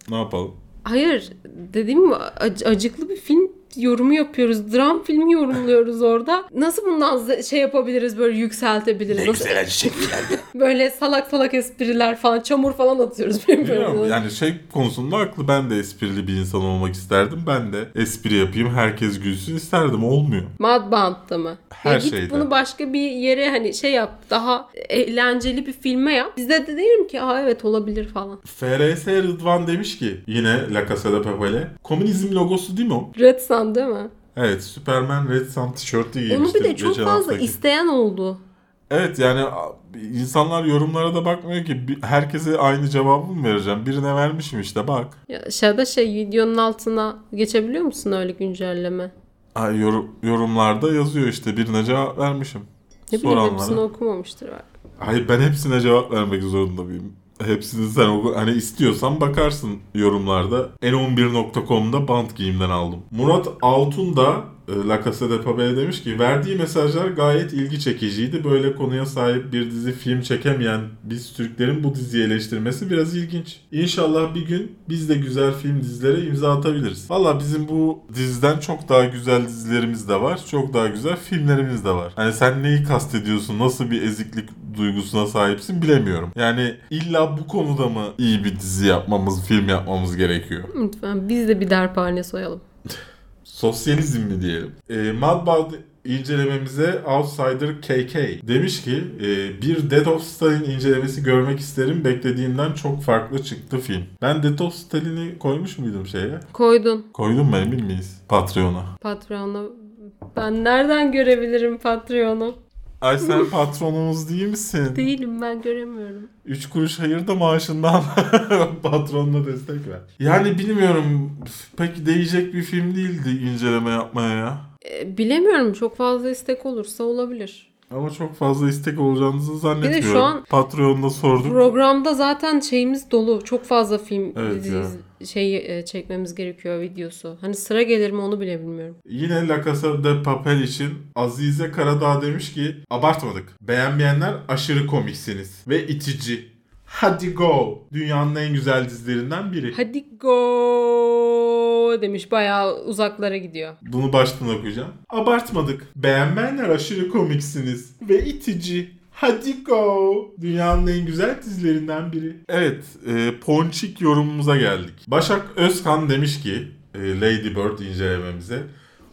Ne yapalım? Hayır dediğim gibi ac- acıklı bir film yorumu yapıyoruz. Dram filmi yorumluyoruz orada. Nasıl bundan şey yapabiliriz böyle yükseltebiliriz? Ne Nasıl güzel acı çektiler be. böyle salak salak espriler falan çamur falan atıyoruz. Bilmiyorum. Yani şey konusunda haklı. Ben de esprili bir insan olmak isterdim. Ben de espri yapayım, herkes gülsün isterdim. Olmuyor. Mudbound'da mı? Her ya git şeyde. bunu başka bir yere hani şey yap daha eğlenceli bir filme yap. Bizde de diyelim ki aa evet olabilir falan. FRS Rıdvan demiş ki yine La Casa de Papel'e. Komünizm logosu değil mi o? Red Sun değil mi? Evet Superman Red Sun tişörtü Onu giymişti. bir de çok fazla haftaki. isteyen oldu. Evet yani insanlar yorumlara da bakmıyor ki herkese aynı cevabı mı vereceğim? Birine vermişim işte bak. Ya aşağıda şey videonun altına geçebiliyor musun öyle güncelleme? Ay, yorum, yorumlarda yazıyor işte birine cevap vermişim. Ne bileyim Soranlara. hepsini okumamıştır belki. Hayır ben hepsine cevap vermek zorunda mıyım? Hepsini sen oku. Hani istiyorsan bakarsın yorumlarda. N11.com'da bant giyimden aldım. Murat Altun da e, La Casa de Papel demiş ki verdiği mesajlar gayet ilgi çekiciydi. Böyle konuya sahip bir dizi film çekemeyen biz Türklerin bu diziyi eleştirmesi biraz ilginç. İnşallah bir gün biz de güzel film dizilere imza atabiliriz. Valla bizim bu diziden çok daha güzel dizilerimiz de var. Çok daha güzel filmlerimiz de var. Hani sen neyi kastediyorsun? Nasıl bir eziklik duygusuna sahipsin bilemiyorum. Yani illa bu konuda mı iyi bir dizi yapmamız, film yapmamız gerekiyor? Lütfen biz de bir darphane soyalım. Sosyalizm mi diyelim? E, Madball incelememize Outsider KK demiş ki e, bir Death of Stalin incelemesi görmek isterim. Beklediğimden çok farklı çıktı film. Ben Death of Stalin'i koymuş muydum şeye? Koydun Koydum mu emin miyiz? Patreon'a. Patreon'a. Ben nereden görebilirim Patreon'u? Ay sen patronumuz değil misin? Değilim ben göremiyorum. 3 kuruş hayır da maaşından patronuna destek ver. Yani bilmiyorum pek değecek bir film değildi inceleme yapmaya ya. E, bilemiyorum çok fazla istek olursa olabilir. Ama çok fazla istek olacağınızı zannetmiyorum. şu an Patreon'da sorduk. Programda zaten şeyimiz dolu. Çok fazla film Evet dizi, ya. şeyi e, çekmemiz gerekiyor videosu. Hani sıra gelir mi onu bile bilmiyorum. Yine La Casa de Papel için Azize Karadağ demiş ki abartmadık. Beğenmeyenler aşırı komiksiniz ve itici. Hadi go. Dünyanın en güzel dizilerinden biri. Hadi go demiş bayağı uzaklara gidiyor. Bunu baştan okuyacağım. Abartmadık. Beğenmeyenler aşırı komiksiniz ve itici. Hadi go. Dünyanın en güzel dizilerinden biri. Evet, e, Ponçik yorumumuza geldik. Başak Özkan demiş ki e, Lady Bird incelememize.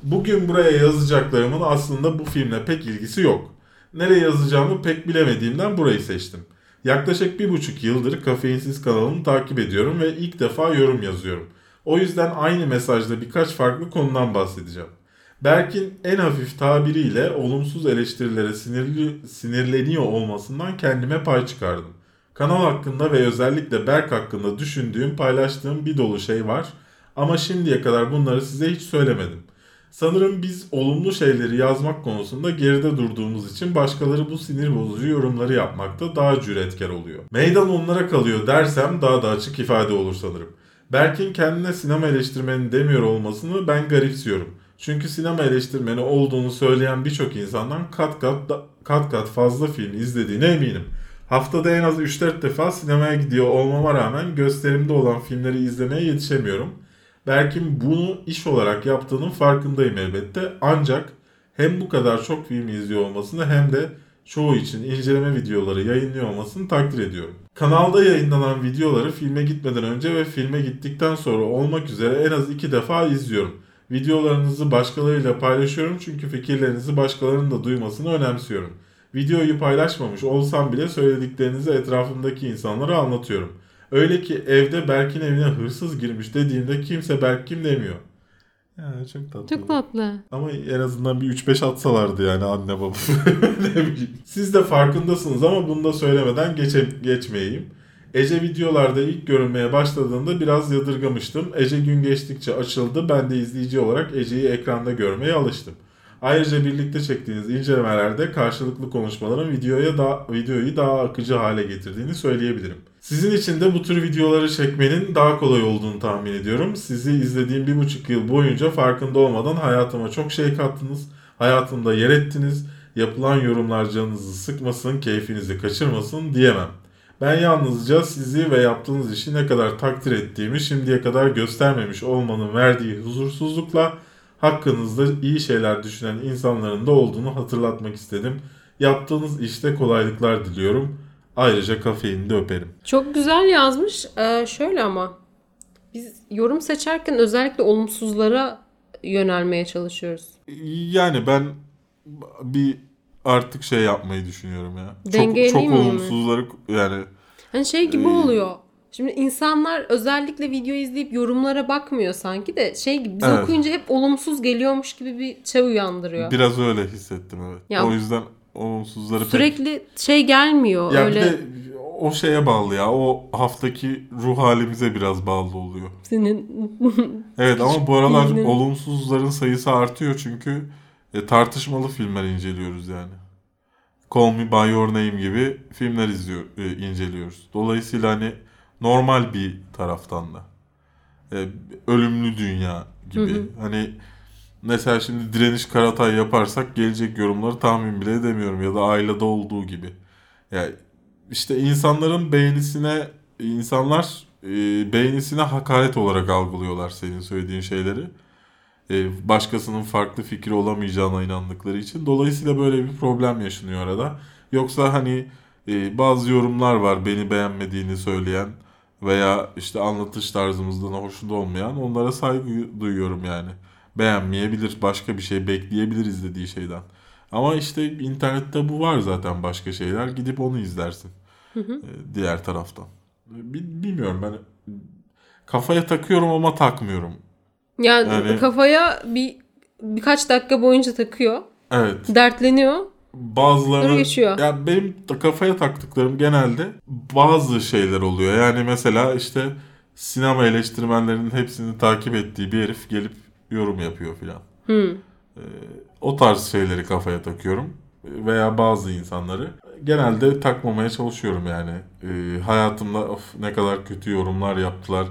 Bugün buraya yazacaklarımın aslında bu filmle pek ilgisi yok. Nereye yazacağımı pek bilemediğimden burayı seçtim. Yaklaşık bir buçuk yıldır Kafeinsiz kanalını takip ediyorum ve ilk defa yorum yazıyorum. O yüzden aynı mesajda birkaç farklı konudan bahsedeceğim. Berk'in en hafif tabiriyle olumsuz eleştirilere sinirli, sinirleniyor olmasından kendime pay çıkardım. Kanal hakkında ve özellikle Berk hakkında düşündüğüm, paylaştığım bir dolu şey var. Ama şimdiye kadar bunları size hiç söylemedim. Sanırım biz olumlu şeyleri yazmak konusunda geride durduğumuz için başkaları bu sinir bozucu yorumları yapmakta daha cüretkar oluyor. Meydan onlara kalıyor dersem daha da açık ifade olur sanırım. Berk'in kendine sinema eleştirmeni demiyor olmasını ben garipsiyorum. Çünkü sinema eleştirmeni olduğunu söyleyen birçok insandan kat kat da- kat kat fazla film izlediğine eminim. Haftada en az 3-4 defa sinemaya gidiyor olmama rağmen gösterimde olan filmleri izlemeye yetişemiyorum. Berk'in bunu iş olarak yaptığının farkındayım elbette. Ancak hem bu kadar çok film izliyor olmasını hem de çoğu için inceleme videoları yayınlıyor olmasını takdir ediyorum. Kanalda yayınlanan videoları filme gitmeden önce ve filme gittikten sonra olmak üzere en az iki defa izliyorum. Videolarınızı başkalarıyla paylaşıyorum çünkü fikirlerinizi başkalarının da duymasını önemsiyorum. Videoyu paylaşmamış olsam bile söylediklerinizi etrafımdaki insanlara anlatıyorum. Öyle ki evde Berk'in evine hırsız girmiş dediğimde kimse Berk kim demiyor. Ya çok tatlı. Çok tatlı. Ama en azından bir 3-5 atsalardı yani anne baba. ne bileyim. Siz de farkındasınız ama bunu da söylemeden geçe, geçmeyeyim. Ece videolarda ilk görünmeye başladığında biraz yadırgamıştım. Ece gün geçtikçe açıldı. Ben de izleyici olarak Ece'yi ekranda görmeye alıştım. Ayrıca birlikte çektiğiniz incelemelerde karşılıklı konuşmaların videoya da, videoyu daha akıcı hale getirdiğini söyleyebilirim. Sizin için de bu tür videoları çekmenin daha kolay olduğunu tahmin ediyorum. Sizi izlediğim bir buçuk yıl boyunca farkında olmadan hayatıma çok şey kattınız. Hayatımda yer ettiniz. Yapılan yorumlar canınızı sıkmasın, keyfinizi kaçırmasın diyemem. Ben yalnızca sizi ve yaptığınız işi ne kadar takdir ettiğimi şimdiye kadar göstermemiş olmanın verdiği huzursuzlukla hakkınızda iyi şeyler düşünen insanların da olduğunu hatırlatmak istedim. Yaptığınız işte kolaylıklar diliyorum. Ayrıca kafeini de öperim. Çok güzel yazmış. Ee, şöyle ama biz yorum seçerken özellikle olumsuzlara yönelmeye çalışıyoruz. Yani ben bir artık şey yapmayı düşünüyorum ya. Dengeleyeyim çok, çok mi? olumsuzları yani Hani şey gibi Ee, oluyor. Şimdi insanlar özellikle video izleyip yorumlara bakmıyor sanki de şey gibi biz Evet. okuyunca hep olumsuz geliyormuş gibi bir şey uyandırıyor. biraz öyle hissettim evet. Ya- o yüzden olumsuzları pek Sürekli şey gelmiyor Ya öyle bir de o şeye bağlı ya. O haftaki ruh halimize biraz bağlı oluyor. senin Evet ama bu aralar Bilmiyorum. olumsuzların sayısı artıyor çünkü e, tartışmalı filmler inceliyoruz yani. Call Me By Your Name gibi filmler izliyor, e, inceliyoruz. Dolayısıyla hani normal bir taraftan da. E, ölümlü dünya gibi. Hı hı. Hani mesela şimdi direniş Karatay yaparsak gelecek yorumları tahmin bile edemiyorum ya da ailede olduğu gibi. Yani işte insanların beğenisine insanlar e, beğenisine hakaret olarak algılıyorlar senin söylediğin şeyleri. E, başkasının farklı fikri olamayacağına inandıkları için. Dolayısıyla böyle bir problem yaşanıyor arada. Yoksa hani e, bazı yorumlar var beni beğenmediğini söyleyen veya işte anlatış tarzımızdan hoşnut olmayan onlara saygı duyuyorum yani. Beğenmeyebilir, başka bir şey bekleyebilir izlediği şeyden. Ama işte internette bu var zaten başka şeyler. Gidip onu izlersin. E, diğer taraftan. Bi- Bilmiyorum ben kafaya takıyorum ama takmıyorum. yani, Yani- kafaya bir birkaç dakika boyunca takıyor. Evet. Dertleniyor. Bazıları geçiyor. ya benim kafaya taktıklarım genelde bazı şeyler oluyor. Yani mesela işte sinema eleştirmenlerinin hepsini takip ettiği bir herif gelip yorum yapıyor filan. Hı. O tarz şeyleri kafaya takıyorum veya bazı insanları genelde takmamaya çalışıyorum yani. Ee, hayatımda of ne kadar kötü yorumlar yaptılar.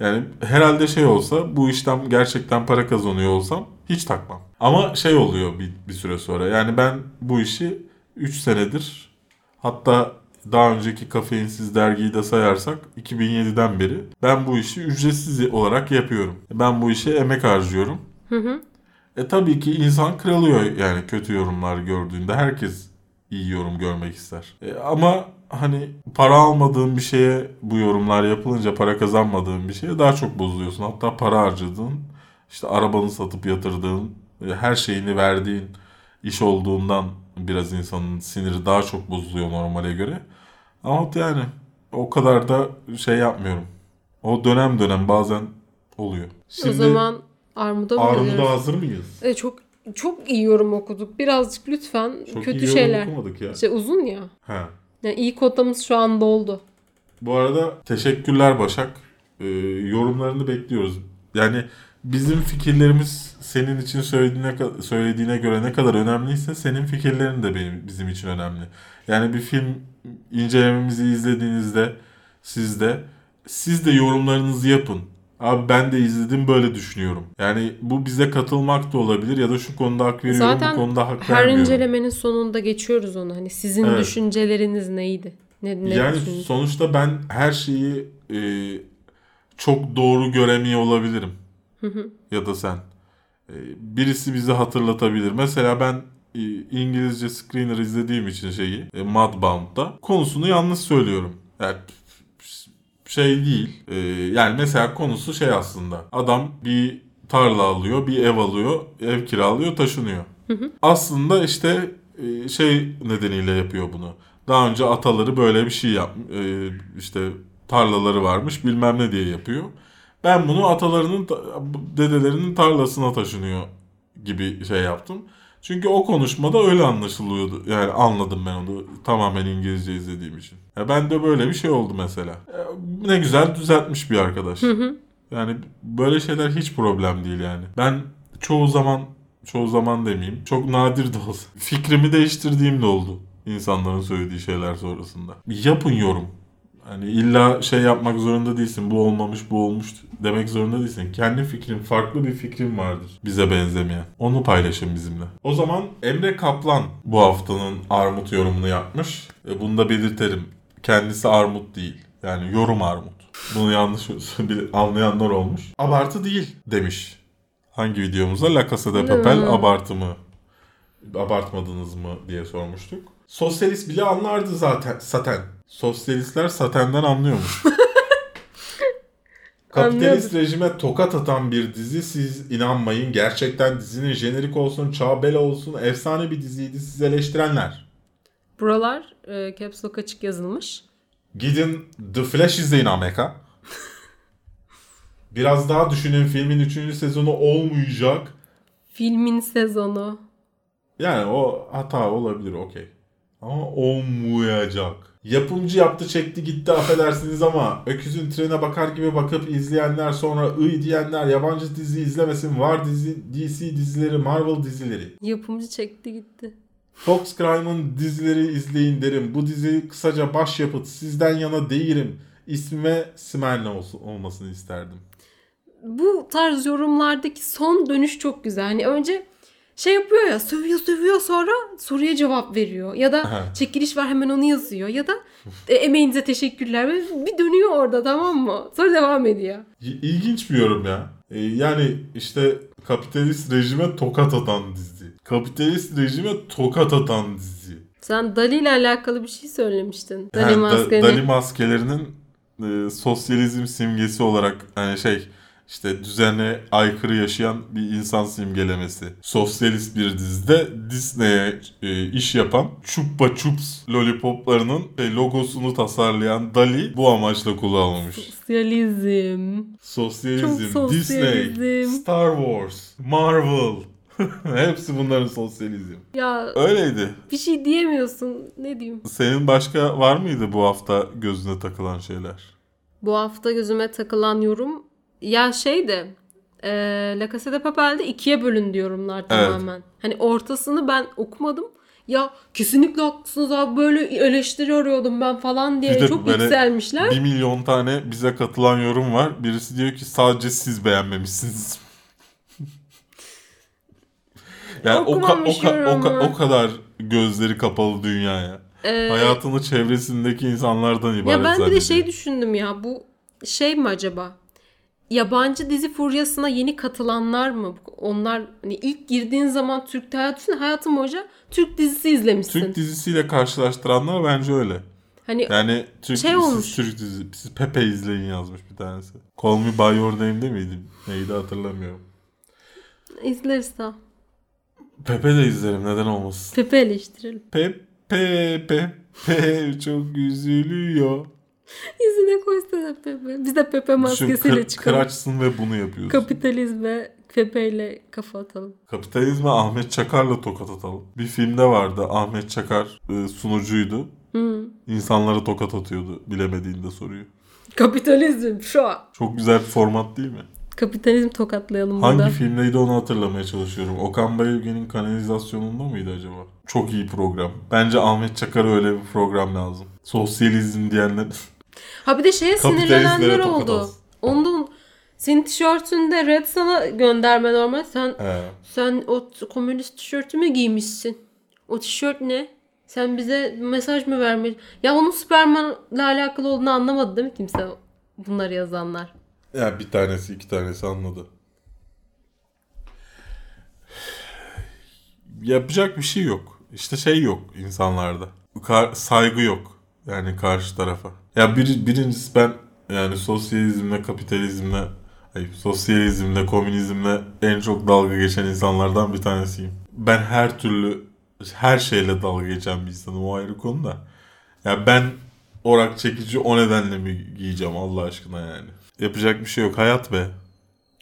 Yani herhalde şey olsa bu işten gerçekten para kazanıyor olsam hiç takmam. Ama şey oluyor bir, bir süre sonra. Yani ben bu işi 3 senedir hatta daha önceki kafeinsiz dergiyi de sayarsak 2007'den beri ben bu işi ücretsiz olarak yapıyorum. Ben bu işe emek harcıyorum. Hı hı. E tabii ki insan kırılıyor yani kötü yorumlar gördüğünde. Herkes iyi yorum görmek ister. E, ama hani para almadığın bir şeye bu yorumlar yapılınca para kazanmadığın bir şeye daha çok bozuluyorsun. Hatta para harcadığın, işte arabanı satıp yatırdığın, e, her şeyini verdiğin iş olduğundan biraz insanın siniri daha çok bozuluyor normale göre. Ama yani o kadar da şey yapmıyorum. O dönem dönem bazen oluyor. o zaman armuda mı gidiyoruz? hazır mıyız? E, çok çok iyi yorum okuduk. Birazcık lütfen Çok kötü iyi yorum şeyler. okumadık ya. İşte uzun ya. Ha. Yani iyi kotamız şu an doldu. Bu arada teşekkürler Başak. Ee, yorumlarını bekliyoruz. Yani bizim fikirlerimiz senin için söylediğine söylediğine göre ne kadar önemliyse senin fikirlerin de benim bizim için önemli. Yani bir film incelememizi izlediğinizde siz de siz de yorumlarınızı yapın. Abi ben de izledim böyle düşünüyorum. Yani bu bize katılmak da olabilir ya da şu konuda hak veriyorum Zaten bu konuda hak Her vermiyorum. incelemenin sonunda geçiyoruz onu. Hani sizin Evet. düşünceleriniz neydi? Ne, ne Yani sonuçta ben her şeyi e, çok doğru göremiyor olabilirim. ya da sen. E, birisi bize hatırlatabilir. Mesela ben İngilizce screener izlediğim için şeyi e, Mudbound'da konusunu yanlış söylüyorum. Yani şey değil. E, yani mesela konusu şey aslında. Adam bir tarla alıyor, bir ev alıyor, ev kiralıyor, taşınıyor. Aslında işte e, şey nedeniyle yapıyor bunu. Daha önce ataları böyle bir şey yap, işte tarlaları varmış bilmem ne diye yapıyor. Ben bunu atalarının, ta- dedelerinin tarlasına taşınıyor gibi şey yaptım. Çünkü o konuşmada öyle anlaşılıyordu. Yani anladım ben onu tamamen İngilizce izlediğim için. Ya ben de böyle bir şey oldu mesela. Ya Ne güzel düzeltmiş bir arkadaş. Yani böyle şeyler hiç problem değil yani. Ben çoğu zaman çoğu zaman demeyeyim. Çok nadir de olsa. Fikrimi değiştirdiğim de oldu. insanların söylediği şeyler sonrasında. Yapın yorum. Hani illa şey yapmak zorunda değilsin. Bu olmamış, bu olmuş demek zorunda değilsin. Kendi fikrin, farklı bir fikrin vardır bize benzemeyen. Onu paylaşın bizimle. O zaman Emre Kaplan bu haftanın armut yorumunu yapmış. E, bunu da belirtelim. Kendisi armut değil. Yani yorum armut. Bunu yanlış anlayanlar olmuş. Abartı değil demiş. Hangi videomuzda La Casa de Papel Hmm. abartı mı? Abartmadınız mı diye sormuştuk. Sosyalist bile anlardı zaten. Saten. Sosyalistler satenden anlıyormuş. Kapitalist Anladım. rejime tokat atan bir dizi siz inanmayın. Gerçekten dizinin jenerik olsun, çağbel olsun, efsane bir diziydi siz eleştirenler. Buralar e, caps lock açık yazılmış. Gidin The Flash izleyin Amerika. Biraz daha düşünün filmin 3. sezonu olmayacak. Filmin sezonu. Yani o hata olabilir okey. Ama olmayacak. Yapımcı yaptı çekti gitti affedersiniz ama öküzün trene bakar gibi bakıp izleyenler sonra ıy diyenler yabancı dizi izlemesin var dizi DC dizileri Marvel dizileri. Yapımcı çekti gitti. Fox Crime'ın dizileri izleyin derim. Bu dizi kısaca başyapıt sizden yana değilim. İsmime olsun, olmasını isterdim. Bu tarz yorumlardaki son dönüş çok güzel. Hani önce şey yapıyor ya sövüyor sövüyor sonra soruya cevap veriyor. Ya da Aha. çekiliş var hemen onu yazıyor. Ya da e, emeğinize teşekkürler. Bir dönüyor orada tamam mı? Sonra devam ediyor. İlginç bir yorum ya. Ee, yani işte kapitalist rejime tokat atan dizi. Kapitalist rejime tokat atan dizi. Sen Dali ile alakalı bir şey söylemiştin. Dali Yani maskeni. Dali maskelerinin e, sosyalizm simgesi olarak hani şey işte düzene aykırı yaşayan bir insan simgelemesi. Sosyalist bir dizide Disney'e e, iş yapan Chupa Chups lollipoplarının e, logosunu tasarlayan Dali bu amaçla kullanılmış. Sosyalizm. Sosyalizm, Çok sosyalizm. Disney, Star Wars, Marvel. Hepsi bunların sosyalizm. Ya Öyleydi. bir şey diyemiyorsun. Ne diyeyim? Senin başka var mıydı bu hafta gözüne takılan şeyler? Bu hafta gözüme takılan yorum ya şeydi e, La Casa de Papel'de ikiye bölündü yorumlar tamamen. Hani ortasını ben okumadım. Ya kesinlikle haklısınız abi böyle eleştiri arıyordum ben falan diye Bir de çok yükselmişler. Bir milyon tane bize katılan yorum var. Birisi diyor ki sadece siz beğenmemişsiniz. yani o, ka- o, ka- o, ka- o kadar gözleri kapalı dünyaya. Ee, Hayatını çevresindeki insanlardan ibaret ya ben bir de şey düşündüm ya bu şey mi acaba? Yabancı dizi furyasına yeni katılanlar mı? Onlar hani ilk girdiğin zaman Türk'te hayatın hayatım boyunca Türk dizisi izlemişsin. Türk dizisiyle karşılaştıranlar bence öyle. hani Yani Türk, Şey siz olmuş. Türk dizi, siz Pepe izleyin yazmış bir tanesi. Call Me By Your Name'de miydi? Neydi hatırlamıyorum. izleriz daha. Pepe de izlerim neden olmasın. Pepe eleştirelim. Pepe Pepe çok üzülüyor. Yüzüne koysana Pepe. Biz de Pepe maskesiyle kır, çıkalım. kıraçsın ve bunu yapıyorsun. Kapitalizme Pepe ile kafa atalım. Kapitalizme Ahmet Çakar'la tokat atalım. Bir filmde vardı. Ahmet Çakar e, sunucuydu. Hı. İnsanlara tokat atıyordu bilemediğinde soruyu. Kapitalizm şu an. Çok güzel bir format değil mi? Kapitalizm tokatlayalım Hangi burada. filmdeydi onu hatırlamaya çalışıyorum. Okan Bayülgen'in kanalizasyonunda mıydı acaba? Çok iyi program. Bence Ahmet Çakar'a öyle bir program lazım. Sosyalizm diyenler Ha bir de şeye sinirlenenler oldu. Ondan senin tişörtünde red sana gönderme normal. Sen He. sen o komünist tişörtü mü giymişsin? O tişört ne? Sen bize mesaj mı vermiş? Ya onun Superman'la alakalı olduğunu anlamadı değil mi kimse? Bunları yazanlar. Ya bir tanesi iki tanesi anladı. Yapacak bir şey yok. İşte şey yok insanlarda. Kar- saygı yok. Yani karşı tarafa. Ya bir, birincisi ben yani sosyalizmle kapitalizmle hayır, sosyalizmle komünizmle en çok dalga geçen insanlardan bir tanesiyim. Ben her türlü her şeyle dalga geçen bir insanım o ayrı konu da. Ya ben orak çekici o nedenle mi giyeceğim Allah aşkına yani. Yapacak bir şey yok. Hayat be.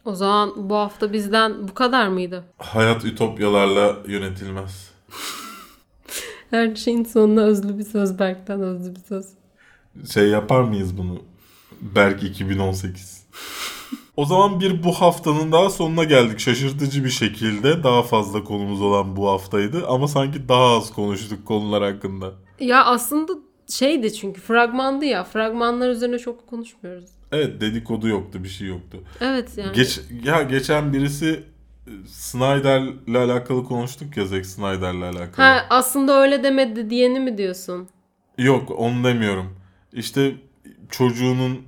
O zaman bu hafta bizden bu kadar mıydı? Hayat ütopyalarla yönetilmez. Her şeyin sonuna özlü bir söz Berk'ten özlü bir söz. Şey yapar mıyız bunu? Berk 2018. o zaman bir bu haftanın daha sonuna geldik. Şaşırtıcı bir şekilde daha fazla konumuz olan bu haftaydı. Ama sanki daha az konuştuk konular hakkında. Ya aslında şeydi çünkü fragmandı ya. Fragmanlar üzerine çok konuşmuyoruz. Evet dedikodu yoktu bir şey yoktu. Evet yani. Geç, ya geçen birisi e, Snyder'le alakalı konuştuk ya Zack Snyder'le alakalı. Ha aslında öyle demedi diyeni mi diyorsun? Yok onu demiyorum. İşte çocuğunun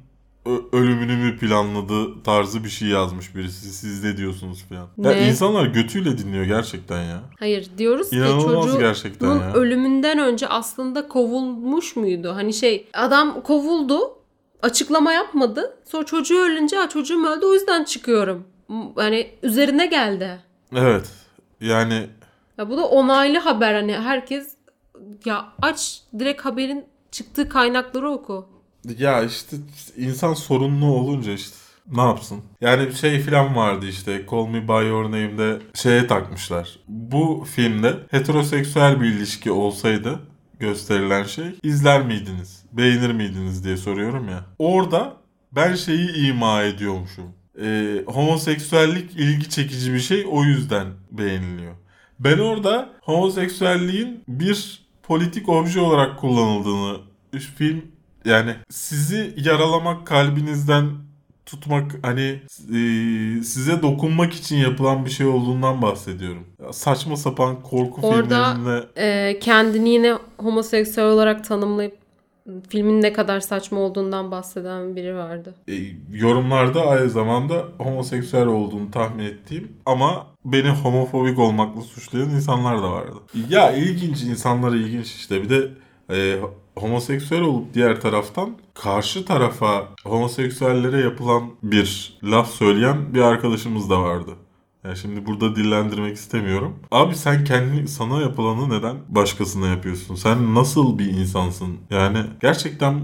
ölümünü mü planladığı tarzı bir şey yazmış birisi. Siz ne diyorsunuz falan. Ya Ne? insanlar götüyle dinliyor gerçekten ya. Hayır diyoruz ki İnanılmaz çocuğun gerçekten ya. ölümünden önce aslında kovulmuş muydu? Hani şey adam kovuldu açıklama yapmadı. Sonra çocuğu ölünce ha çocuğum öldü o yüzden çıkıyorum. Hani üzerine geldi. Evet. Yani Ya bu da onaylı haber hani herkes ya aç direkt haberin çıktığı kaynakları oku. ya işte insan sorunlu olunca işte ne yapsın? Yani bir şey falan vardı işte Call Me By Your Name'de şeye takmışlar. Bu filmde heteroseksüel bir ilişki olsaydı gösterilen şey izler miydiniz? Beğenir miydiniz diye soruyorum ya. Orada ben şeyi ima ediyormuşum. Ee, homoseksüellik ilgi çekici bir şey o yüzden beğeniliyor. Ben orada homoseksüelliğin bir politik obje olarak kullanıldığını film yani sizi yaralamak kalbinizden tutmak hani e, size dokunmak için yapılan bir şey olduğundan bahsediyorum. Ya saçma sapan korku Orada- filmlerinde Ee, kendini yine homoseksüel olarak tanımlayıp filmin ne kadar saçma olduğundan bahseden biri vardı. e, yorumlarda aynı zamanda homoseksüel olduğunu tahmin ettiğim ama beni homofobik olmakla suçlayan insanlar da vardı. Ya ilginç insanlar ilginç işte bir de e, homoseksüel olup diğer taraftan karşı tarafa homoseksüellere yapılan bir laf söyleyen bir arkadaşımız da vardı. Yani şimdi burada dillendirmek istemiyorum. Abi sen kendi sana yapılanı neden başkasına yapıyorsun? Sen nasıl bir insansın? Yani gerçekten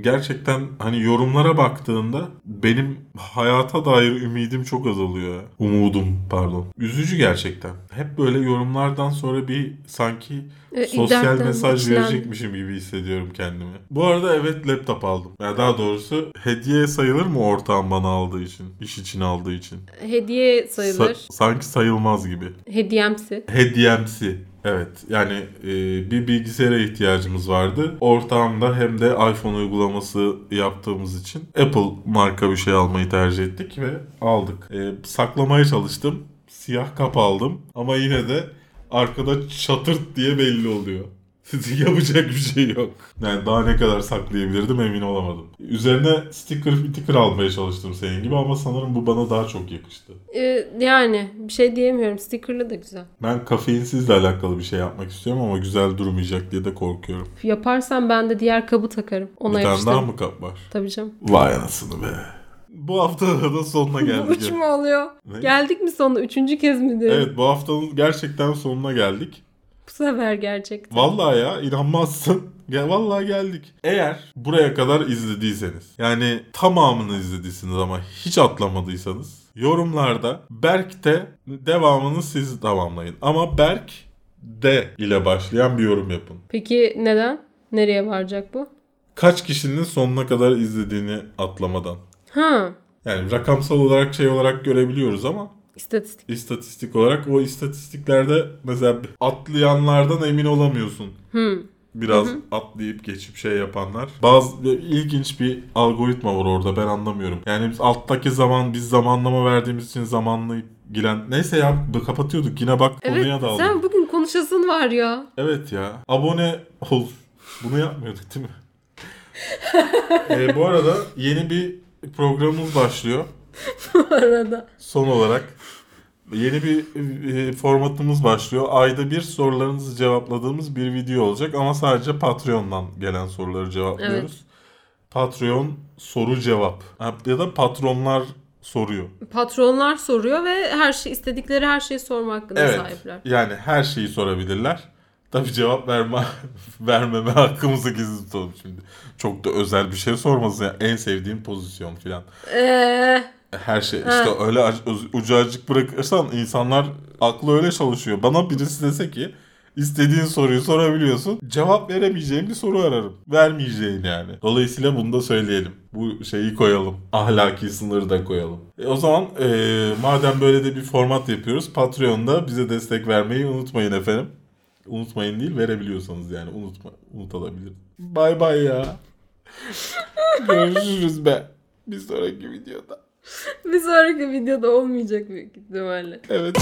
gerçekten hani yorumlara baktığında benim hayata dair ümidim çok azalıyor. ya. Umudum pardon. Üzücü gerçekten. Hep böyle yorumlardan sonra bir sanki E, sosyal mesaj içilen- verecekmişim gibi hissediyorum kendimi. Bu arada evet laptop aldım. Ya daha doğrusu hediye sayılır mı ortağım bana aldığı için? iş için aldığı için? Hediye sayılır. Sa- sanki sayılmaz gibi. Hediyemsi. Hediyemsi. Evet yani e, bir bilgisayara ihtiyacımız vardı. Ortağımda hem de iPhone uygulaması yaptığımız için Apple marka bir şey almayı tercih ettik ve aldık. E, saklamaya çalıştım. Siyah kap aldım ama yine de arkada çatırt diye belli oluyor. Yapacak bir şey yok. Yani daha ne kadar saklayabilirdim emin olamadım. Üzerine sticker sticker almaya çalıştım senin gibi ama sanırım bu bana daha çok yakıştı. Ee, yani bir şey diyemiyorum. Stickerlı da güzel. Ben kafeinsizle alakalı bir şey yapmak istiyorum ama güzel durmayacak diye de korkuyorum. Yaparsan ben de diğer kabı takarım. Ona bir tane daha mı kap var? Tabii canım. Vay anasını be. Bu hafta da sonuna Bu geldik. üç mü oluyor? Ne? Geldik mi sonuna? Üçüncü kez mi diyorum? Evet bu haftanın gerçekten sonuna geldik. Bu sefer gerçekten. Vallahi ya inanmazsın. Ya vallahi geldik. Eğer buraya kadar izlediyseniz yani tamamını izlediyseniz ama hiç atlamadıysanız yorumlarda Berk'te devamını siz tamamlayın. Ama Berk de ile başlayan bir yorum yapın. Peki neden? Nereye varacak bu? Kaç kişinin sonuna kadar izlediğini atlamadan. Ha, Yani rakamsal olarak şey olarak görebiliyoruz ama istatistik. istatistik olarak o istatistiklerde mesela atlayanlardan emin olamıyorsun. Hmm. Biraz atlayıp geçip şey yapanlar. Bazı ilginç bir algoritma var orada ben anlamıyorum. Yani biz alttaki zaman biz zamanlama verdiğimiz için zamanlayıp giren. Neyse ya kapatıyorduk yine bak Evet konuya daldık. sen bugün konuşasın var ya. Evet ya abone ol. Bunu yapmıyorduk değil mi? Ee, bu arada yeni bir programımız başlıyor. Bu arada. Son olarak yeni bir e, formatımız başlıyor. Ayda bir sorularınızı cevapladığımız bir video olacak ama sadece Patreon'dan gelen soruları cevaplıyoruz. Patreon soru cevap ya da patronlar soruyor. Patronlar soruyor ve her şey istedikleri her şeyi sorma hakkına Evet. sahipler. Yani her şeyi sorabilirler. Tabii cevap verme vermeme hakkımızı gizli tutalım şimdi. Çok da özel bir şey sormasın ya. En sevdiğim pozisyon filan. Eee Her şey Ha. işte öyle ucu açık bırakırsan insanlar aklı öyle çalışıyor. Bana birisi dese ki istediğin soruyu sorabiliyorsun. Cevap veremeyeceğim bir soru ararım. Vermeyeceğin yani. Dolayısıyla bunu da söyleyelim. Bu şeyi koyalım. Ahlaki sınırı da koyalım. E, o zaman e, madem böyle de bir format yapıyoruz. Patreon'da bize destek vermeyi unutmayın efendim. Unutmayın değil verebiliyorsanız yani unutma unutulabilir. Bay bay ya. Görüşürüz be. Bir sonraki videoda. Bir sonraki videoda olmayacak büyük ihtimalle. Evet.